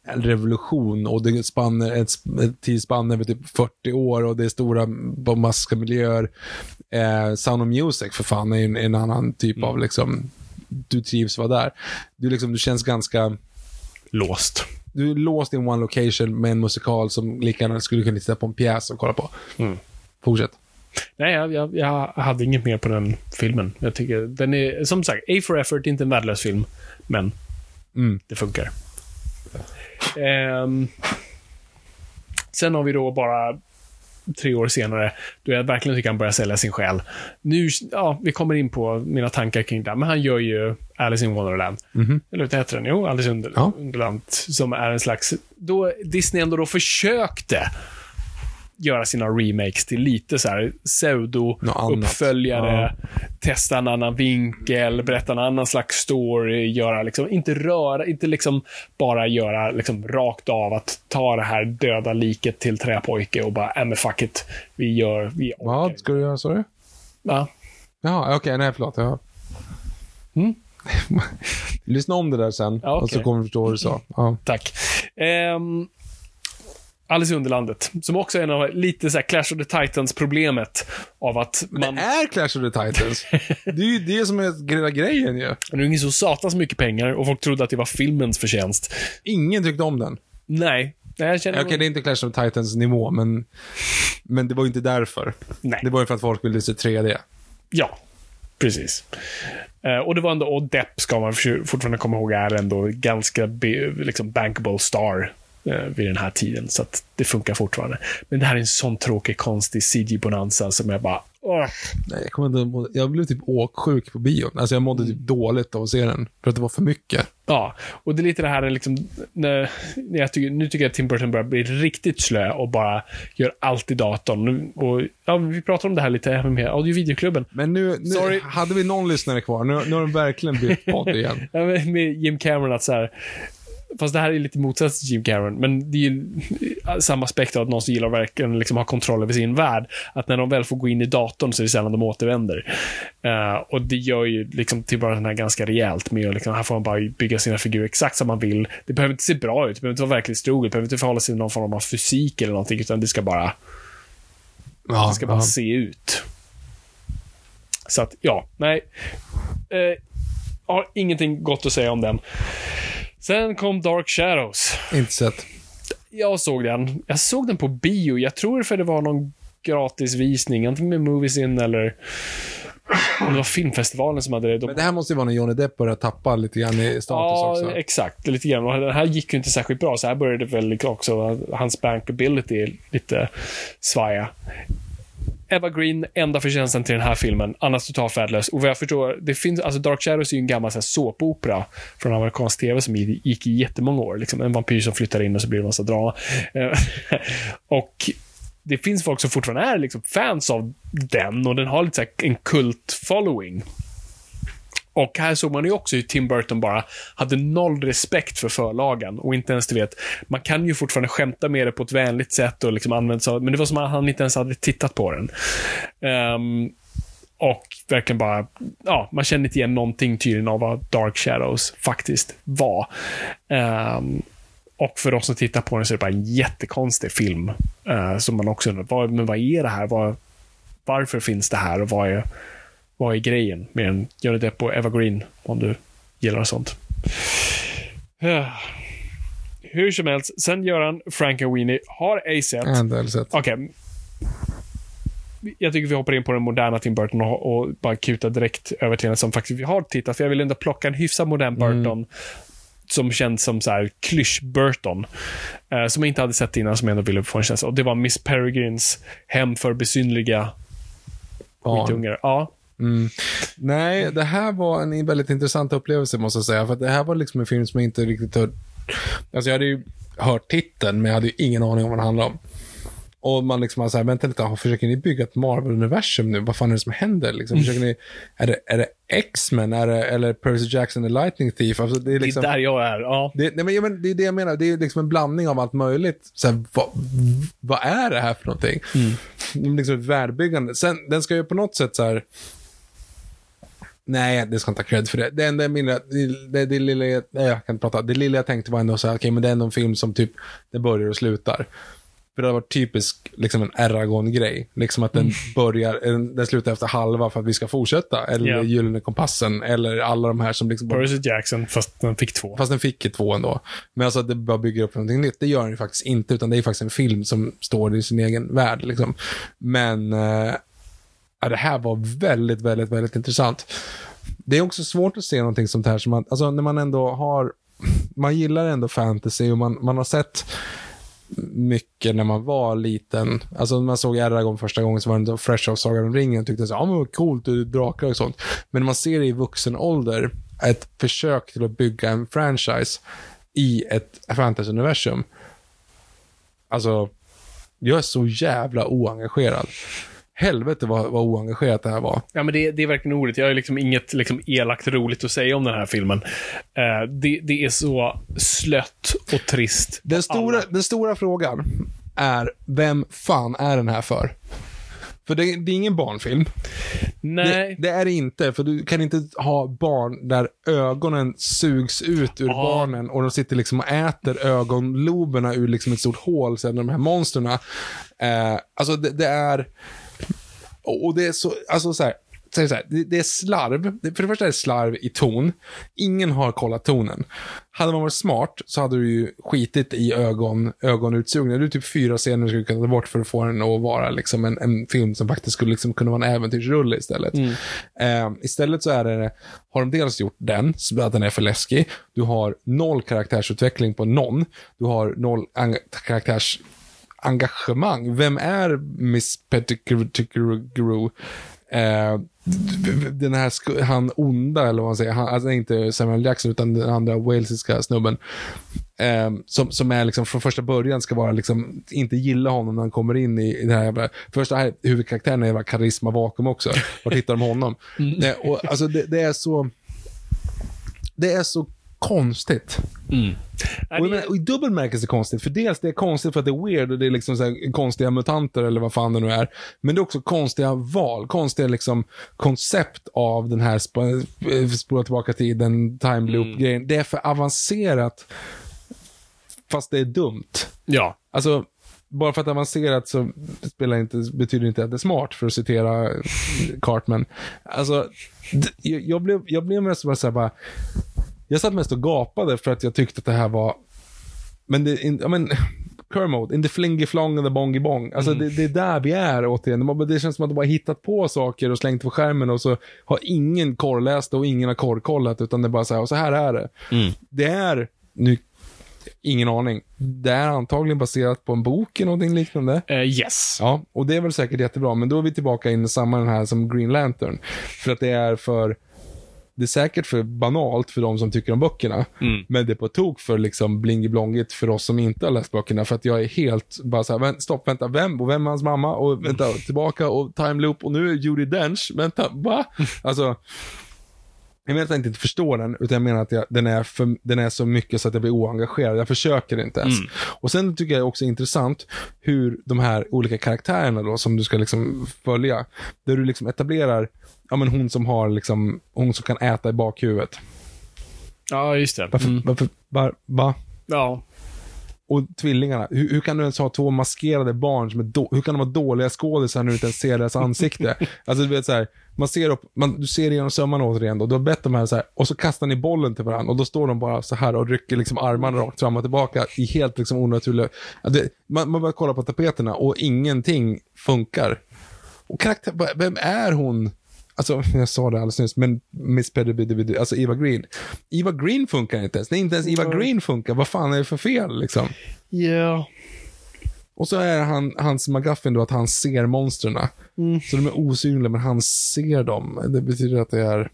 en revolution och det spannar ett, ett tidsspann över typ 40 år och det är stora bombastiska miljöer. Eh, Sound of Music för fan är en, en annan typ av liksom, du trivs vara där. Du, liksom, du känns ganska Låst. Du är låst i one location med en musikal som lika gärna skulle kunna titta på en pjäs och kolla på. Mm. Fortsätt. Nej, jag, jag, jag hade inget mer på den filmen. Jag tycker den är, som sagt, A for effort, inte en värdelös film, men Mm. det funkar. Ehm, sen har vi då bara tre år senare, då jag verkligen tycker han börjar sälja sin själ. Nu, ja, vi kommer in på mina tankar kring det, men han gör ju Alice in Wonderland. Eller vad heter den? Jo, Alice in Ja. Wonderland, som är en slags, då Disney ändå då försökte göra sina remakes till lite så här pseudo-uppföljare, testa en annan vinkel, berätta en annan slags story, göra liksom, inte röra, inte liksom bara göra liksom rakt av att ta det här döda liket till träpojke och bara, äh men fuck it, vi gör, vi orkar Vad inte." ska du göra, sa du? Ja. Jaha, okej, nej förlåt. Ja. Mm. Lyssna om det där sen, Ja, och så kommer du förstå vad du sa. Ja. Tack. Ehm, Alice i Underlandet. Som också är en av, lite så Clash of the Titans-problemet. Av att man... Det är Clash of the Titans. det är ju det som är hela grejen ju. Det är så satans mycket pengar och folk trodde att det var filmens förtjänst. Ingen tyckte om den. Nej. Nej, jag känner... Okej, det är inte Clash of the Titans nivå, men, men det var ju inte därför. Nej. Det var ju för att folk ville se 3D. Ja, precis. Eh, och det var ändå, och Depp ska man fortfarande komma ihåg är ändå ganska be, liksom bankable star vid den här tiden. Så att det funkar fortfarande. Men det här är en sån tråkig, konstig CG-bonanza som jag bara... Åh. Nej, jag, kommer inte, jag blev typ åksjuk på bion. Alltså jag mådde typ dåligt av att se den. För att det var för mycket. Ja, och det är lite det här liksom, när, när jag tycker, nu tycker jag att Tim Burton börjar bli riktigt slö och bara gör allt i datorn. Och, ja, vi pratar om det här lite även med audio videoklubben. Men nu, nu Sorry. hade vi någon lyssnare kvar. Nu, nu har de verkligen bytt podd igen. Ja, med Jim Cameron att så här, Fast det här är lite motsats till Jim Cameron, men det är ju samma aspekt av att någon som gillar verkligen liksom ha kontroll över sin värld. Att när de väl får gå in i datorn så är det sällan de återvänder. Eh, och det gör ju liksom till bara den här ganska rejält med att liksom, här får man bara bygga sina figurer exakt som man vill. Det behöver inte se bra ut, det behöver inte vara verkligt troget, det behöver inte förhålla sig till någon form av fysik eller någonting, utan det ska bara, Ja, det ska bara ja. se ut. Så att, ja, nej. Eh, har ingenting gott att säga om den. Sen kom Dark Shadows. Inte sett. Jag såg den. Jag såg den på bio. Jag tror för det var någon gratisvisning, antingen med Movies In eller om det var filmfestivalen som hade det. De, Men det här måste ju vara när Johnny Depp börjar tappa lite grann i status ja, också. exakt. Lite grann. Och den här gick ju inte särskilt bra, så här började det väl också hans bankability lite svaja. Eva Green, enda förtjänsten till den här filmen, annars totalt värdelös. Och vad jag förstår, det finns, alltså Dark Shadows är ju en gammal så här, såpopera från amerikansk tv som gick i jättemånga år. Liksom, en vampyr som flyttar in och så blir det en massa drama. Eh, och det finns folk som fortfarande är liksom fans av den och den har lite så här, en kult following. Och här såg man ju också hur Tim Burton bara hade noll respekt för förlagen och inte ens, du vet, man kan ju fortfarande skämta med det på ett vänligt sätt och liksom använda sig av, men det var som att han inte ens hade tittat på den. Um, och verkligen bara, ja, man känner inte igen någonting tydligen av vad Dark Shadows faktiskt var. Um, och för oss som tittar på den så är det bara en jättekonstig film. Uh, som man också undrar, vad, men vad är det här? Vad, varför finns det här och vad är, vad är grejen med en Johnny Depp och Eva Green, om du gillar sånt. Hur som helst, sen gör han Frank and Weenie, har ej sett. Inte sett. Okej. Jag tycker vi hoppar in på den moderna Tim Burton och, och bara kutar direkt över till den som faktiskt vi har tittat. För jag vill ändå plocka en hyfsad modern Burton. Som känns som så här klysch-Burton. Eh, som jag inte hade sett innan, som jag ändå ville få en känsla. Och det var Miss Peregrines hem för besynliga Barn. skitungar. Ja. Mm. Nej, det här var en väldigt intressant upplevelse måste jag säga. För det här var liksom en film som jag inte riktigt hört... Alltså jag hade ju hört titeln, men jag hade ju ingen aning om vad den handlade om. Och man liksom har så här, vänta lite, försöker ni bygga ett Marvel-universum nu? Vad fan är det som händer? Liksom, försöker ni, är det, är det X-Men? Eller Percy Jackson the Lightning Thief? Alltså, det är liksom... Det är där jag är. Ja. Det, nej, men, ja, men det är det jag menar. Det är liksom en blandning av allt möjligt. Så här, vad, vad är det här för någonting? Mm. Liksom ett världbyggande. Sen, den ska ju på något sätt så här... Nej, det ska inte ha cred för det. Det enda minns, det, det, det lilla, nej, jag kan inte prata. Det lilla jag tänkte var ändå så här, okej, men det är ändå en film som typ, det börjar och slutar. För det har varit typisk, liksom en Eragon-grej. Liksom att den börjar, den, slutar efter halva för att vi ska fortsätta. Eller Ja. Gyllene Kompassen, eller alla de här som liksom Percy Jackson, fast den fick två. Fast den fick ju två ändå. Men alltså att det bara bygger upp någonting nytt, det gör den ju faktiskt inte. Utan det är faktiskt en film som står i sin egen värld. Liksom. Men eh, ja, det här var väldigt, väldigt, väldigt intressant. Det är också svårt att se någonting sånt här som man, alltså när man ändå har, man gillar ändå fantasy och man, man har sett mycket när man var liten. Alltså när man såg Eragon första gången så var det fresh av Sagan om ringen och tyckte så, ja men vad coolt, det är drakar och sånt. Men när man ser det i vuxen ålder, ett försök till att bygga en franchise i ett fantasy-universum. Alltså, jag är så jävla oengagerad. Helvete vad, vad oengagerat det här var. Ja, men det, det är verkligen ordet. Jag har liksom inget liksom, elakt roligt att säga om den här filmen. Eh, det, det är så slött och trist. Den stora, alla. den stora frågan är, vem fan är den här för? För det, det är ingen barnfilm. Nej. Det, det är det inte, för du kan inte ha barn där ögonen sugs ut ur Ja. barnen och de sitter liksom och äter ögonloberna ur liksom ett stort hål, sen de här monsterna. Eh, alltså det, det är, och det är så, alltså så här, så här, det, det är slarv. Det, för det första är det slarv i ton. Ingen har kollat tonen. Hade man varit smart så hade du ju skitit i ögon, ögonutsugningar. Är typ fyra scener du skulle kunna ta bort för att få den att vara liksom en, en film som faktiskt skulle liksom kunna vara en äventyrsrulle istället. Eh, istället så är det, har de dels gjort den, så att den är för läskig. Du har noll karaktärsutveckling på någon. Du har noll karaktärs engagemang. Vem är Miss Pettigrew? Eh, den här, han onda, eller vad man säger, han, alltså inte Samuel Jackson, utan den andra walesiska snubben. Eh, som, som är liksom från första början ska vara liksom, inte gilla honom när han kommer in i, i det här jävla, första här, huvudkaraktären är jävla karisma vakuum också. Vart hittar de honom? Eh, och, alltså det, det är så, det är så konstigt. Nej, Och, menar, och I dubbel bemärkelse konstigt, för dels det är konstigt för att det är weird och det är liksom så här konstiga mutanter eller vad fan det nu är. Men det är också konstiga val, konstiga liksom koncept av den här sp- eh, spola tillbaka tiden, time loop-grejen. Det är för avancerat, fast det är dumt. Ja. Alltså, bara för att det är avancerat så spelar inte, betyder inte att det är smart, för att citera Cartman. Alltså, jag blev, jag blev mest bara så här bara, jag satt mest och gapade för att jag tyckte att det här var, men det, in, ja men, Kermode, in the flingy flong and the bongy bong. Alltså det, det är där vi är återigen. De Det känns som att de bara hittat på saker och slängt på skärmen och så har ingen korrläst och ingen har korrkollat, utan det är bara så här, och så här är det. Det är, nu, ingen aning, det är antagligen baserat på en bok eller någonting liknande. Eh, yes. Ja, och det är väl säkert jättebra, men då är vi tillbaka in i samma den här som Green Lantern. För att det är för, det är säkert för banalt för de som tycker om böckerna, men det är på tok för liksom blingy-blongigt för oss som inte har läst böckerna, för att jag är helt bara så här, "Vänt- stopp, vänta, vem? Och vem är hans mamma? Och vänta, tillbaka och time loop och nu är Judi Dench, vänta, va? Alltså, jag menar att jag inte förstår den, utan jag menar att jag, den, är för, den är så mycket så att jag blir oengagerad. Jag försöker inte ens. Och sen tycker jag också intressant hur de här olika karaktärerna då, som du ska liksom följa, där du liksom etablerar, ja men hon som har liksom, hon som kan äta i bakhuvudet. Ja, just det. Varför, Mm. varför, var, va? Ja. Och tvillingarna. Hur, hur kan du ens ha två maskerade barn som är då, Hur kan de vara dåliga skådisar när du inte ens ser deras ansikte? alltså du vet så här, man ser upp, man, du ser igenom sömmarna återigen då. Du har bett de här så här, och så kastar ni bollen till varandra och då står de bara så här och rycker liksom armarna rakt fram och tillbaka i helt liksom onaturliga... Det, man, man börjar kolla på tapeterna och ingenting funkar. Och karaktär, vem är hon? Alltså, jag sa det alldeles nyss, men Miss Peddibidibidi, alltså Eva Green. Eva Green funkar inte ens. När inte ens Eva Green funkar, vad fan är det för fel liksom? Ja. Och så är han, hans McGuffin då att han ser monstren. Så de är osynliga, men han ser dem. Det betyder att det är...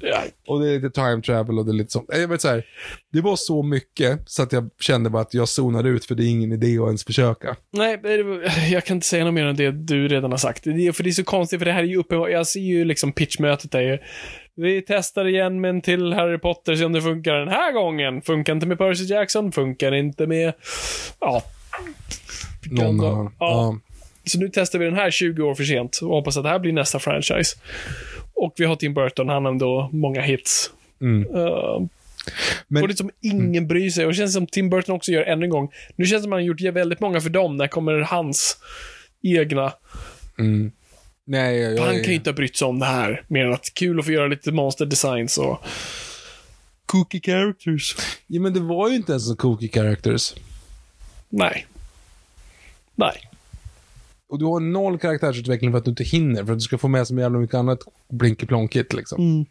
Ja. Och det är lite time travel och det är lite sånt. Jag vet så här, det var så mycket så att jag kände bara att jag zonade ut för det är ingen idé att ens försöka. Nej, jag kan inte säga något mer än det du redan har sagt. Det är, för det är så konstigt, för det här är ju uppenbart. Jag ser ju liksom pitchmötet där ju. Vi testar igen med en till Harry Potter, se om det funkar den här gången. Funkar inte med Percy Jackson, funkar inte med... Ja. Någon annan. Ja. Så nu testar vi den här 20 år för sent och hoppas att det här blir nästa franchise. Och vi har Tim Burton, han har ändå många hits. Mm. Uh, Men- och det är som ingen bryr sig. Och det känns som Tim Burton också gör ännu en gång. Nu känns det som att han har gjort väldigt många för dem. När kommer hans egna? Mm. Nej, jag, jag, Han kan ju inte ha brytt sig om det här. Mer än att kul att få göra lite monster designs och kooky characters. Ja, men det var ju inte ens så kooky characters. Nej. Nej. Och du har noll karaktärsutveckling för att du inte hinner, för att du ska få med så jävla mycket annat blinkeplonkigt liksom.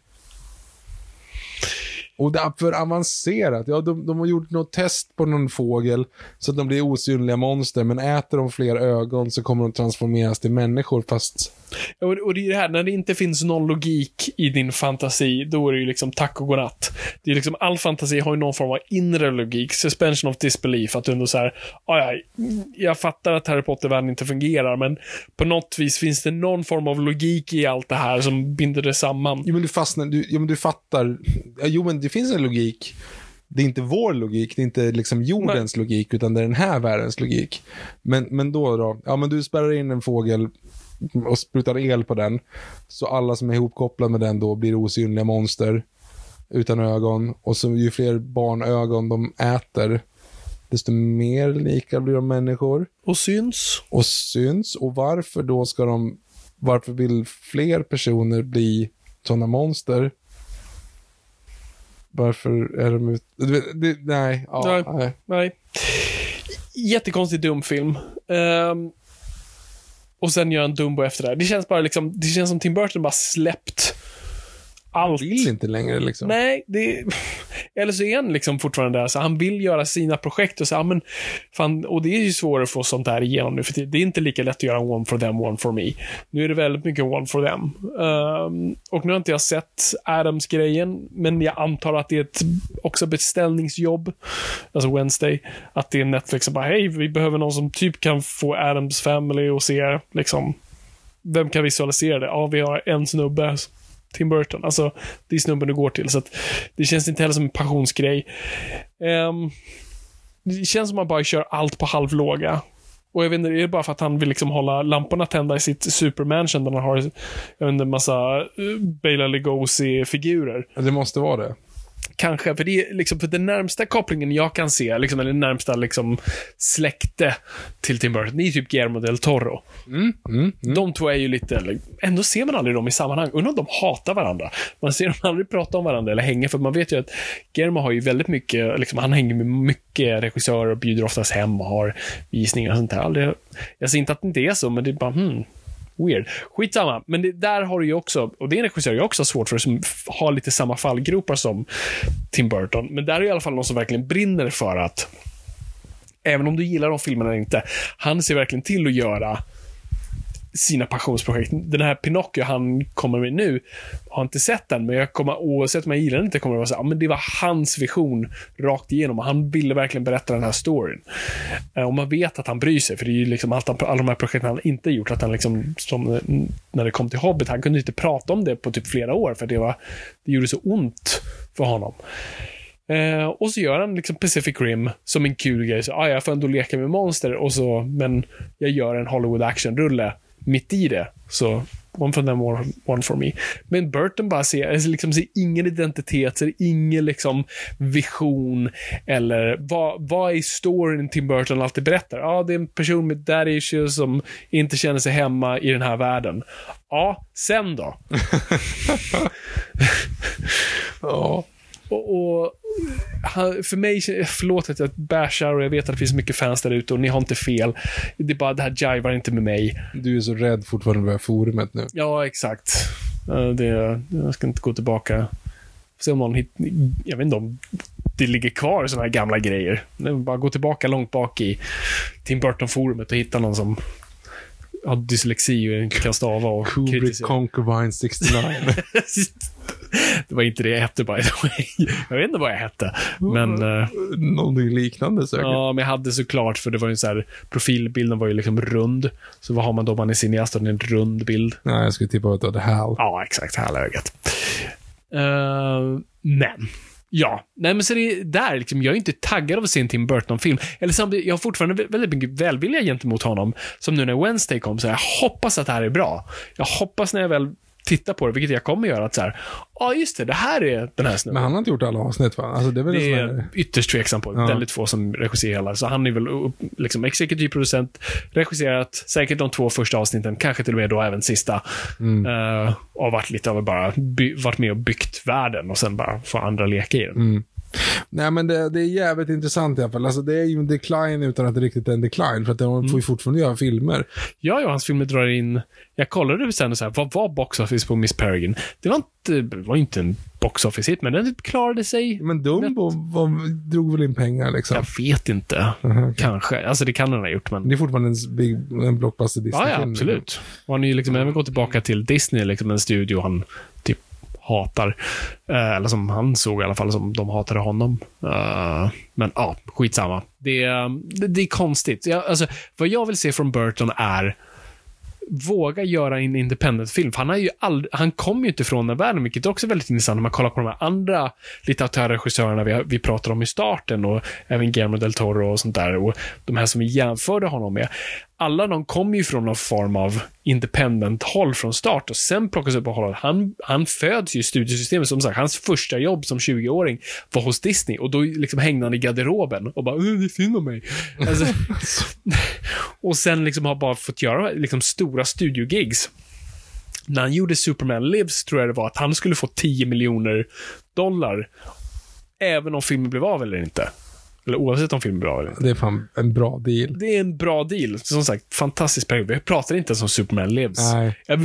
Och det är för avancerat. Ja, de, de har gjort något test på någon fågel så att de blir osynliga monster, men äter de fler ögon så kommer de transformeras till människor, fast... Och, och det är det här, när det inte finns någon logik i din fantasi, då är det ju liksom tack och godnatt. Det är liksom, all fantasi har ju någon form av inre logik, suspension of disbelief, att du ändå såhär, ja, jag fattar att Harry Potter-världen inte fungerar, men på något vis finns det någon form av logik i allt det här som binder det samman. Jo, men du fastnar, du, jo, men du fattar. Jo, men det finns en logik. Det är inte vår logik, det är inte liksom jordens logik, utan det är den här världens logik. Men, men då då, ja men du spärrar in en fågel och sprutar el på den. Så alla som är ihopkopplade med den då blir osynliga monster utan ögon. Och så ju fler barnögon de äter, desto mer lika blir de människor Och syns. och syns. Och varför då ska de, varför vill fler personer bli sådana monster? Varför är de ut... nej, ja, Nej. nej. Nej. Jättekonstig dum film. Ehm, och sen gör en Dumbo efter det här. Det känns bara liksom, det känns som Tim Burton bara släppt allt. Vill inte längre liksom. Nej, det... Eller så är han liksom fortfarande där, så han vill göra sina projekt och så, ja, men, fan, och det är ju svårare att få sånt här igenom nu, för det är inte lika lätt att göra one for them, one for me. Nu är det väldigt mycket one for them. Ehm, och nu har inte jag sett Adams-grejen, men jag antar att det är ett också beställningsjobb, alltså Wednesday, att det är Netflix som bara, hej, vi behöver någon som typ kan få Adams Family och se, liksom, vem kan visualisera det? Ja, vi har en snubbe Tim Burton. Alltså, det är snubben du går till. Så att det känns inte heller som en passionsgrej. Um, det känns som att man bara kör allt på halvlåga. Och jag vet inte, är det bara för att han vill liksom hålla lamporna tända i sitt supermansion där han har, jag vet inte, en massa uh, Bela Lugosi-figurer. Det måste vara det. Kanske, för det är liksom, för den närmsta kopplingen jag kan se, liksom, eller närmsta liksom släkte till Tim Burton, det är typ Guillermo del Toro. Mm, mm. De två är ju lite, ändå ser man aldrig dem i sammanhang. Undrar om de hatar varandra. Man ser dem aldrig prata om varandra eller hänga, för man vet ju att Guillermo har ju väldigt mycket, liksom, han hänger med mycket regissörer och bjuder oftast hem och har visningar och sånt där. Aldrig, jag ser inte att det inte är så, men det är bara, hmm, weird. Skitsamma, men det, där har du ju också, och det är en regissör jag också har svårt för, som har lite samma fallgropar som Tim Burton. Men där är i alla fall någon som verkligen brinner för att, även om du gillar de filmerna eller inte, han ser verkligen till att göra sina passionsprojekt. Den här Pinocchio han kommer med nu, har inte sett den, men jag kommer, oavsett om jag gillar den inte, kommer det vara så här, men det var hans vision rakt igenom. Han ville verkligen berätta den här storyn. Eh, och man vet att han bryr sig, för det är ju liksom allt, alla de här projekten han inte gjort, att han liksom, som eh, när det kom till Hobbit, han kunde inte prata om det på typ flera år, för det var, det gjorde så ont för honom. Eh, och så gör han liksom Pacific Rim som en kul grej. Så, ah, jag får ändå leka med monster, och så, men jag gör en Hollywood action-rulle mitt i det. Så one for them, one, one for me. Men Burton bara ser, alltså liksom ser ingen identitet, ser ingen liksom vision eller vad, vad är storyn Tim Burton alltid berättar? Ja, det är en person med daddy issues som inte känner sig hemma i den här världen. Ja, sen då? Ja. Och, och han, för mig, förlåt att jag bashar och jag vet att det finns mycket fans där ute och ni har inte fel. Det är bara, det här jivar inte med mig. Du är så rädd fortfarande med forumet nu. Ja, exakt. Det, jag ska inte gå tillbaka. Se om någon hit, Jag vet inte om det ligger kvar sådana här gamla grejer. Det Bara gå tillbaka långt bak i Tim Burton-forumet och hitta någon som har dyslexi och inte kan stava och Kubrick kritisera. Concubine 69. det var inte det jag hette, by the way. Jag vet inte vad jag hette. Men... eh, Någonting liknande säkert. Ja, men jag hade såklart, för det var ju så här, profilbilden var ju liksom rund. Så vad har man då om man är cineast? En rund bild. Nej, jag skulle tippa att du hade. Ja, exakt. Här läget. Uh, men. Ja, nej men så det är där liksom, jag är inte taggad av att se en Tim Burton-film. Eller samtidigt, jag har fortfarande vä- väldigt mycket välvilja gentemot honom. Som nu när Wednesday kom, så jag hoppas att det här är bra. Jag hoppas när jag väl tittar på det, vilket jag kommer göra, att så här, ja just det, det här är den här snubben. Men han har inte gjort alla avsnitt va? Alltså, det är väl Det är här... ytterst tveksam på. Ja. Väldigt få som regisserar hela. Så han är väl liksom exekutiv producent, regisserat säkert de två första avsnitten, kanske till och med då även sista. Mm. Eh, och varit lite av bara, by, varit med och byggt världen och sen bara få andra leka i den. Mm. Nej, men det, det är jävligt intressant i alla fall. Alltså, det är ju en decline utan att det riktigt är en decline. För att de får ju fortfarande göra filmer. Ja, ja, hans filmer drar in... Jag kollade sen och så här, vad var box office på Miss Peregrine? Det var inte, var inte en box office hit, men den klarade sig. Men Dumbo var, drog väl in pengar liksom. Jag vet inte. Aha, okej. Kanske. Alltså det kan den ha gjort, men... Det är fortfarande en, big, en blockbuster Ja, Disney-film. ja, absolut. Och han är ju liksom även gått tillbaka till Disney, liksom en studio han hatar. Eh, eller som han såg i alla fall, som de hatade honom. Eh, men ja, skitsamma. Det, är- det, det är konstigt. Jag, alltså, vad jag vill se från Burton är våga göra en independent-film. För han, har ju han kom ju inte från den världen, vilket också är väldigt intressant när man kollar på de här andra litterära regissörerna vi, vi pratade om i starten och även Guillermo del Toro och sånt där. Och de här som vi jämförde honom med alla de kommer ju från någon form av independent-håll från start och sen plockas upp på hållet. Han, han föds ju i studiesystemet. Som sagt, hans första jobb som 20-åring var hos Disney och då liksom hängde han i garderoben och bara "Åh, “Det är synd om mig”. Alltså, och sen liksom har bara fått göra liksom stora studiogigs. När han gjorde Superman Lives tror jag det var att han skulle få 10 miljoner dollar. Även om filmen blev av eller inte. Eller oavsett om filmen blev av eller inte. Det är fan en bra deal. Det är en bra deal. Som sagt, fantastisk period. Vi pratar inte ens om Superman Lives.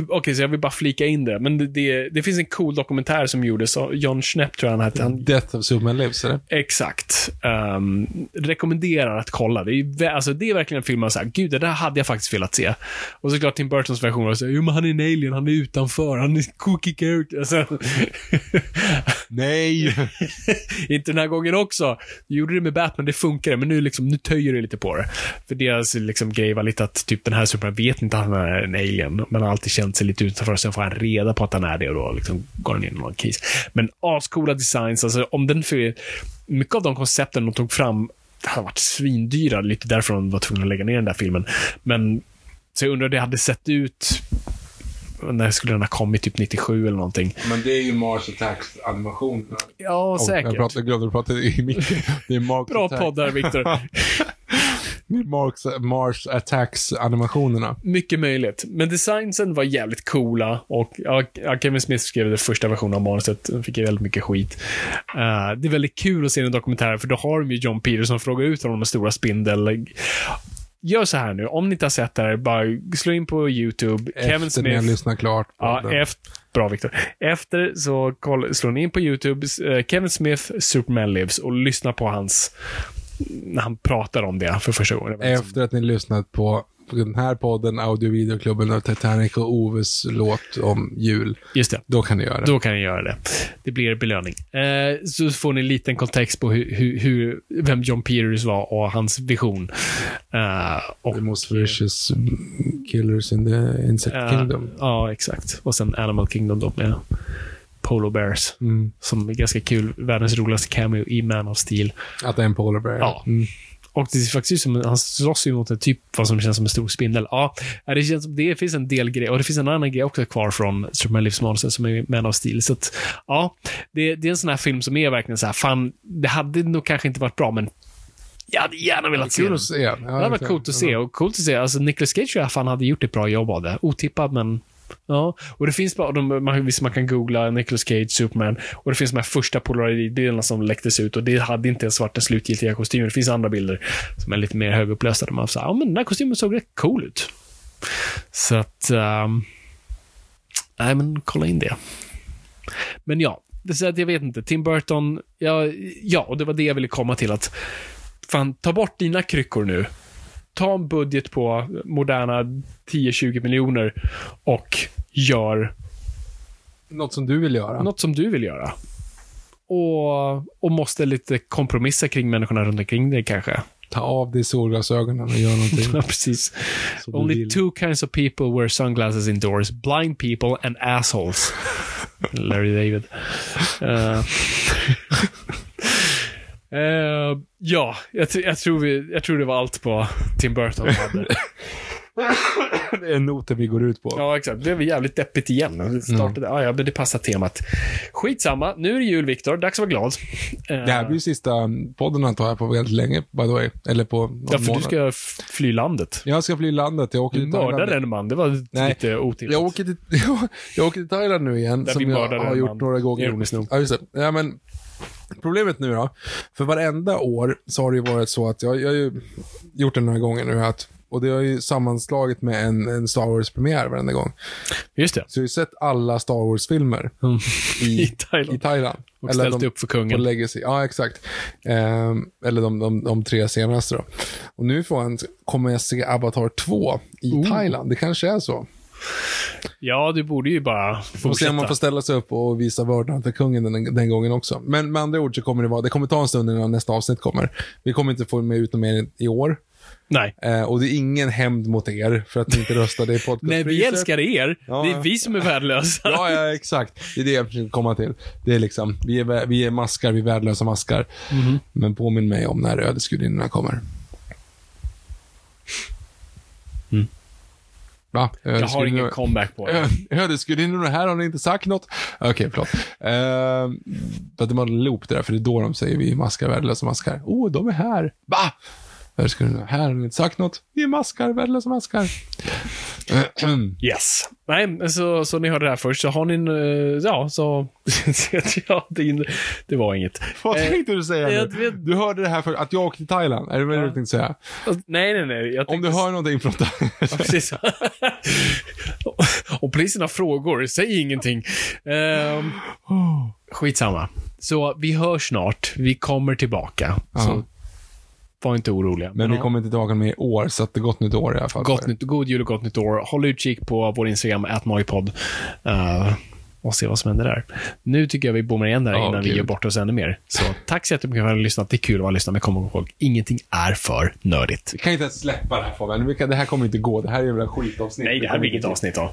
Okej, så jag vill bara flika in det. Men det, det, det finns en cool dokumentär som gjordes av John Schnepp, tror jag han hette. Han, Death of Superman Lives, eller? Exakt. Um, rekommenderar att kolla. Det är, alltså, det är verkligen en film man säger, gud, det där hade jag faktiskt velat se. Och såklart Tim Burtons version var så jo men han är en alien, han är utanför, han är cookie character. Alltså, Nej! inte den här gången också. Du gjorde det med Batman, det funkar, men nu, liksom, nu töjer du lite på det. För deras liksom, grej var lite att typ den här Superman vet inte att han är en alien, men har alltid känt sig lite utanför, och sen får han reda på att han är det och då liksom, går han in i någon case. Men ascoola designs, alltså om den för, mycket av de koncepten de tog fram har varit svindyra, lite därför de var tvungna att lägga ner den där filmen. Men, så jag undrar hur det hade sett ut när skulle den ha kommit? Typ 97 eller någonting. Men det är ju Mars Attacks animationerna. Ja, säkert. Jag, pratade, glömde prata i micken. Det är Mars Bra Attack. podd där, Viktor. Mars, Mars Attacks animationerna. Mycket möjligt. Men designsen var jävligt coola och ja, Kevin Smith skrev den första versionen av manuset. Den fick väldigt mycket skit. Eh, det är väldigt kul att se den dokumentären för då har de ju John Peters som frågar ut honom med stora spindel. Gör så här nu, om ni inte har sett det här, bara slå in på YouTube. Kevin Efter ni har Smith. lyssnat klart på Ja, den. efter, bra Viktor. Efter så koll, slår ni in på YouTube, eh, Kevin Smith, Superman Lives och lyssna på hans, när han pratar om det för första gången. Liksom- Efter att ni lyssnat på den här podden, Audio Videoklubben och Titanic och Oves låt om jul. Just det. Då kan ni göra det. Då kan ni göra det. Det blir belöning. Eh, så får ni en liten kontext på hur, hur, hur, vem John Peters var och hans vision. Eh, och, The most vicious killers in the insect eh, kingdom. Ja, exakt. Och sen Animal Kingdom då med Polo Bears. Mm. Som är ganska kul. Världens roligaste cameo i Man of Steel. Att det är en polar bear. Ja. Mm. Och det ser faktiskt ut som, han slåss ju mot en typ vad som känns som en stor spindel. Ja, det känns som, det finns en del grejer. Och det finns en annan grej också kvar från Superman Livsmanuset som är Man of Steel. Så att, ja, det, det är en sån här film som är verkligen så här, fan, det hade nog kanske inte varit bra, men jag hade gärna velat se den. att se. Ja, Det hade varit coolt att se. Och coolt att se. Alltså, Nicolas Cage jag fan hade gjort ett bra jobb av det. Otippad, men Ja, och det finns bara, de, man, visst man kan googla Nicolas Cage, Superman, och det finns de här första polaroidbilderna som läcktes ut och det hade inte ens varit den slutgiltiga kostymen. Det finns andra bilder som är lite mer högupplösta där man säger, ja men den här kostymen såg rätt cool ut. Så att, ehm, nej men kolla in det. Men ja, det är så att jag vet inte, Tim Burton, ja, ja, och det var det jag ville komma till att, fan, ta bort dina kryckor nu ta en budget på moderna 10-20 miljoner och gör Något som du vill göra. något som du vill göra. Och, och måste lite kompromissa kring människorna runt omkring dig kanske. Ta av dig solglasögonen och gör någonting. Ja, precis. Only vill. two kinds of people wear sunglasses indoors. Blind people and assholes. Larry David. Eh, eh, ja, jag, jag, tror vi, jag tror det var allt på Tim Burton hade. Det är noten vi går ut på. Ja, exakt. Det blev jävligt deppigt igen. Det startade, ja, ja, men det passar temat. Skitsamma. Nu är det jul, Viktor. Dags att vara glad. Eh, Det här blir sista podden antar jag på väldigt länge, by the way. Eller på någon Ja, för du månad. ska f- fly landet. Jag ska fly landet. Jag åker Du till Thailand. mördade en man. Det var Nej. lite otippat. Jag åker, till, jag åker till Thailand nu igen, Där som jag har gjort några gånger. Ja, just det. Ja, men, problemet nu då, för varenda år så har det ju varit så att jag, jag har ju gjort det några gånger nu, att, och det har ju sammanslagit med en, en Star Wars-premiär varenda gång. Just det. Så jag har ju sett alla Star Wars-filmer Mm. i, I Thailand. i Thailand. Och ställt de- upp för på kungen. Legacy. Ja, exakt. Ehm, eller de, de, de tre senaste då. Och nu får han, kommer jag se Avatar 2 i Oh. Thailand. Det kanske är så. Ja, du borde ju bara Får se om fortsätta. man får ställa sig upp och visa vördnad för kungen den, den gången också. Men med andra ord så kommer det vara, det kommer ta en stund innan nästa avsnitt kommer. Vi kommer inte få med ut något mer i år. Nej. Eh, och det är ingen hämnd mot er för att ni inte röstade i podcastpriset. Nej, vi älskar er. Ja, det är vi som är värdelösa. Ja, ja, exakt. Det är det jag försöker komma till. Det är liksom, vi är, vi är maskar, vi är värdelösa maskar. Mhm. Men påminn mig om när ödesgudinnorna kommer. Va? Jag har ingen comeback på det. Ödesgudinnorna här har ni inte sagt något. Okej, okay, förlåt. Uh, det var en loop det där, för det är då de säger vi maskar, värdelösa maskar. Oh, de är här. Va? Ödesgudinnorna, här har ni inte sagt något. Vi är maskar, värdelösa maskar. yes. Nej, så, så ni hörde det här först. Så har ni en, eh, ja, så, ja, det, det var inget. Vad eh, tänkte du säga nu? Du hörde det här först, att jag åkte till Thailand. Är det vad ja. du tänkte säga? Nej, nej, nej. Om du hör någonting från Thailand. Ja, precis. Om polisen har frågor, säg ingenting. Um, skitsamma. Så vi hörs snart. Vi kommer tillbaka. Så var inte oroliga. Men, men vi kommer inte tillbaka med i år, så att det gott nytt år i alla fall. Gott nytt, god jul och gott nytt år. Håll utkik på vår Instagram, atmojpodd. Uh, och se vad som händer där. Nu tycker jag vi bommar igen där oh, innan Gud. vi gör bort oss ännu mer. Så tack så jättemycket för att ni har lyssnat. Det är kul att vara lyssnat, men kom ihåg, ingenting är för nördigt. Vi kan inte ens släppa det här Fabian. Det här kommer inte gå. Det här är väl en skitavsnitt. Nej, det här blir inget avsnitt då.